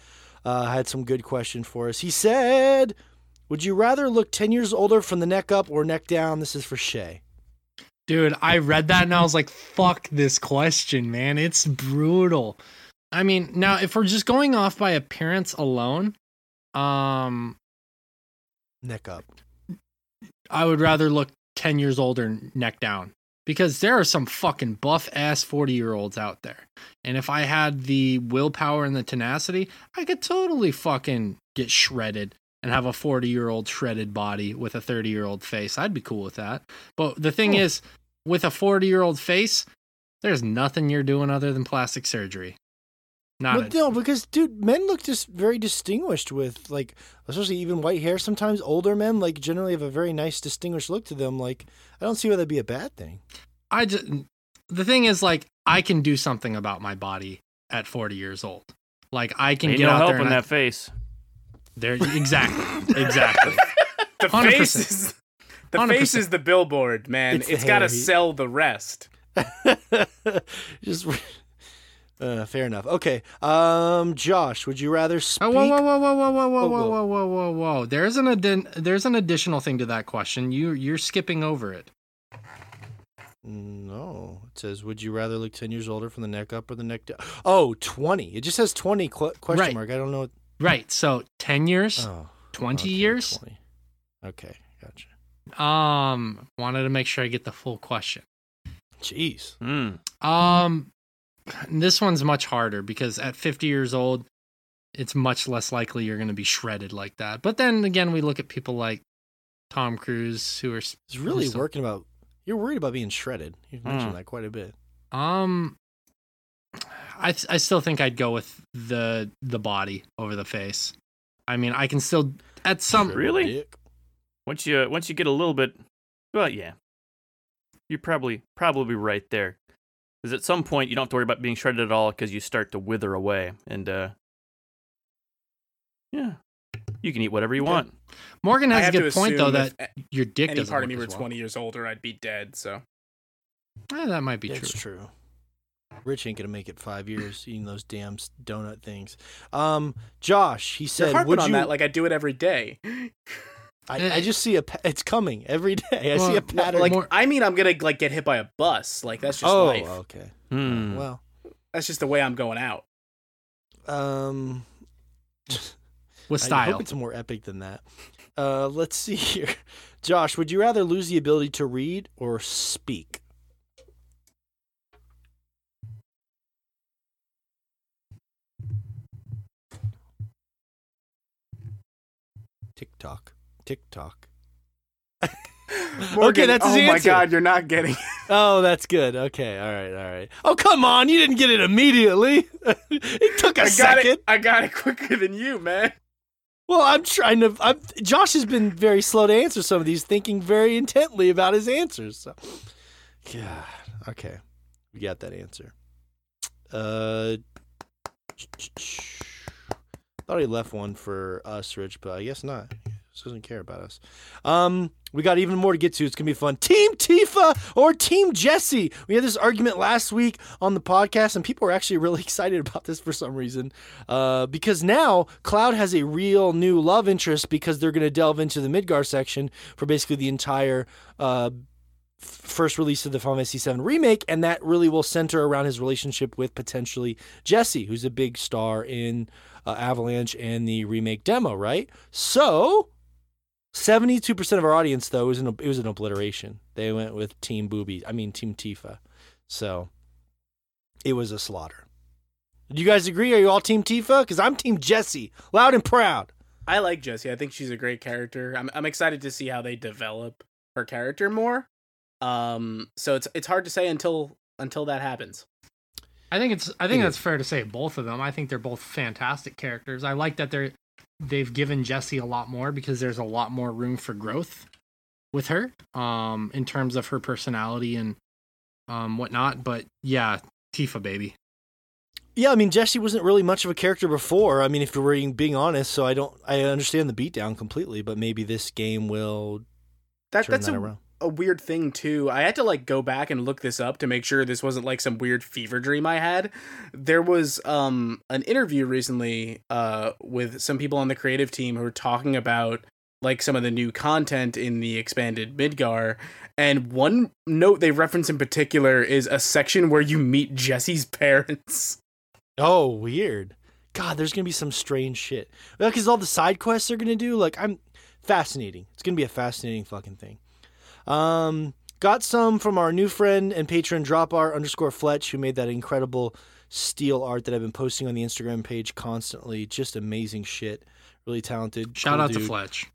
uh, had some good question for us. He said, "Would you rather look ten years older from the neck up or neck down?" This is for Shay. Dude, I read that and I was like, fuck this question, man. It's brutal. I mean, now if we're just going off by appearance alone, um, Neck up. I would rather look 10 years older neck down because there are some fucking buff ass 40 year olds out there. And if I had the willpower and the tenacity, I could totally fucking get shredded and have a 40 year old shredded body with a 30 year old face. I'd be cool with that. But the thing is, with a 40 year old face, there's nothing you're doing other than plastic surgery. Not But a, no, because dude, men look just very distinguished with like, especially even white hair. Sometimes older men like generally have a very nice, distinguished look to them. Like, I don't see why that'd be a bad thing. I just the thing is like I can do something about my body at 40 years old. Like I can Ain't get no out help there in and I- that face. there exactly exactly. The 100%. face is the 100%. face is the billboard, man. It's it's got to sell the rest. just uh, fair enough. Okay, um, Josh, would you rather speak? Oh, whoa, whoa, whoa, whoa, whoa, whoa, whoa, Whoa, whoa, whoa. whoa, whoa! There's an addin- there's an additional thing to that question. You you're skipping over it. No, it says, would you rather look ten years older from the neck up or the neck down? Oh, 20. It just says twenty qu- question Right. mark. I don't know. What, Right. So 10 years, oh, 20 okay, years. 20. Okay, gotcha. Um, wanted to make sure I get the full question. Jeez. Hmm. Um, this one's much harder because at 50 years old, it's much less likely you're going to be shredded like that. But then again, we look at people like Tom Cruise who are s- It's really Who's the- working about. You're worried about being shredded. You've mentioned Mm. that quite a bit. um. I I still think I'd go with the the body over the face. I mean, I can still at some Really? dick. Once you once you get a little bit, well, yeah, you're probably probably right there. Because at some point you don't have to worry about being shredded at all because you start to wither away, and uh, yeah, you can eat whatever you Okay. want. Morgan has a good point though that if your dick any doesn't part of me were well. 20 years older, I'd be dead. So Eh, that might be Yeah, true. True. Rich ain't gonna make it five years eating those damn donut things. Um, Josh, he you're said, harping "Would on you?" that like I do it every day. I, I just see a. It's coming every day. I Well, see a pattern. like more- I mean, I'm gonna like get hit by a bus. Like that's just oh, life. okay. Hmm. Well, That's just the way I'm going out. um, With style. I hope it's more epic than that. Uh, let's see here. Josh, would you rather lose the ability to read or speak? TikTok. TikTok. Morgan, that's his answer. oh my god, you're not getting. Oh, that's good. Okay, all right, all right. Oh, come on, you didn't get it immediately. it took a I got second. it. I got it quicker than you, man. Well, I'm trying to. I'm, Josh has been very slow to answer some of these, thinking very intently about his answers. So, God, okay, we got that answer. Uh, thought he left one for us, Rich, but I guess not. He doesn't care about us. Um, we got even more to get to. It's gonna be fun. Team Tifa or Team Jessie? We had this argument last week on the podcast, and people are actually really excited about this for some reason. Uh, because now Cloud has a real new love interest because they're gonna delve into the Midgar section for basically the entire uh first release of the Final Fantasy VII remake, and that really will center around his relationship with potentially Jessie, who's a big star in uh, Avalanche and the remake demo, right? So, seventy-two percent of our audience, though, is an it was an obliteration. They went with Team Boobies. I mean, Team Tifa. So, it was a slaughter. Do you guys agree? Are you all Team Tifa? Because I'm Team Jessie, loud and proud. I like Jessie. I think she's a great character. I'm I'm excited to see how they develop her character more. Um, so it's it's hard to say until until that happens. I think it's I think It that's fair to say both of them. I think they're both fantastic characters. I like that they're they've given Jessie a lot more because there's a lot more room for growth with her um in terms of her personality and um whatnot. But yeah, Tifa baby. Yeah, I mean Jessie wasn't really much of a character before. I mean, if we're being, being honest, so I don't I understand the beatdown completely, but maybe this game will That turn that's that a, around. A weird thing too. I had to like go back and look this up to make sure this wasn't like some weird fever dream I had. There was um an interview recently uh with some people on the creative team who were talking about like some of the new content in the expanded Midgar and one note they reference in particular is a section where you meet Jessie's parents. Oh, weird. God, there's gonna be some strange shit. Because all the side quests they're gonna do, like I'm fascinating. It's gonna be a fascinating fucking thing. Um, got some from our new friend and patron Dropar underscore Fletch, who made that incredible steel art that I've been posting on the Instagram page constantly. Just amazing shit. Really talented. Shout cool out to. Fletch.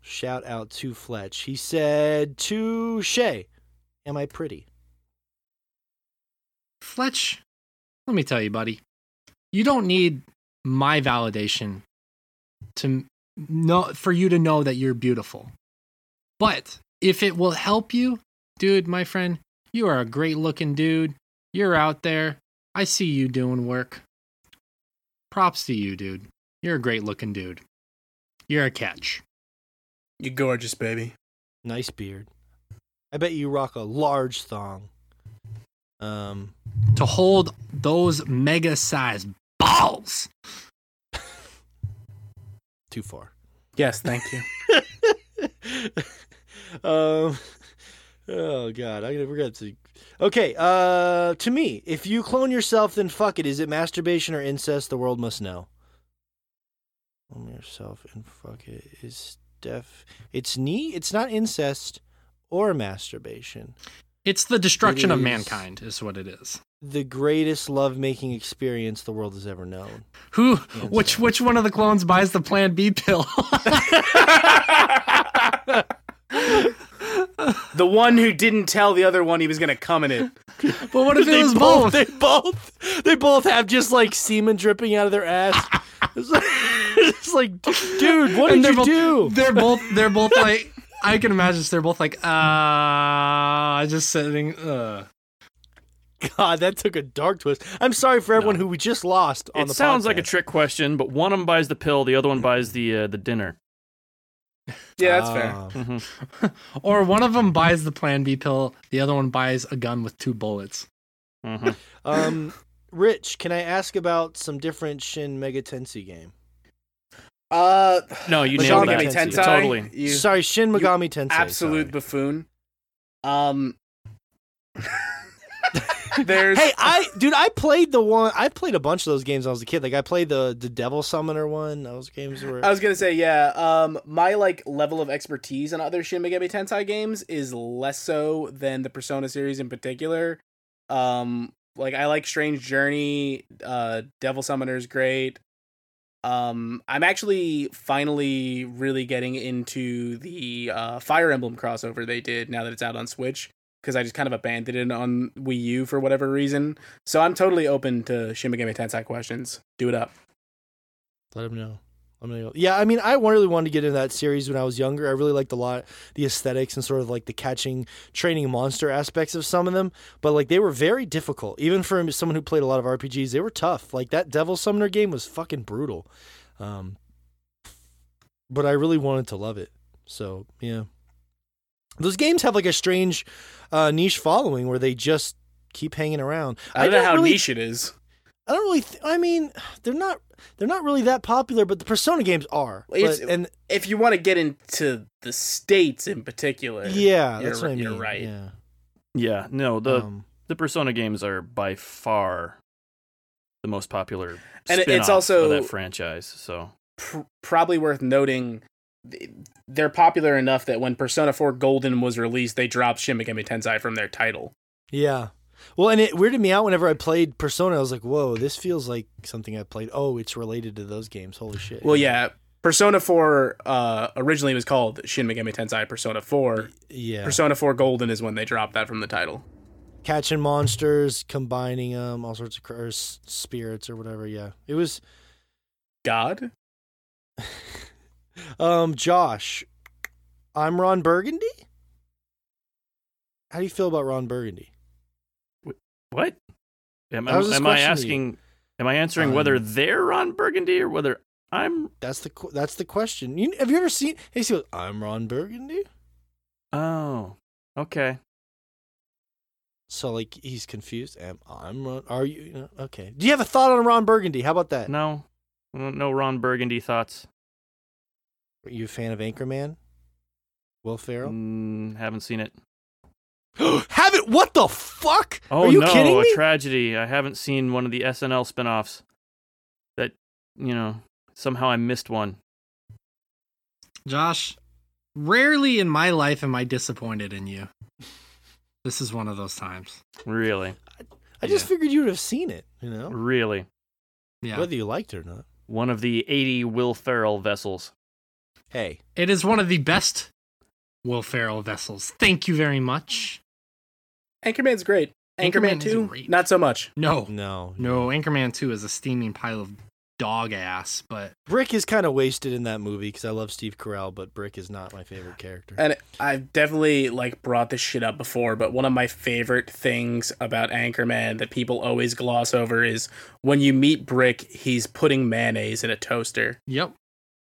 Shout out to Fletch. He said to Shay, "Am I pretty?" Fletch, let me tell you, buddy. you don't need my validation to know for you to know that you're beautiful. But if it will help you, dude, my friend, you are a great looking dude. You're out there. I see you doing work. Props to you, dude. You're a great looking dude. You're a catch. You're gorgeous, baby. Nice beard. I bet you rock a large thong. Um, To hold those mega sized balls. too far. Yes, thank you. um, oh god, gonna forget to. Okay, uh, to me, if you clone yourself, then fuck it. Is it masturbation or incest? The world must know. Clone yourself and fuck it is def. It's knee. It's not incest or masturbation. It's the destruction of mankind, is what it is. The greatest lovemaking experience the world has ever known. Who, which, which one of the clones buys the Plan B pill? the one who didn't tell the other one he was gonna come in it. but what if it they was both? They both. They both have just like semen dripping out of their ass. it's, like, it's like, dude, what And did they're you both, do? They're both. They're both like. I can imagine they're both like, uh, just sitting. Uh. God, that took a dark twist. I'm sorry for everyone who we just lost on It the sounds like a trick question, but one of them buys the pill, the other one buys the uh, the dinner. Yeah, that's fair. Ah. hmm Or one of them buys the Plan B pill, the other one buys a gun with two bullets. hmm Um, Rich, can I ask about some different Shin Mega Tensei game? Uh, No, you Like nailed Megami that. Tensei. Totally. You sorry, Shin Megami Tensei. absolute sorry. buffoon. Um, there's Hey, I dude, I played the one. I played a bunch of those games when I was a kid. Like I played the the Devil Summoner one. Those games were. I was gonna say, yeah. Um, my like level of expertise in other Shin Megami Tensei games is less so than the Persona series in particular. Um, like I like Strange Journey. Uh, Devil Summoner is great. Um, I'm actually finally really getting into the uh, Fire Emblem crossover they did now that it's out on Switch because I just kind of abandoned it on Wii U for whatever reason. So I'm totally open to Shin Megami Tensei questions. Do it up. Let him know. Yeah, I mean, I really wanted to get into that series when I was younger. I really liked a lot the aesthetics and sort of like the catching, training monster aspects of some of them. But like they were very difficult, even for someone who played a lot of RPGs. They were tough. Like that Devil Summoner game was fucking brutal. Um, but I really wanted to love it. So yeah, those games have like a strange uh, niche following where they just keep hanging around. I don't know how really niche it is. I don't really. Th- I mean, they're not. They're not really that popular, but the Persona games are. But- and if you want to get into the states in particular, yeah, you're that's what I mean. you're right. Yeah. Yeah, no, the um, the Persona games are by far the most popular, And it's also- of that franchise. So pr- probably worth noting. Th- They're popular enough that when Persona 4 Golden was released, they dropped Shin Megami Tensei from their title. yeah. Well, and it weirded me out whenever I played Persona. I was like, "Whoa, this feels like something I played." Oh, it's related to those games. Holy shit! Well, yeah, Persona 4 uh, originally was called Shin Megami Tensei Persona 4. yeah. Persona 4 Golden is when they dropped that from the title. Catching monsters, combining them, all sorts of cr- spirits or whatever. Yeah, it was. God? Um, Josh, I'm Ron Burgundy. How do you feel about Ron Burgundy? what? Am, am, am I question to you. asking? Am I answering whether Um, they're Ron Burgundy or whether I'm? That's the that's the question. You, have you ever seen? Hey, he goes, "I'm Ron Burgundy." Oh, okay. So like he's confused. Am I'm Ron? Are you? you know, okay. Do you have a thought on Ron Burgundy? How about that? No no Ron Burgundy thoughts. Are you a fan of Anchorman? Will Ferrell? Mm, haven't seen it. have it? What the fuck? Oh Are you no, kidding a tragedy! I haven't seen one of the SNL spin-offs. That you know somehow I missed one. Josh, rarely in my life am I disappointed in you. This is one of those times. Really, I just Yeah. figured you would have seen it. You know, really, Yeah. whether you liked it or not. one of the eighty Will Ferrell vessels. Hey, It is one of the best Will Ferrell vessels. Thank you very much. Anchorman's great. Anchorman, Anchorman 2? great. Not so much. No, No, no, Anchorman Two is a steaming pile of dog ass. But Brick is kind of wasted in that movie because I love Steve Carell, but Brick is not my favorite character. And I've definitely like brought this shit up before, but one of my favorite things about Anchorman that people always gloss over is when you meet Brick, he's putting mayonnaise in a toaster. yep,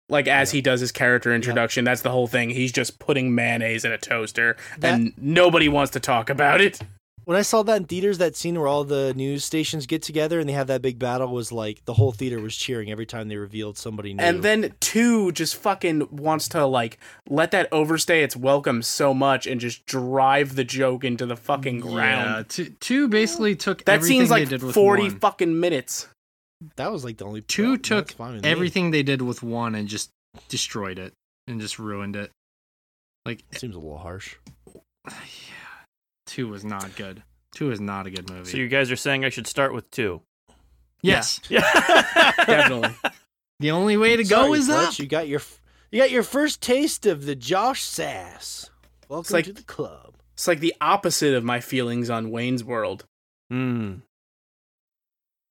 Like as he does his character introduction, that's the whole thing. He's just putting mayonnaise in a toaster, and nobody wants to talk about it. When I saw that in theaters, that scene where all the news stations get together and they have that big battle was like the whole theater was cheering every time they revealed somebody new. And then two just fucking wants to like let that overstay its welcome so much and just drive the joke into the fucking yeah. ground. Two, two basically took That everything seems they like did with forty one. fucking minutes. That was like the only Two well, took that's fine with me. everything they did with one and just destroyed it and just ruined it. Like Seems a little harsh. yeah, two was not good. Two is not a good movie. So you guys are saying I should start with two? yes, Yeah. Definitely. the only way to go is Fletch, up. You got your you got your first taste of the Josh Sass. Welcome like- to the club. It's like the opposite of my feelings on Wayne's World. Hmm.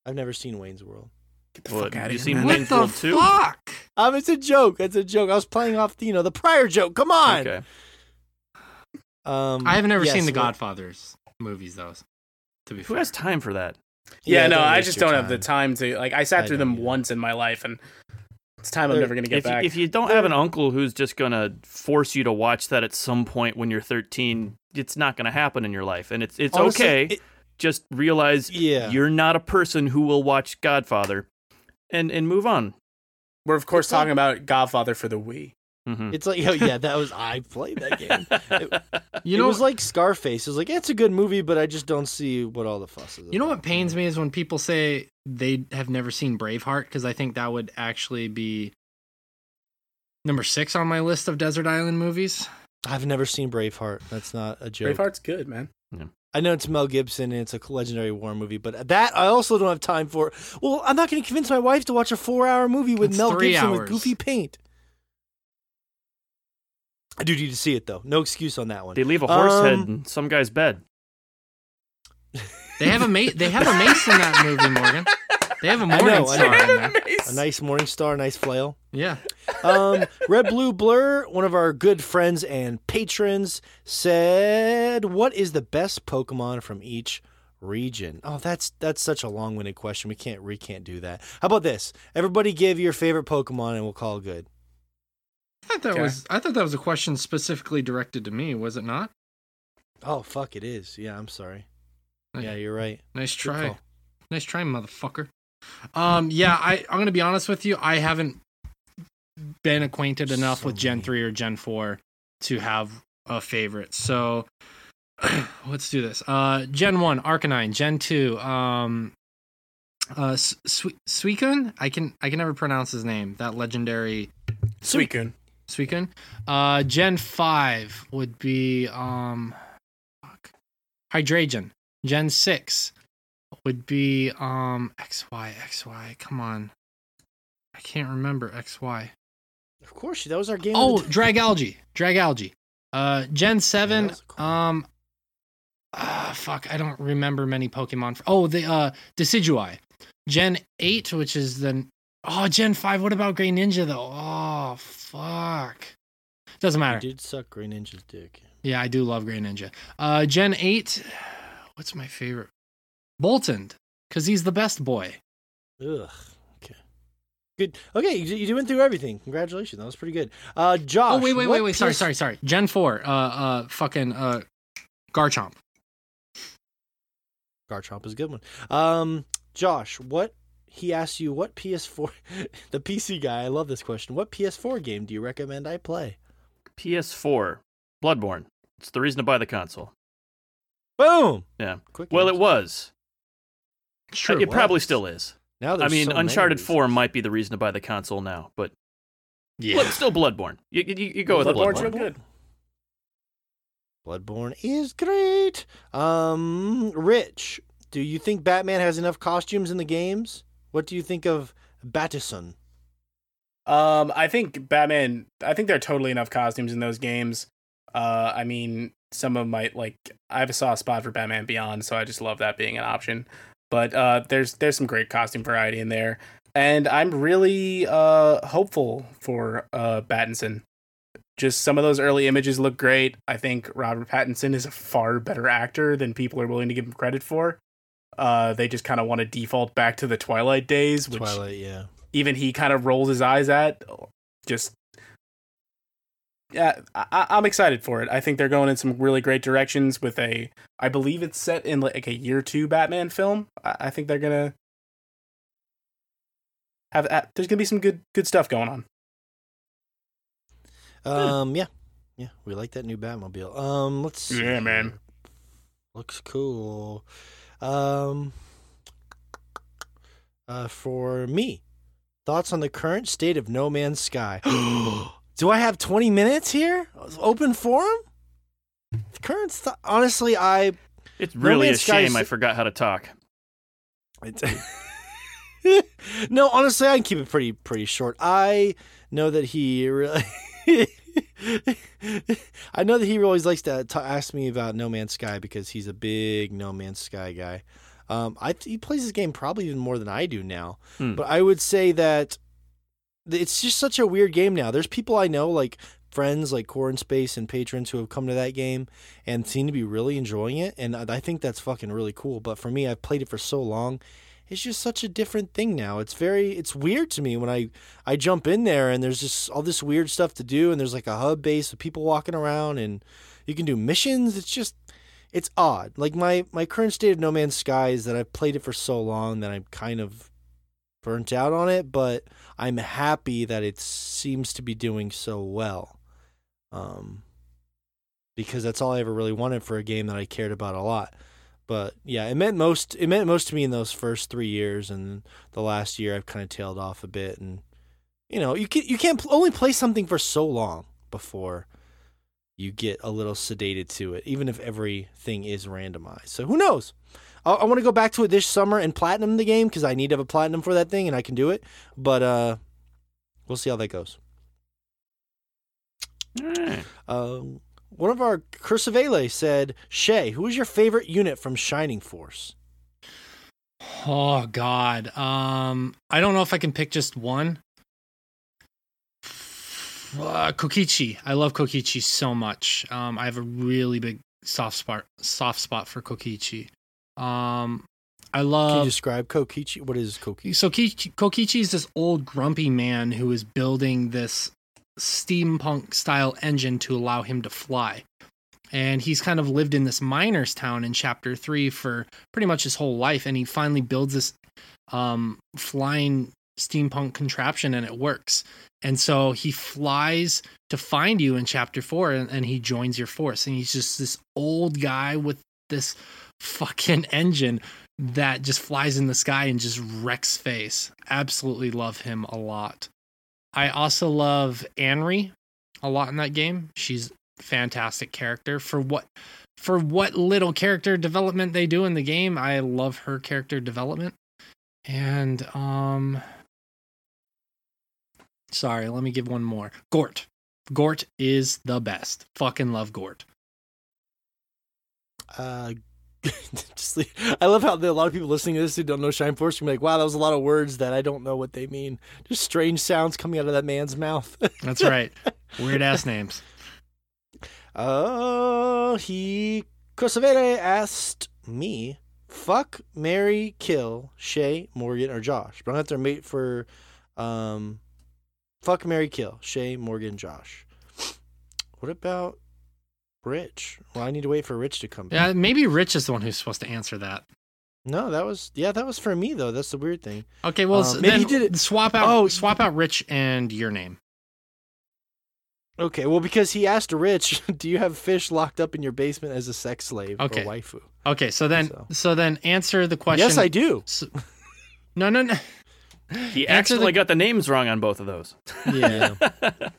I've never seen Wayne's World. Get the What, fuck out of here. seen man. What Wayne's the World too? fuck? Um, it's a joke. It's a joke. I was playing off, the, you know, the prior joke. Come on. Okay. Um, I have never yes, seen the what- Godfather's movies though. To be Who fair, has time for that? Yeah, no, I just don't have the time to like. I sat I through them either. once in my life, and it's time I'm never gonna get If you, back. if you don't have an uncle who's just gonna force you to watch that at some point when you're 13, it's not gonna happen in your life, and it's it's Honestly, okay. it- just realize yeah. you're not a person who will watch Godfather, and and move on. We're of course It's not- talking about Godfather for the Wii. Mhm. It's like, oh yeah, that was I played that game. It, you it know, was like Scarface. It was like it's a good movie, but I just don't see what all the fuss is. you know what pains me is when people say they have never seen Braveheart because I think that would actually be number six on my list of desert island movies. I've never seen Braveheart. That's not a joke. Braveheart's good, man. I know it's Mel Gibson and it's a legendary war movie, but that I also don't have time for. Well, I'm not going to convince my wife to watch a four-hour movie with It's Mel three Gibson with goofy paint. I do need to see it though. No excuse on that one. They leave a horse head Um, in some guy's bed. They have a ma- they have a mace in that movie, Morgan. They have a morning know, star know. in there. A nice morning star, a nice flail. Yeah. Um, Red Blue Blur, one of our good friends and patrons, said, "What is the best Pokemon from each region?" Oh, that's that's such a long-winded question. We can't we can't do that. How about this? Everybody give your favorite Pokemon, and we'll call it good. I thought that Okay. was I thought that was a question specifically directed to me, was it not? Oh fuck, it is. Yeah, I'm sorry. Yeah, you're right. Nice Good try. call. Nice try, motherfucker. Um, yeah, I I'm gonna be honest with you. I haven't been acquainted enough So with Gen many. three or Gen four to have a favorite. So let's do this. Uh, Gen one, Arcanine. Gen two, um, uh, Suicune. I can I can never pronounce his name. That legendary Suicune. Suicune. Uh, Gen five would be um, fuck. Hydreigon. Gen six would be um XY XY. Come on, I can't remember XY. Of course, that was our game. Oh, Dragalge. Drag Algae. Uh, Gen seven. that's cool. Um, ah, fuck, I don't remember many Pokemon. Oh, the uh Decidueye. Gen eight, which is the oh Gen five. What about Greninja though? Oh fuck. Doesn't You matter. did suck Greninja's dick. Yeah, I do love Greninja. Uh, Gen 8, what's my favorite? Boltund, because he's the best boy. Ugh. Okay. Good. Okay, you, you went through everything. Congratulations. That was pretty good. Uh, Josh. oh, wait, wait, what wait, wait. Sorry, sorry, sorry. Gen 4, uh, uh, fucking, uh, Garchomp. Garchomp is a good one. Um, Josh, what he asked you? What PS4? the PC guy. I love this question. What PS4 game do you recommend I play? PS4, Bloodborne. It's the reason to buy the console. Boom. Yeah. Quick. Well, it was. Sure. it probably still is. Now I mean, so Uncharted 4 might be the reason to buy the console now, but Yeah. Blood- still Bloodborne. You, you, you go with Bloodborne's Bloodborne. real good. Bloodborne is great. Um, Rich, do you think Batman has enough costumes in the games? What do you think of Battinson? Um, I think Batman. I think there are totally enough costumes in those games. Uh, I mean, some of my like I have a soft spot for Batman Beyond, so I just love that being an option. But uh, there's there's some great costume variety in there, and I'm really uh hopeful for uh Battinson. Just some of those early images look great. I think Robert Pattinson is a far better actor than people are willing to give him credit for. Uh, they just kind of want to default back to the Twilight days, which Twilight, yeah. even he kind of rolls his eyes at. Just yeah, I, I'm excited for it. I think they're going in some really great directions with a. I believe it's set in like a year two Batman film. I, I think they're gonna have. Uh, there's gonna be some good good stuff going on. Um, yeah, yeah, we like that new Batmobile. Um, let's see Yeah, man. Looks cool. Um, uh, for me, thoughts on the current state of No Man's Sky. Do I have 20 minutes here? Open forum? The current st- honestly, I It's No really a shame is- I forgot how to talk. no, honestly, I can keep it pretty pretty short. I know that he really. I know that he always likes to t- ask me about No Man's Sky because he's a big No Man's Sky guy. Um, I he plays this game probably even more than I do now. Hmm. But I would say that th- it's just such a weird game now. There's people I know like friends like Core and Space and patrons who have come to that game and seem to be really enjoying it, and I think that's fucking really cool. But for me, I've played it for so long it's just such a different thing now. It's very it's weird to me when I I jump in there and there's just all this weird stuff to do and there's like a hub base with people walking around and you can do missions. It's just it's odd. Like my my current state of No Man's Sky is that I've played it for so long that I'm kind of burnt out on it, but I'm happy that it seems to be doing so well. Um because that's all I ever really wanted for a game that I cared about a lot but yeah, it meant most. It meant most to me in those first three years, and the last year I've kind of tailed off a bit. And you know, you can you can't only play something for so long before you get a little sedated to it, even if everything is randomized. So who knows? I, I want to go back to it this summer and platinum the game because I need to have a platinum for that thing, and I can do it. But uh, we'll see how that goes. Eh. Um, one of our Cursivele said, "Shay, who is your favorite unit from Shining Force?" Oh God. Um, I don't know if I can pick just one. Uh, Kokichi. I love Kokichi so much. Um, I have a really big soft spot soft spot for Kokichi. Um, I Can love you describe Kokichi? What is Kokichi? so Ki- Kokichi is this old grumpy man who is building this steampunk style engine to allow him to fly. And he's kind of lived in this miner's town in chapter three for pretty much his whole life. And he finally builds this um, flying steampunk contraption and it works. And so he flies to find you in chapter four and, and he joins your force. And he's just this old guy with this fucking engine that just flies in the sky and just wrecks face. Absolutely love him a lot. I also love Anri a lot in that game. She's fantastic character for what for what little character development they do in the game. I love her character development. And um sorry, let me give one more. Gort. Gort is the best. Fucking love Gort. Uh, just I love how the, a lot of people listening to this who don't know Shine Force can be like, "Wow, that was a lot of words that I don't know what they mean." Just strange sounds coming out of that man's mouth. That's right. Weird ass names. Oh, he Cosavere asked me, "Fuck, Mary, kill Shay, Morgan, or Josh." But I'm gonna have to mate for, um, fuck, Mary, kill Shay, Morgan, Josh. What about Rich? Well, I need to wait for Rich to come back. Yeah, maybe Rich is the one who's supposed to answer that. No, that was yeah, that was for me though. That's the weird thing. Okay, well, Um, maybe then he did it- Swap out. Oh, swap out Rich and your name. Okay, well, because he asked Rich, "Do you have fish locked up in your basement as a sex slave Okay. or waifu?" Okay, so then, So- so, then answer the question. Yes, I do. So, no, no, no. He Answer accidentally the- got the names wrong on both of those. Yeah,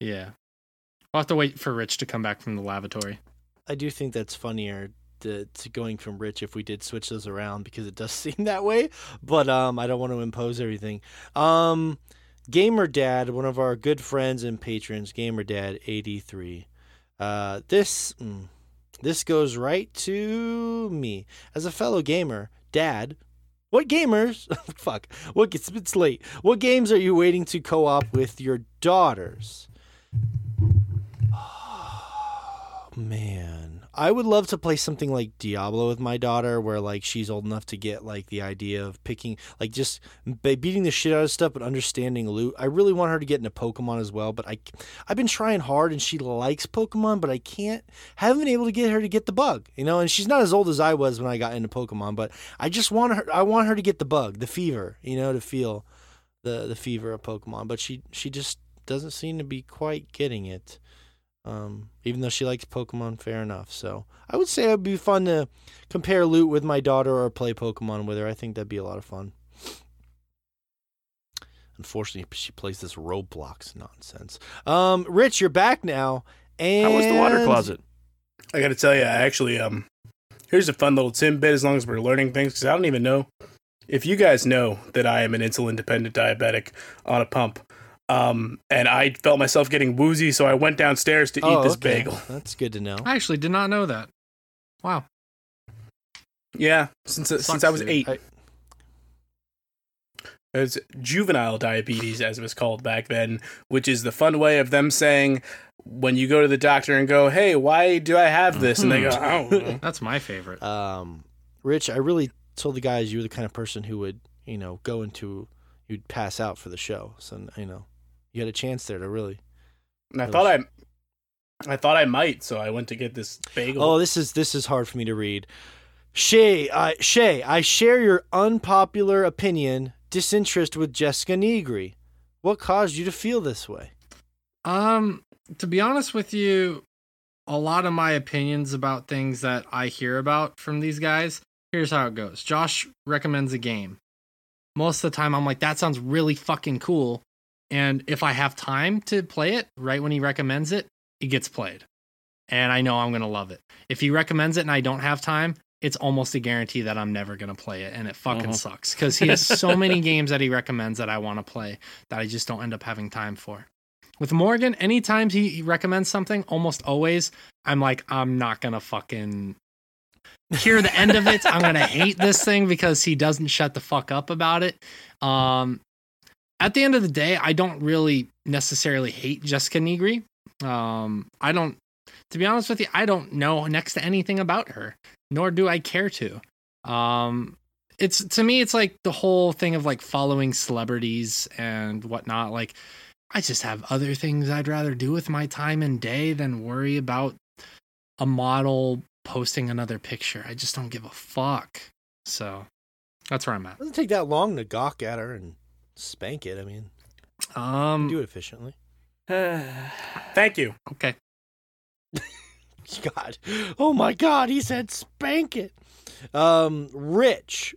yeah. I'll have to wait for Rich to come back from the lavatory. I do think that's funnier to, to going from Rich if we did switch those around because it does seem that way. But um, I don't want to impose everything. Um, Gamer Dad, one of our good friends and patrons, Gamer Dad eighty three, Uh, this mm, this goes right to me as a fellow gamer, Dad. What gamers? fuck. What it's late. What games are you waiting to co-op with your daughters? Man, I would love to play something like Diablo with my daughter, where like she's old enough to get like the idea of picking, like just beating the shit out of stuff, but understanding loot. I really want her to get into Pokemon as well, but I, I've been trying hard, and she likes Pokemon, but I can't, haven't been able to get her to get the bug, you know. And she's not as old as I was when I got into Pokemon, but I just want her, I want her to get the bug, the fever, you know, to feel the the fever of Pokemon, but she she just doesn't seem to be quite getting it. Um, even though she likes Pokemon, fair enough. So I would say it'd be fun to compare loot with my daughter or play Pokemon with her. I think that'd be a lot of fun. Unfortunately, she plays this Roblox nonsense. Um, Rich, you're back now. And How was the water closet? I got to tell you, I actually um, here's a fun little Tim bit. As long as we're learning things, because I don't even know if you guys know that I am an insulin dependent diabetic on a pump. Um, and I felt myself getting woozy, so I went downstairs to Oh, eat this okay. bagel. That's good to know. I actually did not know that. Wow. Yeah, since since I was dude. eight. I- It's juvenile diabetes, as it was called back then, which is the fun way of them saying when you go to the doctor and go, "Hey, why do I have this?" and they go, "I. That's my favorite. Um, Rich, I really told the guys you were the kind of person who would, you know, go into, you'd pass out for the show. So you know, you had a chance there to really. And I thought I, I thought I might, so I went to get this bagel. Oh, this is this is hard for me to read. Shay, I Shay, I share your unpopular opinion, disinterest with Jessica Negri. What caused you to feel this way? Um, to be honest with you, a lot of my opinions about things that I hear about from these guys, here's how it goes. Josh recommends a game. Most of the time I'm like, that sounds really fucking cool. And if I have time to play it right when he recommends it, it gets played. And I know I'm going to love it. If he recommends it and I don't have time, it's almost a guarantee that I'm never going to play it. And it fucking Mhm. sucks because he has so many games that he recommends that I want to play that I just don't end up having time for. With Morgan, anytime he he recommends something, almost always, I'm like, I'm not gonna fucking hear the end of it. I'm gonna hate this thing because he doesn't shut the fuck up about it. Um, at the end of the day, I don't really necessarily hate Jessica Negri. Um, I don't, to be honest with you, I don't know next to anything about her, nor do I care to. Um, it's to me, it's like the whole thing of like following celebrities and whatnot. Like, I just have other things I'd rather do with my time and day than worry about a model posting another picture. I just don't give a fuck. So that's where I'm at. It doesn't take that long to gawk at her and spank it. I mean, Um, do it efficiently. Thank you. okay. God, oh my God, he said spank it. Um, Rich,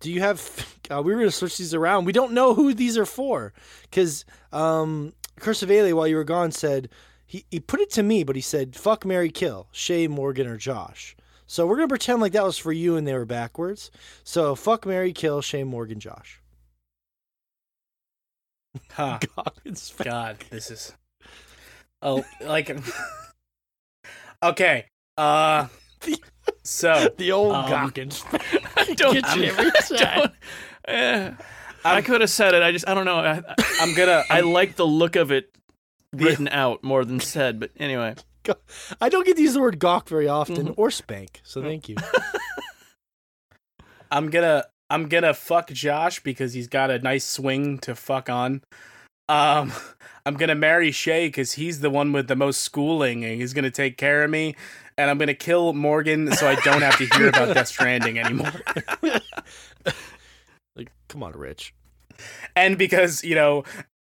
do you have? Uh, we were gonna switch these around. We don't know who these are for, because um, Cursivale, while you were gone, said he he put it to me, but he said fuck, Mary, kill Shay, Morgan, or Josh. So we're gonna pretend like that was for you and they were backwards. So fuck, Mary, kill Shay, Morgan, Josh. Huh. God, it's God, this is. Oh, like. okay. Uh. So the old Um, Goggins. I don't, Get you I every time. don't- eh, I could have said it. I just I don't know. I, I, I'm gonna. I like the look of it written out more than said. But anyway, I don't get to use the word gawk very often Mm-hmm. or spank, so thank you. I'm gonna. I'm gonna fuck Josh because he's got a nice swing to fuck on. Um, I'm gonna marry Shay because he's the one with the most schooling and he's gonna take care of me. And I'm gonna kill Morgan so I don't have to hear about Death Stranding anymore. like, come on, Rich. And because you know,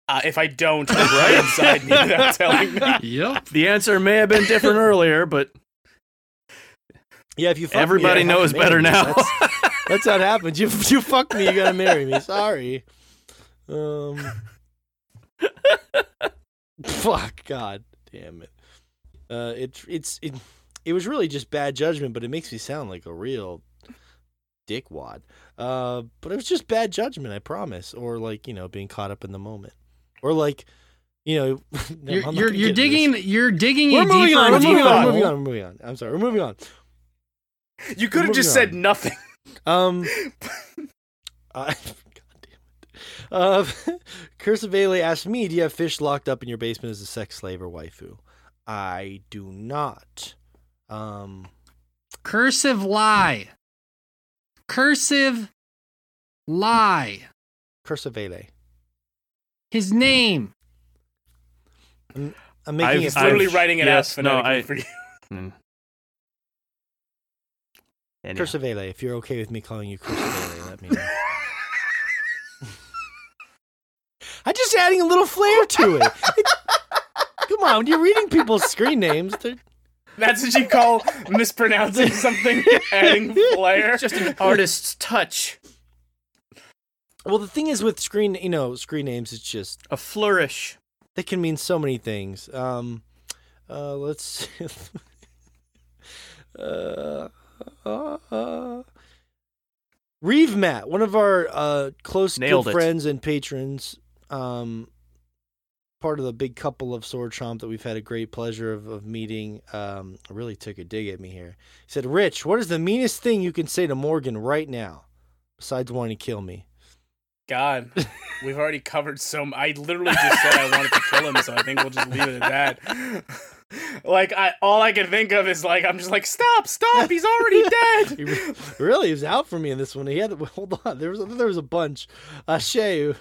uh, if I don't, he'll right inside me without telling me. Yep. the answer may have been different earlier, but Yeah, if you fuck everybody me, knows better me. now. That's, that's how it happens. You you fuck me, you gotta marry me. Sorry. Um. fuck. God damn it. Uh, it it's it it was really just bad judgment, but it makes me sound like a real dickwad. Uh, but it was just bad judgment, I promise, or like you know being caught up in the moment, or like you know, no, You're you're, you're digging this. you're digging We're a moving deeper on. and We're moving on. We're moving on. We're moving on. I'm sorry. We're moving on. You could have Moving just said nothing. Um, I, God damn it. Uh, Cursivale asked me, "Do you have fish locked up in your basement as a sex slave or waifu?" I do not. Um, Cursive lie. Cursive lie. Cursivale. His name. I'm I've- making He's it. literally I've- writing it yes, out no, phonetically I- for you. Anyhow. Cursivale. If you're okay with me calling you Cursivale, let me know. I'm just adding a little flair to it. Come on, when you're reading people's screen names, they're- That's what you call mispronouncing something, adding flair. It's just an artist's touch, well, the thing is with screen, you know, screen names, it's just a flourish. they can mean so many things. Um, uh, let's uh, uh, uh, Reeve Matt, one of our uh, close Nailed good it. friends and patrons, um, part of the big couple of Sword Chomp that we've had a great pleasure of, of meeting, um, really took a dig at me here. He said, Rich, what is the meanest thing you can say to Morgan right now, besides wanting to kill me? God, we've already covered so. m- I literally just said I wanted to kill him, so I think we'll just leave it at that. Like I, all I can think of is like I'm just like stop, stop. He's already He dead. re- really he was out for me in this one. He had to, hold on. There was there was a bunch. Uh, Shay,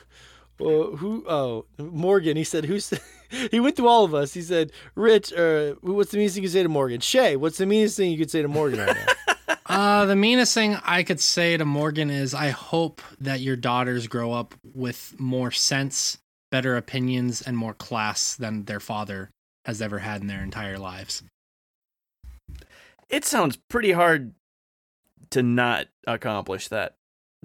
who, uh, who oh Morgan. He said who's he went through all of us. He said Rich. Uh, what's the meanest thing you could say to Morgan? Shay, what's the meanest thing you could say to Morgan right now? Uh, the meanest thing I could say to Morgan is I hope that your daughters grow up with more sense, better opinions, and more class than their father has ever had in their entire lives. It sounds pretty hard to not accomplish that.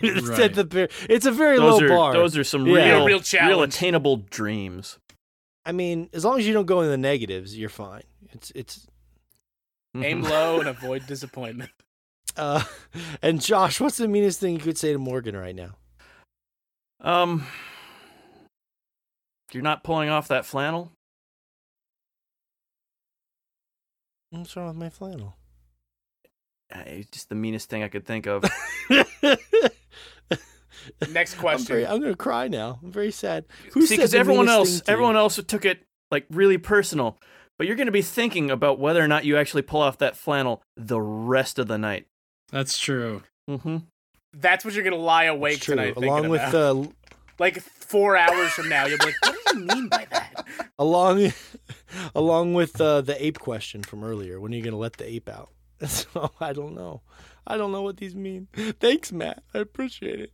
it's, Right. the it's a very Those low are bar. those are some Yeah. real, Real real, attainable dreams. I mean, as long as you don't go in the negatives, you're fine. It's it's Aim low and avoid disappointment. uh, and Josh, what's the meanest thing you could say to Morgan right now? Um, you're not pulling off that flannel. What's wrong with my flannel? Uh, It's just the meanest thing I could think of. Next I'm, question. very, I'm gonna cry now. I'm very sad. Who See, because everyone else, thing to you? everyone else took it like really personal. But you're going to be thinking about whether or not you actually pull off that flannel the rest of the night. That's true. Mm-hmm. That's what you're gonna lie awake It's true. tonight thinking Along with about. uh, like four hours from now, you'll be like, "What do you mean by that?" along along with uh, the ape question from earlier. When are you gonna let the ape out? So I don't know. I don't know what these mean. Thanks, Matt. I appreciate it.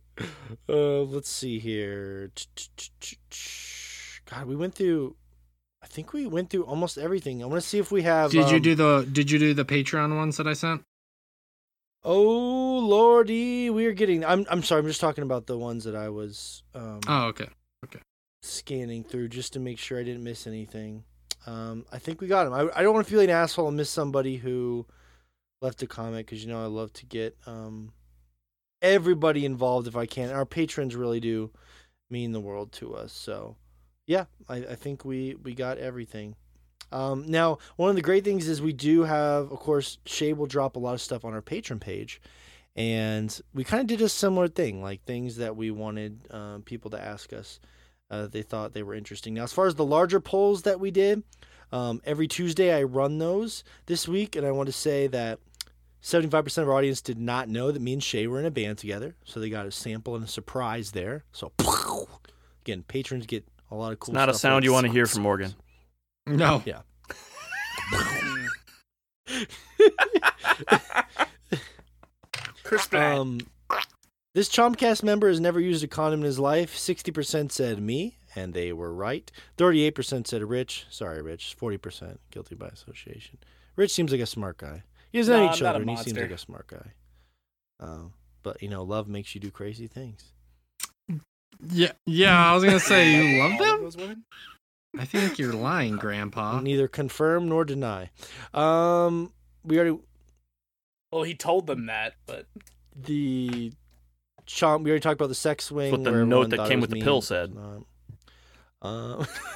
Uh, let's see here. God, we went through. I think we went through almost everything. I want to see if we have. Did you um, do the Did you do the Patreon ones that I sent? Oh lordy, we are getting. I'm. I'm sorry. I'm just talking about the ones that I was. Um, Oh, okay. scanning through just to make sure I didn't miss anything. Um, I think we got him. I, I don't want to feel like an asshole and miss somebody who left a comment because you know I love to get um, everybody involved if I can. Our patrons really do mean the world to us. So yeah, I, I think we we got everything. Um, now, one of the great things is we do have, of course, Shay will drop a lot of stuff on our patron page, and we kind of did a similar thing, like things that we wanted um, people to ask us uh, they thought they were interesting. Now, as far as the larger polls that we did, um, every Tuesday I run those this week, and I want to say that 75% of our audience did not know that me and Shay were in a band together, so they got a sample and a surprise there. So, again, patrons get a lot of cool It's not a sound like you want to hear from Morgan. No. Yeah. Chris Um, this Chompcast member has never used a condom in his life. 60% said me, and they were right. 38% said Rich. Sorry, Rich. 40% guilty by association. Rich seems like a smart guy. He doesn't No, have I'm any children. He seems like a smart guy. Um, but, you know, love makes you do crazy things. Yeah. Yeah. I was gonna say you love them. I think you're lying, Grandpa. Neither confirm nor deny. Um, we already Well, he told them that, but the chomp. We already talked about the sex swing. what the where note that came with the mean. pill said. Um,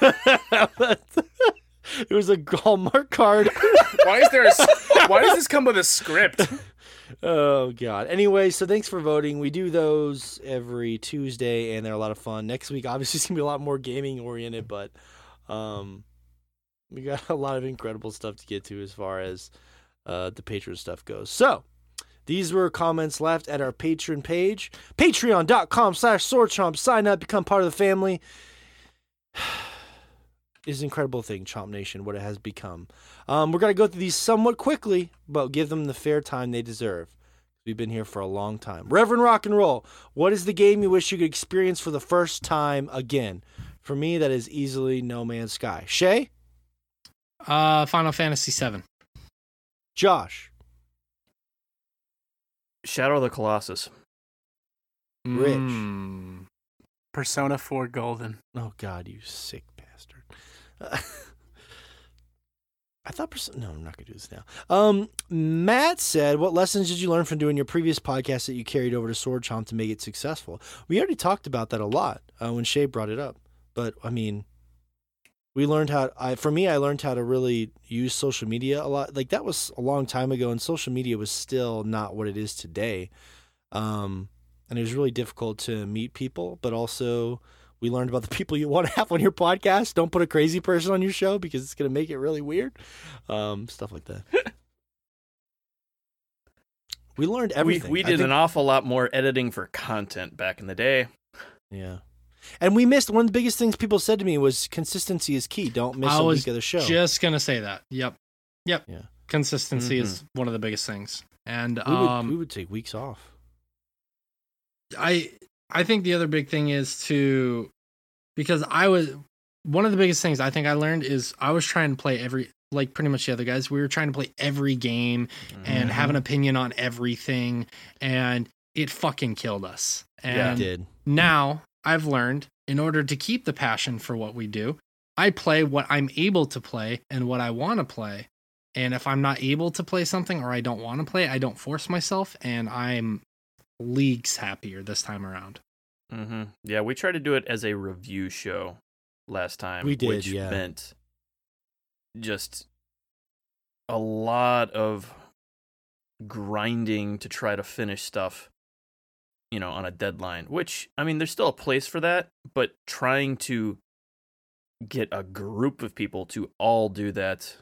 it was a Hallmark card. Why is there? A, s- why does this come with a script? oh god. Anyway, so thanks for voting. We do those every Tuesday, and they're a lot of fun. Next week, obviously, it's gonna be a lot more gaming oriented, but um, we got a lot of incredible stuff to get to as far as uh, the Patreon stuff goes. So. These were comments left at our Patreon page, patreon.com slash swordchomp. Sign up, become part of the family. Is an incredible thing, Chomp Nation, what it has become. Um, we're going to go through these somewhat quickly, but give them the fair time they deserve. We've been here for a long time. Reverend Rock and Roll, what is the game you wish you could experience for the first time again? For me, that is easily No Man's Sky. Shay? Uh, Final Fantasy VII. Josh? Shadow of the Colossus. Rich. Mm. Persona 4 Golden. Oh, God, you sick bastard. Uh, I thought, Persona. no, I'm not going to do this now. Um, Matt said, What lessons did you learn from doing your previous podcast that you carried over to Sword Chomp to make it successful? We already talked about that a lot uh, when Shay brought it up. But, I mean, we learned how, I, for me, I learned how to really use social media a lot. Like, that was a long time ago, and social media was still not what it is today. Um, and it was really difficult to meet people, but also we learned about the people you want to have on your podcast. Don't put a crazy person on your show because it's going to make it really weird. Um, stuff like that. we learned We, everything. we I did think- an awful lot more editing for content back in the day. Yeah. And we missed one of the biggest things people said to me was consistency is key. Don't miss I a was week of the show. Just gonna say that. Yep. Yep. Yeah. Consistency is one of the biggest things. And we, would, um we would take weeks off. I I think the other big thing is to because I was one of the biggest things I think I learned is I was trying to play every like pretty much the other guys. We were trying to play every game and have an opinion on everything and it fucking killed us. Yeah. And did. now I've learned in order to keep the passion for what we do, I play what I'm able to play and what I want to play. And if I'm not able to play something or I don't want to play, I don't force myself and I'm leagues happier this time around. hmm Yeah, we tried to do it as a review show last time. We did, which yeah. meant just a lot of grinding to try to finish stuff, you know, on a deadline. Which I mean, there's still a place for that, but trying to get a group of people to all do that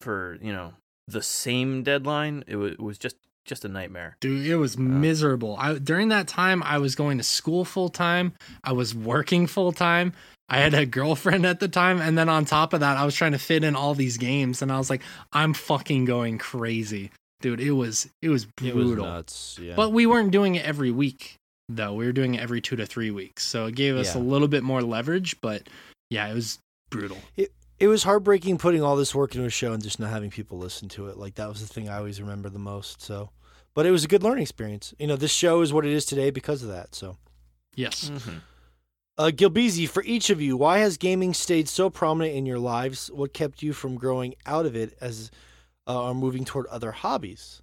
for you know the same deadline, it was, it was just just a nightmare. Dude, it was miserable. I during that time I was going to school full time. I was working full time. I had a girlfriend at the time, and then on top of that, I was trying to fit in all these games, and I was like, I'm fucking going crazy, dude. It was it was It was brutal. nuts. Yeah. But we weren't doing it every week, though. We were doing it every two to three weeks, so it gave us Yeah. a little bit more leverage. But yeah, it was brutal. it was heartbreaking putting all this work into a show and just not having people listen to it. Like that was the thing I always remember the most. So, but it was a good learning experience. You know, this show is what it is today because of that. So, Yes. Mm-hmm. uh, Gilbeezy, for each of you, why has gaming stayed so prominent in your lives? What kept you from growing out of it as uh, or moving toward other hobbies?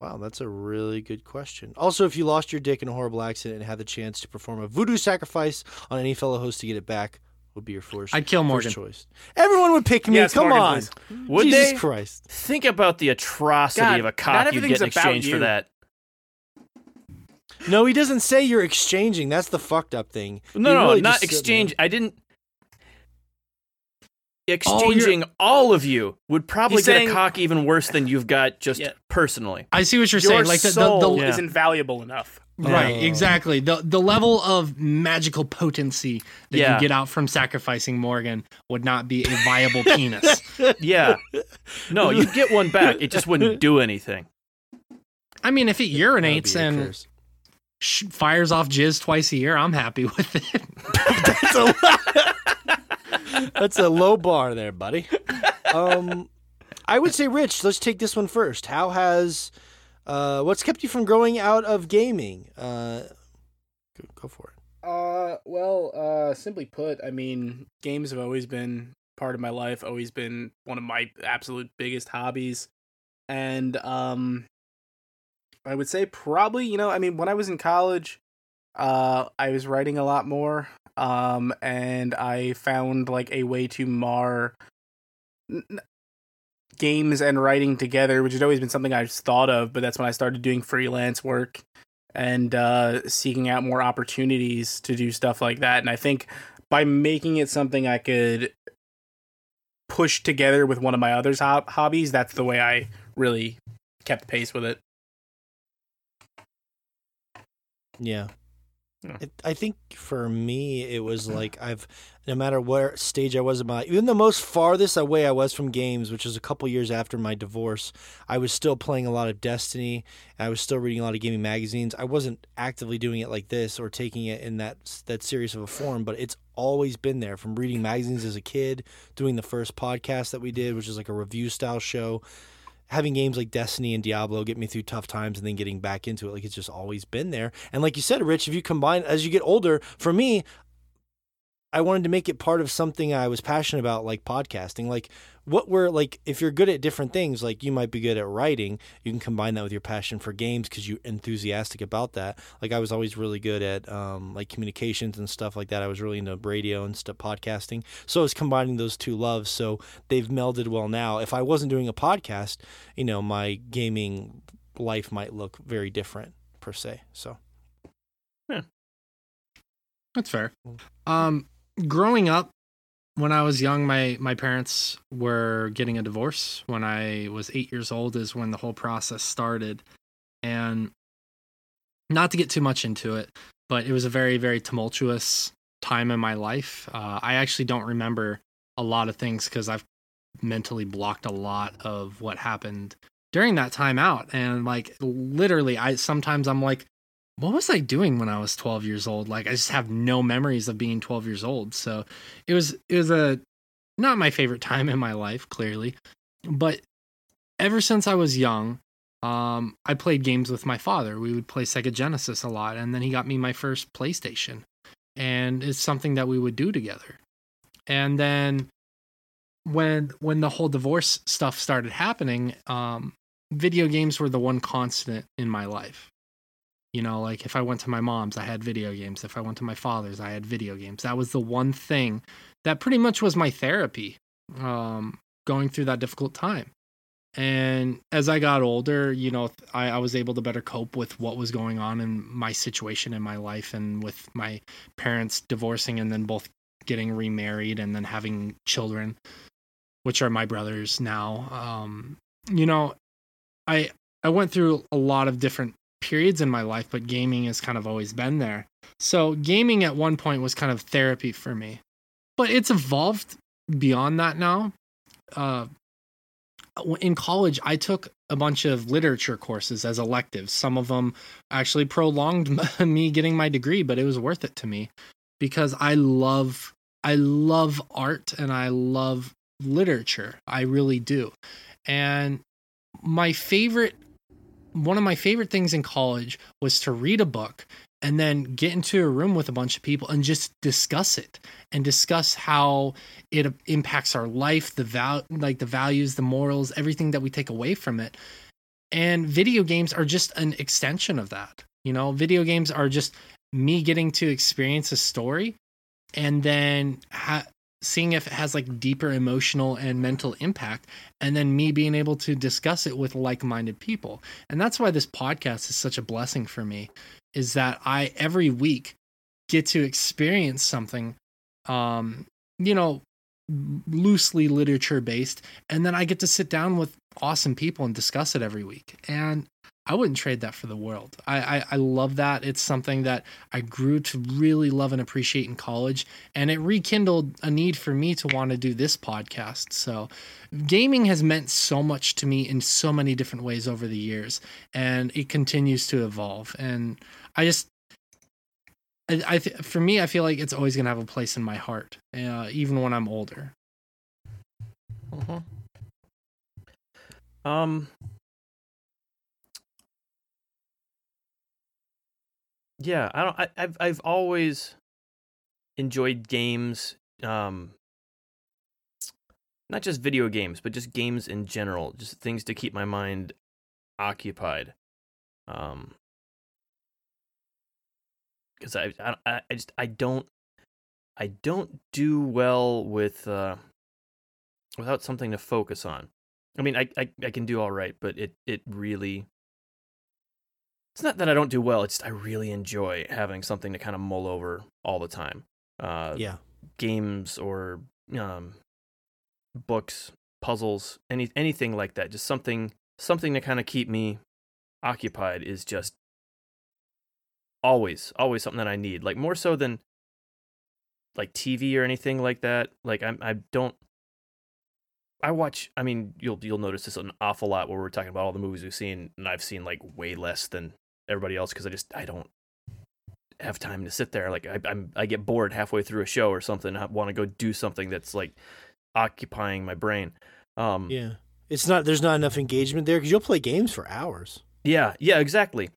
Wow, that's a really good question. Also, if you lost your dick in a horrible accident and had the chance to perform a voodoo sacrifice on any fellow host to get it back, would be your first, I'd kill Morgan. first choice. Everyone would pick me. Yes, Come Morgan, on. please. Would Jesus they? Christ. Think about the atrocity God, of a not cock you everything's get in about exchange for that. No, he doesn't say you're exchanging. That's the fucked up thing. No, He no, really not exchange. I didn't. Exchanging all of you would probably He's get saying- a cock even worse than you've got just Yeah. personally. I see what you're Your saying. Like the, the, soul the, Yeah. isn't valuable enough. Right, Oh. exactly. The the level of magical potency that Yeah. you get out from sacrificing Morgan would not be a viable penis. Yeah. No, you'd get one back. It just wouldn't do anything. I mean, if it That would be urinates and curse. Sh- fires off jizz twice a year, I'm happy with it. that's, a, that's a low bar there, buddy. Um, I would say, Rich. Let's take this one first. How has uh, what's kept you from growing out of gaming? Uh, go, go for it. Uh, well, uh, simply put, I mean, games have always been part of my life, always been one of my absolute biggest hobbies. And, um, I would say probably, you know, I mean, when I was in college, uh, I was writing a lot more. um, and I found like a way to mar n- games and writing together, which had always been something I just thought of. But that's when I started doing freelance work and uh, seeking out more opportunities to do stuff like that. And I think by making it something I could push together with one of my other hob- hobbies, that's the way I really kept pace with it. Yeah. Yeah. It, I think for me, it was like I've, no matter where stage I was in my, even the most farthest away I was from games, which was a couple years after my divorce, I was still playing a lot of Destiny. and I was still reading a lot of gaming magazines. I wasn't actively doing it like this or taking it in that that serious of a form, but it's always been there. From reading magazines as a kid, doing the first podcast that we did, which is like a review style show, having games like Destiny and Diablo get me through tough times and then getting back into it. Like it's just always been there. And like you said, Rich, if you combine as you get older, for me, I wanted to make it part of something I was passionate about, like podcasting. Like what we're like, if you're good at different things, like you might be good at writing, you can combine that with your passion for games because you're enthusiastic about that. Like I was always really good at um, like communications and stuff like that. I was really into radio and stuff, podcasting. So I was combining those two loves. So they've melded well now. If I wasn't doing a podcast, you know, my gaming life might look very different per se. So Yeah. That's fair. Um, growing up, when I was young, my my parents were getting a divorce. When I was eight years old, is when the whole process started, and not to get too much into it, but it was a very very tumultuous time in my life. Uh, I actually don't remember a lot of things because I've mentally blocked a lot of what happened during that time out, and like literally, I sometimes I'm like what was I doing when I was 12 years old? Like I just have no memories of being 12 years old. So it was it was a not my favorite time in my life, clearly. But ever since I was young, um, I played games with my father. We would play Sega Genesis a lot, and then he got me my first PlayStation. And it's something that we would do together. And then when when the whole divorce stuff started happening, um, video games were the one constant in my life. You know, like if I went to my mom's, I had video games. If I went to my father's, I had video games. That was the one thing that pretty much was my therapy um, going through that difficult time. And as I got older, you know, I, I was able to better cope with what was going on in my situation in my life and with my parents divorcing and then both getting remarried and then having children, which are my brothers now. Um, you know, I I went through a lot of different periods in my life, but gaming has kind of always been there. So gaming at one point was kind of therapy for me, but it's evolved beyond that now. Uh, in college, I took a bunch of literature courses as electives. Some of them actually prolonged me getting my degree, but it was worth it to me because I love I love art and I love literature. I really do. And my favorite one of my favorite things in college was to read a book and then get into a room with a bunch of people and just discuss it and discuss how it impacts our life the val like the values the morals everything that we take away from it. And video games are just an extension of that you know? Video games are just me getting to experience a story and then ha- seeing if it has like deeper emotional and mental impact and then me being able to discuss it with like-minded people. And that's why this podcast is such a blessing for me is that i every week get to experience something um you know loosely literature based and then i get to sit down with awesome people and discuss it every week. And I wouldn't trade that for the world. I, I, I love that. It's something that I grew to really love and appreciate in college, and it rekindled a need for me to want to do this podcast. So, gaming has meant so much to me in so many different ways over the years, and it continues to evolve. And I just, I, I th- for me, I feel like it's always gonna have a place in my heart, uh, even when I'm older. Mhm. Um. Yeah, I don't. I, I've I've always enjoyed games. Um. Not just video games, but just games in general. Just things to keep my mind occupied. Um. Because I, I I I just I don't I don't do well with uh, without something to focus on. I mean, I, I I can do all right, but it it really it's not that I don't do well. It's just I really enjoy having something to kind of mull over all the time. Uh, Yeah. games or um, books, puzzles, any anything like that. Just something something to kind of keep me occupied is just always always something that I need. Like more so than like TV or anything like that. Like I I don't. I watch. I mean, you'll you'll notice this an awful lot where we're talking about all the movies we've seen, and I've seen like way less than everybody else because I just I don't have time to sit there. Like I, I'm I get bored halfway through a show or something. I want to go do something that's like occupying my brain. Um, Yeah. It's not. There's not enough engagement there because you'll play games for hours. Yeah, yeah, exactly.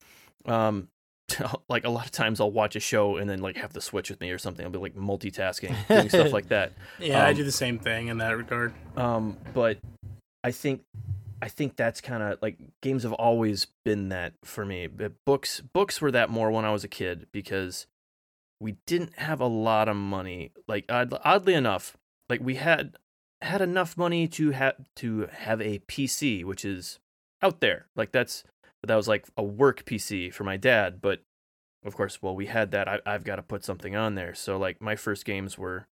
Um, like a lot of times I'll watch a show and then like have the switch with me or something. I'll be like multitasking, doing stuff like that. Yeah, I Um, do the same thing in that regard. Um, but I think I think that's kind of like games have always been that for me. But books books were that more when I was a kid because we didn't have a lot of money. Like oddly enough, like we had had enough money to have to have a PC, which is out there. Like that's that was like a work PC for my dad. But of course, well, we had that. I, I've got to put something on there. So like my first games were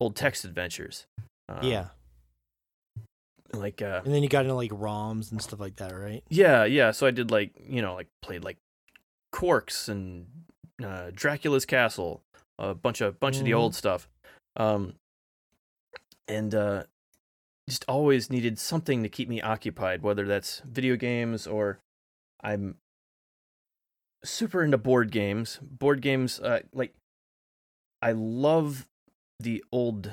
old text adventures. Um, yeah. Like uh And then you got into like ROMs and stuff like that, right? yeah yeah so i did like you know like played like Zorks and uh dracula's castle a bunch of bunch of the old stuff um and uh just always needed something to keep me occupied whether that's video games or i'm super into board games board games uh like i love the old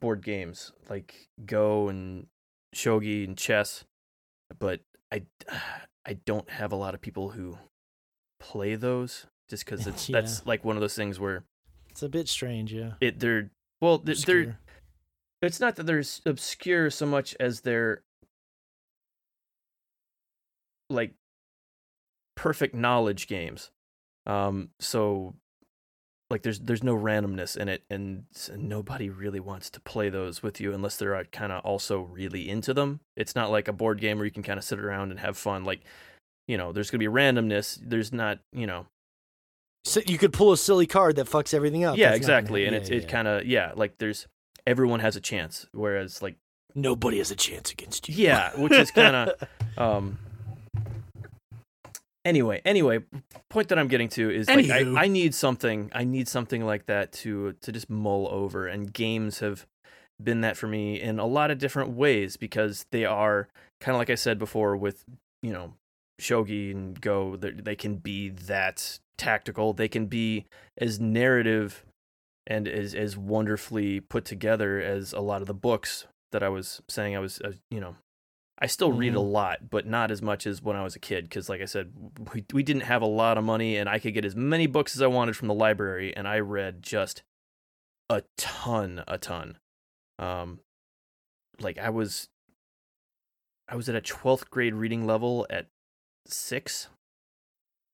board games like go and shogi and chess but I I don't have a lot of people who play those just because it's Yeah. that's like one of those things where It's a bit strange, yeah. it they're well they're, they're it's not that they're obscure so much as they're like perfect knowledge games um so like there's there's no randomness in it and nobody really wants to play those with you unless they're kind of also really into them it's not like a board game where you can kind of sit around and have fun like you know there's going to be randomness there's not you know So you could pull a silly card that fucks everything up. yeah That's exactly and Yeah, it yeah. kind of yeah like there's everyone has a chance whereas like nobody has a chance against you. Yeah, which is kinda- um anyway anyway point that i'm getting to is like I, I need something i need something like that to to just mull over and games have been that for me in a lot of different ways because they are kind of like i said before with you know shogi and go they they can be that tactical they can be as narrative and as as wonderfully put together as a lot of the books that i was saying i was, I was you know I still read a Mhm. lot, but not as much as when I was a kid. Because, like I said, we we didn't have a lot of money, and I could get as many books as I wanted from the library, and I read just a ton, a ton. Um, like I was, I was at a twelfth grade reading level at six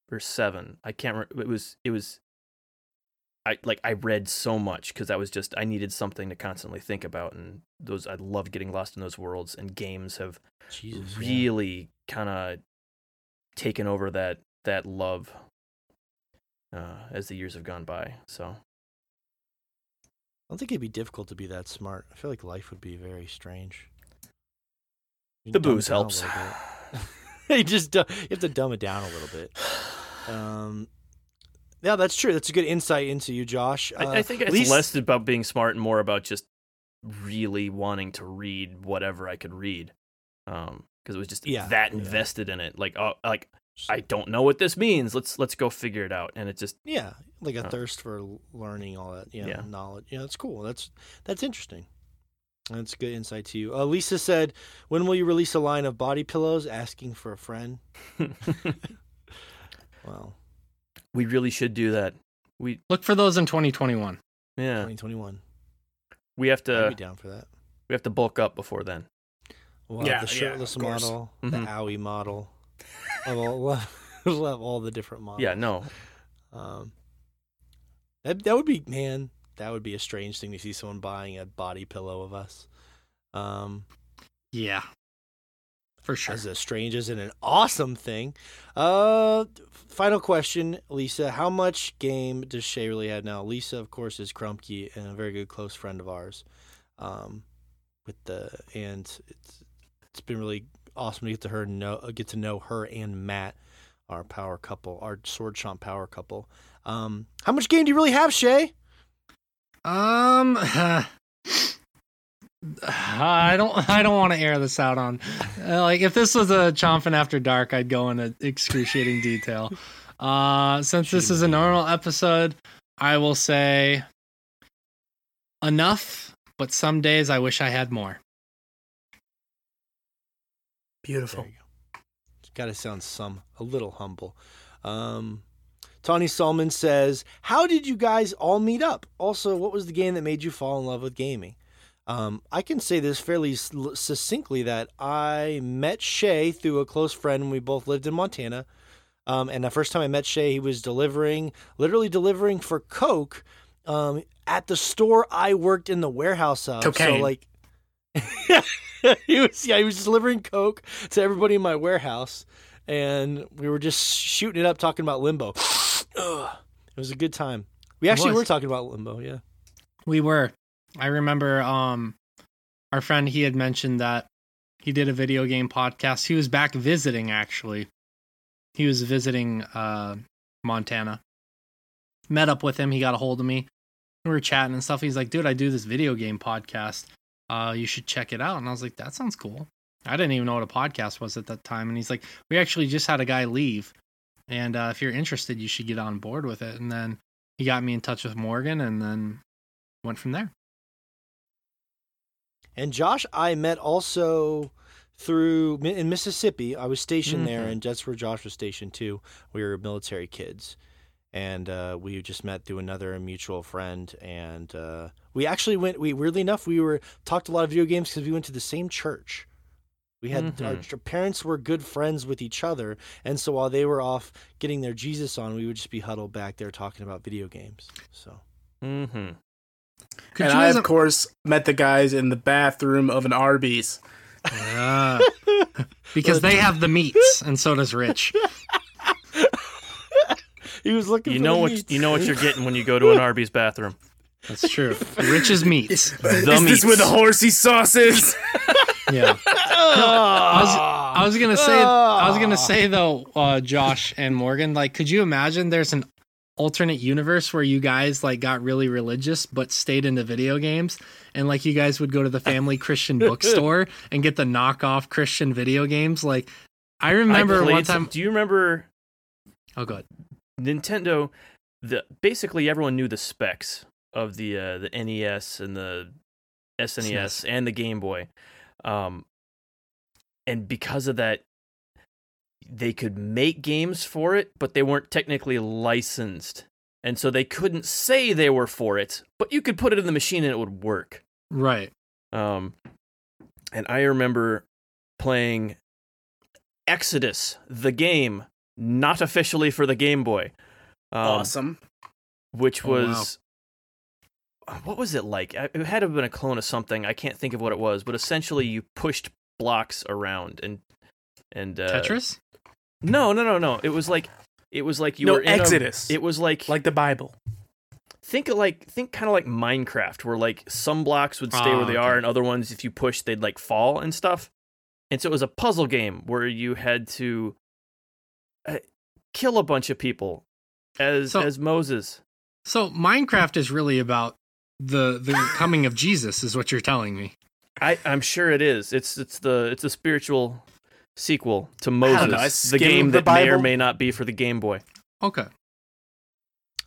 or seven. I can't. Re- it was. It was. I like I read so much because I was just I needed something to constantly think about, and those I love getting lost in those worlds. And games have Jesus, yeah. really kind of taken over that that love uh, as the years have gone by. So I don't think it'd be difficult to be that smart. I feel like life would be very strange. You the booze helps. you just you have to dumb it down a little bit. Um, yeah, that's true. That's a good insight into you, Josh. Uh, I, I think it's least- less about being smart and more about just really wanting to read whatever I could read. Um, because it was just Yeah, that yeah. invested in it. Like, oh, like I don't know what this means. Let's let's go figure it out. And it just Yeah, like a Uh, thirst for learning all that. Yeah, Yeah. knowledge. Yeah, that's cool. That's that's interesting. That's good insight to you. Uh, Lisa said, "When will you release a line of body pillows?" Asking for a friend. Well, we really should do that. We Look for those in 2021. yeah, 2021. we have I'd to be down for that. we have to bulk up before then. We'll Yeah, have the yeah, shirtless of course. model, the owie model. We'll, we'll have, we'll have all the different models. Yeah, no, Um, That that would be man. That would be a strange thing to see someone buying a body pillow of us. Um, Yeah. For sure. as a strange as in an awesome thing. Uh, final question, Lisa. How much game does Shay really have now? Lisa, of course, is Crumpkey and a very good close friend of ours. Um, with the and it's it's been really awesome to get to her know get to know her and Matt, our power couple, our sword chomp power couple. Um, how much game do you really have, Shay? Um, I don't. I don't want to air this out on. Uh, like, if this was a chomping after dark, I'd go into excruciating detail. Uh, since this is a normal episode, I will say enough. But some days I wish I had more. Beautiful. There you go. Got to sound some a little humble. Um, Tawny Solomon says, "How did you guys all meet up? Also, what was the game that made you fall in love with gaming?" Um, I can say this fairly succinctly that I met Shay through a close friend. We both lived in Montana, um, and the first time I met Shay, he was delivering, literally delivering for Coke um, at the store I worked in the warehouse of. So like. he was yeah he was delivering coke to everybody in my warehouse and we were just shooting it up talking about limbo it was a good time we actually were talking about limbo yeah We were. I remember um our friend he had mentioned that he did a video game podcast. He was back visiting actually. He was visiting uh Montana. Met up with him, he got a hold of me. We were chatting and stuff. He's like, "Dude, I do this video game podcast. Uh you should check it out." And I was like, "That sounds cool." I didn't even know what a podcast was at that time and he's like, "We actually just had a guy leave and uh, if you're interested, you should get on board with it." And then he got me in touch with Morgan and then went from there. And josh i met also through in mississippi i was stationed there Mhm. and that's where josh was stationed too we were military kids and uh, we just met through another mutual friend and uh, we actually went we weirdly enough we were talked a lot of video games because we went to the same church we had our, Mhm. our parents were good friends with each other and so while they were off getting their jesus on we would just be huddled back there talking about video games so Mm-hmm. Could and I, of a- course, met the guys in the bathroom of an Arby's. Ah. because they have the meats, and so does Rich. he was looking You for know the what meats. you know what you're getting when you go to an Arby's bathroom. That's true. Rich's meats. The is this meats. where the horsey sauce is? Yeah. I was, I was gonna say. I was gonna say though, uh, Josh and Morgan. Like, could you imagine there's an alternate universe where you guys like got really religious but stayed into video games, and like you guys would go to the family Christian bookstore and get the knockoff Christian video games. Like, I I remember played one time. do you remember Oh, god. Nintendo? The basically everyone knew the specs of the uh, the NES and the SNES SNES. and the Game Boy, um, and because of that, they could make games for it, but they weren't technically licensed, and so they couldn't say they were for it. But you could put it in the machine and it would work. Right. Um, and I remember playing Exodus, the game, not officially for the Game Boy, um, awesome. which Oh, wow. was what was it like? It had to have been a clone of something. I can't think of what it was, but essentially you pushed blocks around and and uh, Tetris. No, no, no, no. It was like it was like you No, were in a- Exodus. it was like Like the Bible. think of like think kind of like Minecraft, where like some blocks would stay Ah, where they okay. are, and other ones, if you push, they'd like fall and stuff. And so it was a puzzle game where you had to uh, kill a bunch of people as So- as Moses. So Minecraft is really about the the coming of Jesus, is what you're telling me. I I'm sure it is. It's it's the it's a spiritual sequel to don't know, Moses, the game the that may or may not be for the Game Boy. Okay.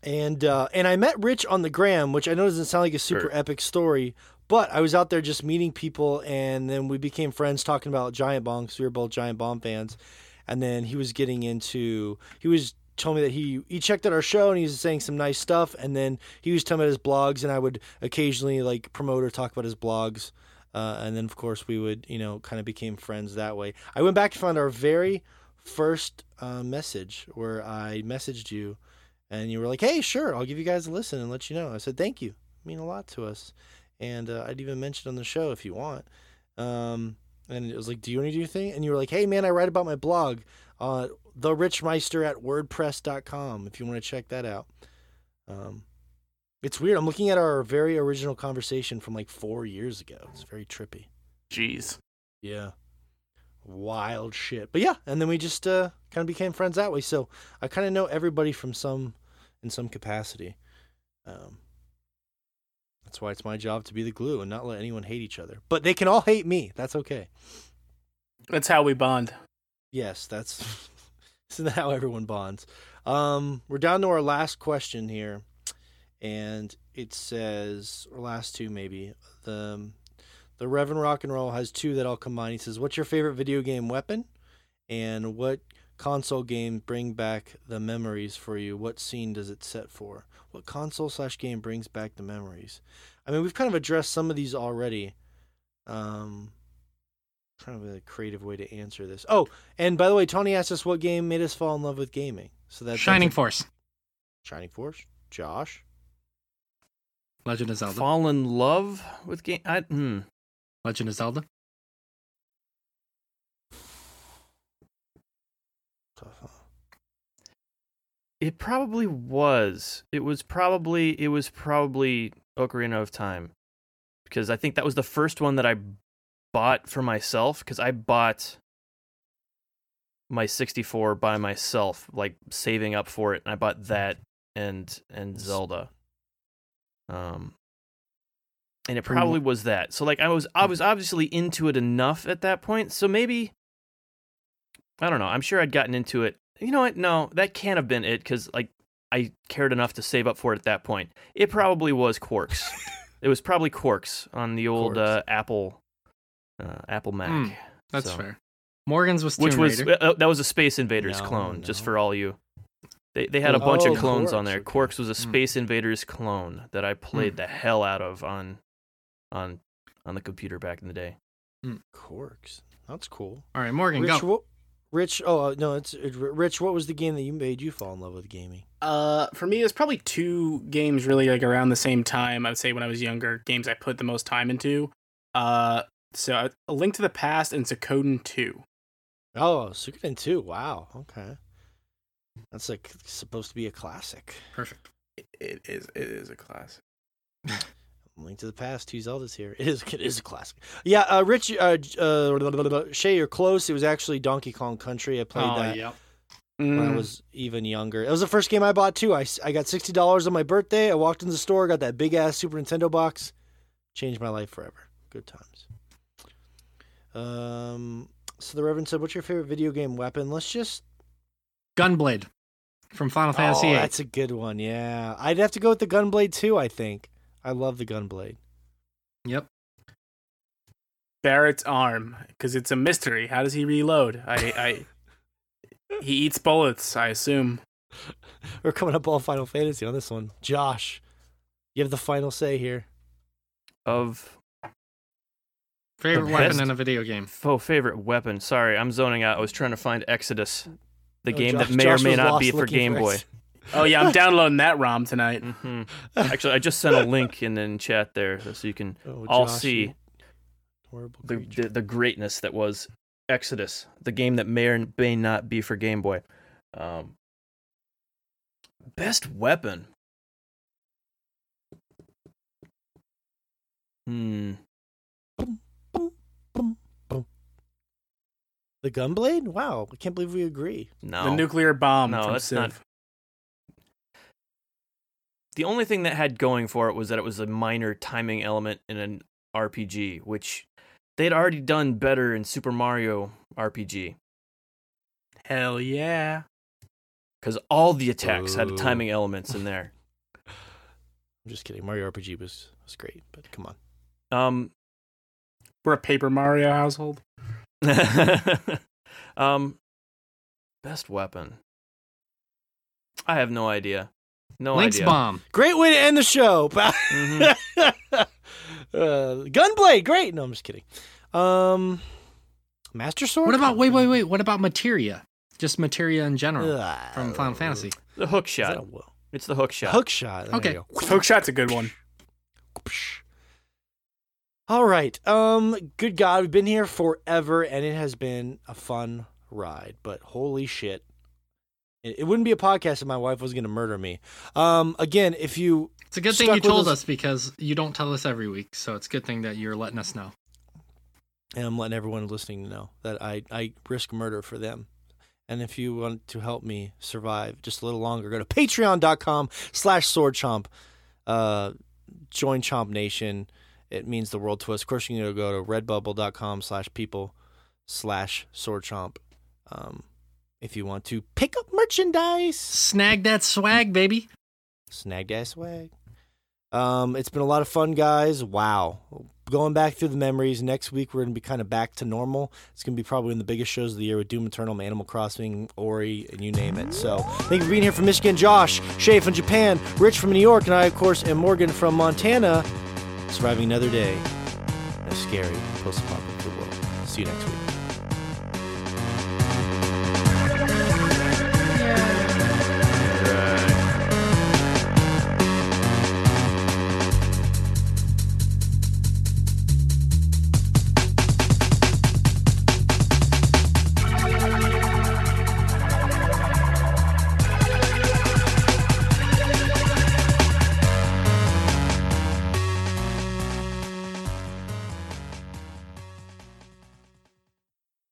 And uh, and I met Rich on the gram, which I know doesn't sound like a super Sure. epic story, but I was out there just meeting people, and then we became friends talking about Giant Bomb because we were both Giant Bomb fans. And then he was getting into he was told me that he he checked out our show and he was saying some nice stuff, and then he was telling me about his blogs, and I would occasionally like promote or talk about his blogs. Uh, and then of course we would you know kind of became friends that way. I went back to find our very first uh, message where I messaged you and you were like, "Hey, sure, I'll give you guys a listen and let you know." I said, "Thank you, it mean a lot to us," and uh, I'd even mention on the show if you want. Um, and it was like, "Do you want to do your thing?" And you were like, "Hey, man, I write about my blog, uh, the Richmeister at WordPress.com. If you want to check that out." Um, it's weird. I'm looking at our very original conversation from like four years ago. It's very trippy. Jeez. Yeah. Wild shit. But yeah, and then we just uh, kind of became friends that way. So I kind of know everybody from some in some capacity. Um, that's why it's my job to be the glue and not let anyone hate each other. But they can all hate me. That's okay. That's how we bond. Yes, that's isn't that how everyone bonds? Um, we're down to our last question here, and it says, or last two maybe. The the Reverend Rock and Roll has two that I'll combine. He says, "What's your favorite video game weapon?" And what console game bring back the memories for you? What scene does it set for? What console slash game brings back the memories? I mean, we've kind of addressed some of these already. Um, trying to be a creative way to answer this. Oh, and by the way, Tony asked us what game made us fall in love with gaming. So that's Shining Force, Shining Force. Josh. Legend of Zelda, Fall in love with game. I, hmm. Legend of Zelda. It probably was. It was probably. It was probably Ocarina of Time, because I think that was the first one that I bought for myself. Because I bought my 64 by myself, like saving up for it, and I bought that and and Zelda. Um, and it probably was that. So like I was I was obviously into it enough at that point. So maybe I don't know. I'm sure I'd gotten into it. You know what? No, that can't have been it because like I cared enough to save up for it at that point. It probably was Quarks. it was probably Quarks on the old uh, Apple uh, Apple Mac. Hmm, That's So- fair. Morgan's was Which was uh, that was a Space Invaders No, clone, just for all you. They they had a bunch Oh, of clones on there. okay. Quarks was a Hmm. Space Invaders clone that I played the hell out of on on on the computer back in the day. Corks. That's cool. All right, Morgan, Rich, go. what, Rich. Oh uh, no, it's it, Rich. What was the game that you made you fall in love with gaming? Uh, for me, it was probably two games really like around the same time. I would say when I was younger, games I put the most time into. Uh, so uh, A Link to the Past and Suikoden Two. Oh, Suikoden two. Wow. Okay. That's like supposed to be a classic. Perfect. It, it is it is a classic. Link to the Past, two Zeldas here. It is, it is a classic. Yeah, uh, Rich, uh, uh, Shay, you're close. It was actually Donkey Kong Country. I played oh, that yep. when I Mm, was even younger. It was the first game I bought too. I I got sixty dollars on my birthday. I walked in the store, got that big ass Super Nintendo box, changed my life forever. Good times. Um, so the Reverend said, "What's your favorite video game weapon?" Let's just. Gunblade from Final oh, Fantasy oh, VIII. that's a good one. Yeah, I'd have to go with the Gunblade too. I think I love the Gunblade. Yep. Barret's arm because it's a mystery. How does he reload? I I he eats bullets. I assume. We're coming up all Final Fantasy on this one. Josh, you have the final say here. Of Favorite weapon in a video game. oh favorite weapon. Sorry, I'm zoning out. I was trying to find Exodus, the Oh, game Josh- that may Josh or may not be for Game Boy. Oh yeah, I'm downloading that ROM tonight. hmm Actually, I just sent a link in the chat there so you can Oh, all Josh, see the, the the greatness that was Exodus, the game that may or may not be for Game Boy. Um, best weapon. Hmm. The Gunblade? Wow, I can't believe we agree. No. The nuclear bomb No, from that's Civ. not- the only thing that had going for it was that it was a minor timing element in an RPG, which they'd already done better in Super Mario RPG. Hell yeah. Because all the attacks had timing elements in there. I'm just kidding. Mario RPG was was great, but come on. Um, We're a Paper Mario household. um, best weapon. I have no idea. No idea. Link's idea. bomb. Great way to end the show. Mhm. uh, Gunblade, great. No, I'm just kidding. Um, Master Sword. What about wait, wait, wait? What about materia? Just materia in general Ugh. from Final Fantasy. The hook shot. a It's the hook shot. Hook shot. There Okay. Hook shot's a good one. All right. Um. Good God, we've been here forever, and it has been a fun ride. But holy shit, it, it wouldn't be a podcast if my wife was going to murder me. Um. Again, if you It's a good thing you told us- us because you don't tell us every week. So it's a good thing that you're letting us know. and I'm letting everyone listening know that I I risk murder for them. And if you want to help me survive just a little longer, go to patreon.com slash swordchomp. Uh, join Chomp Nation. It means the world to us. Of course, you can go to redbubble.com slash people slash swordchomp. Um, if you want to pick up merchandise, Snag that swag, baby. snag that swag. Um, it's been a lot of fun, guys. Wow. Going back through the memories. Next week, we're going to be kind of back to normal. It's going to be probably one of the biggest shows of the year with Doom Eternal, Animal Crossing, Ori, and you name it. So, thank you for being here from Michigan, Josh, Shay from Japan, Rich from New York, and I, of course, am Morgan from Montana, surviving another day in a scary post apocalyptic world. See you next week.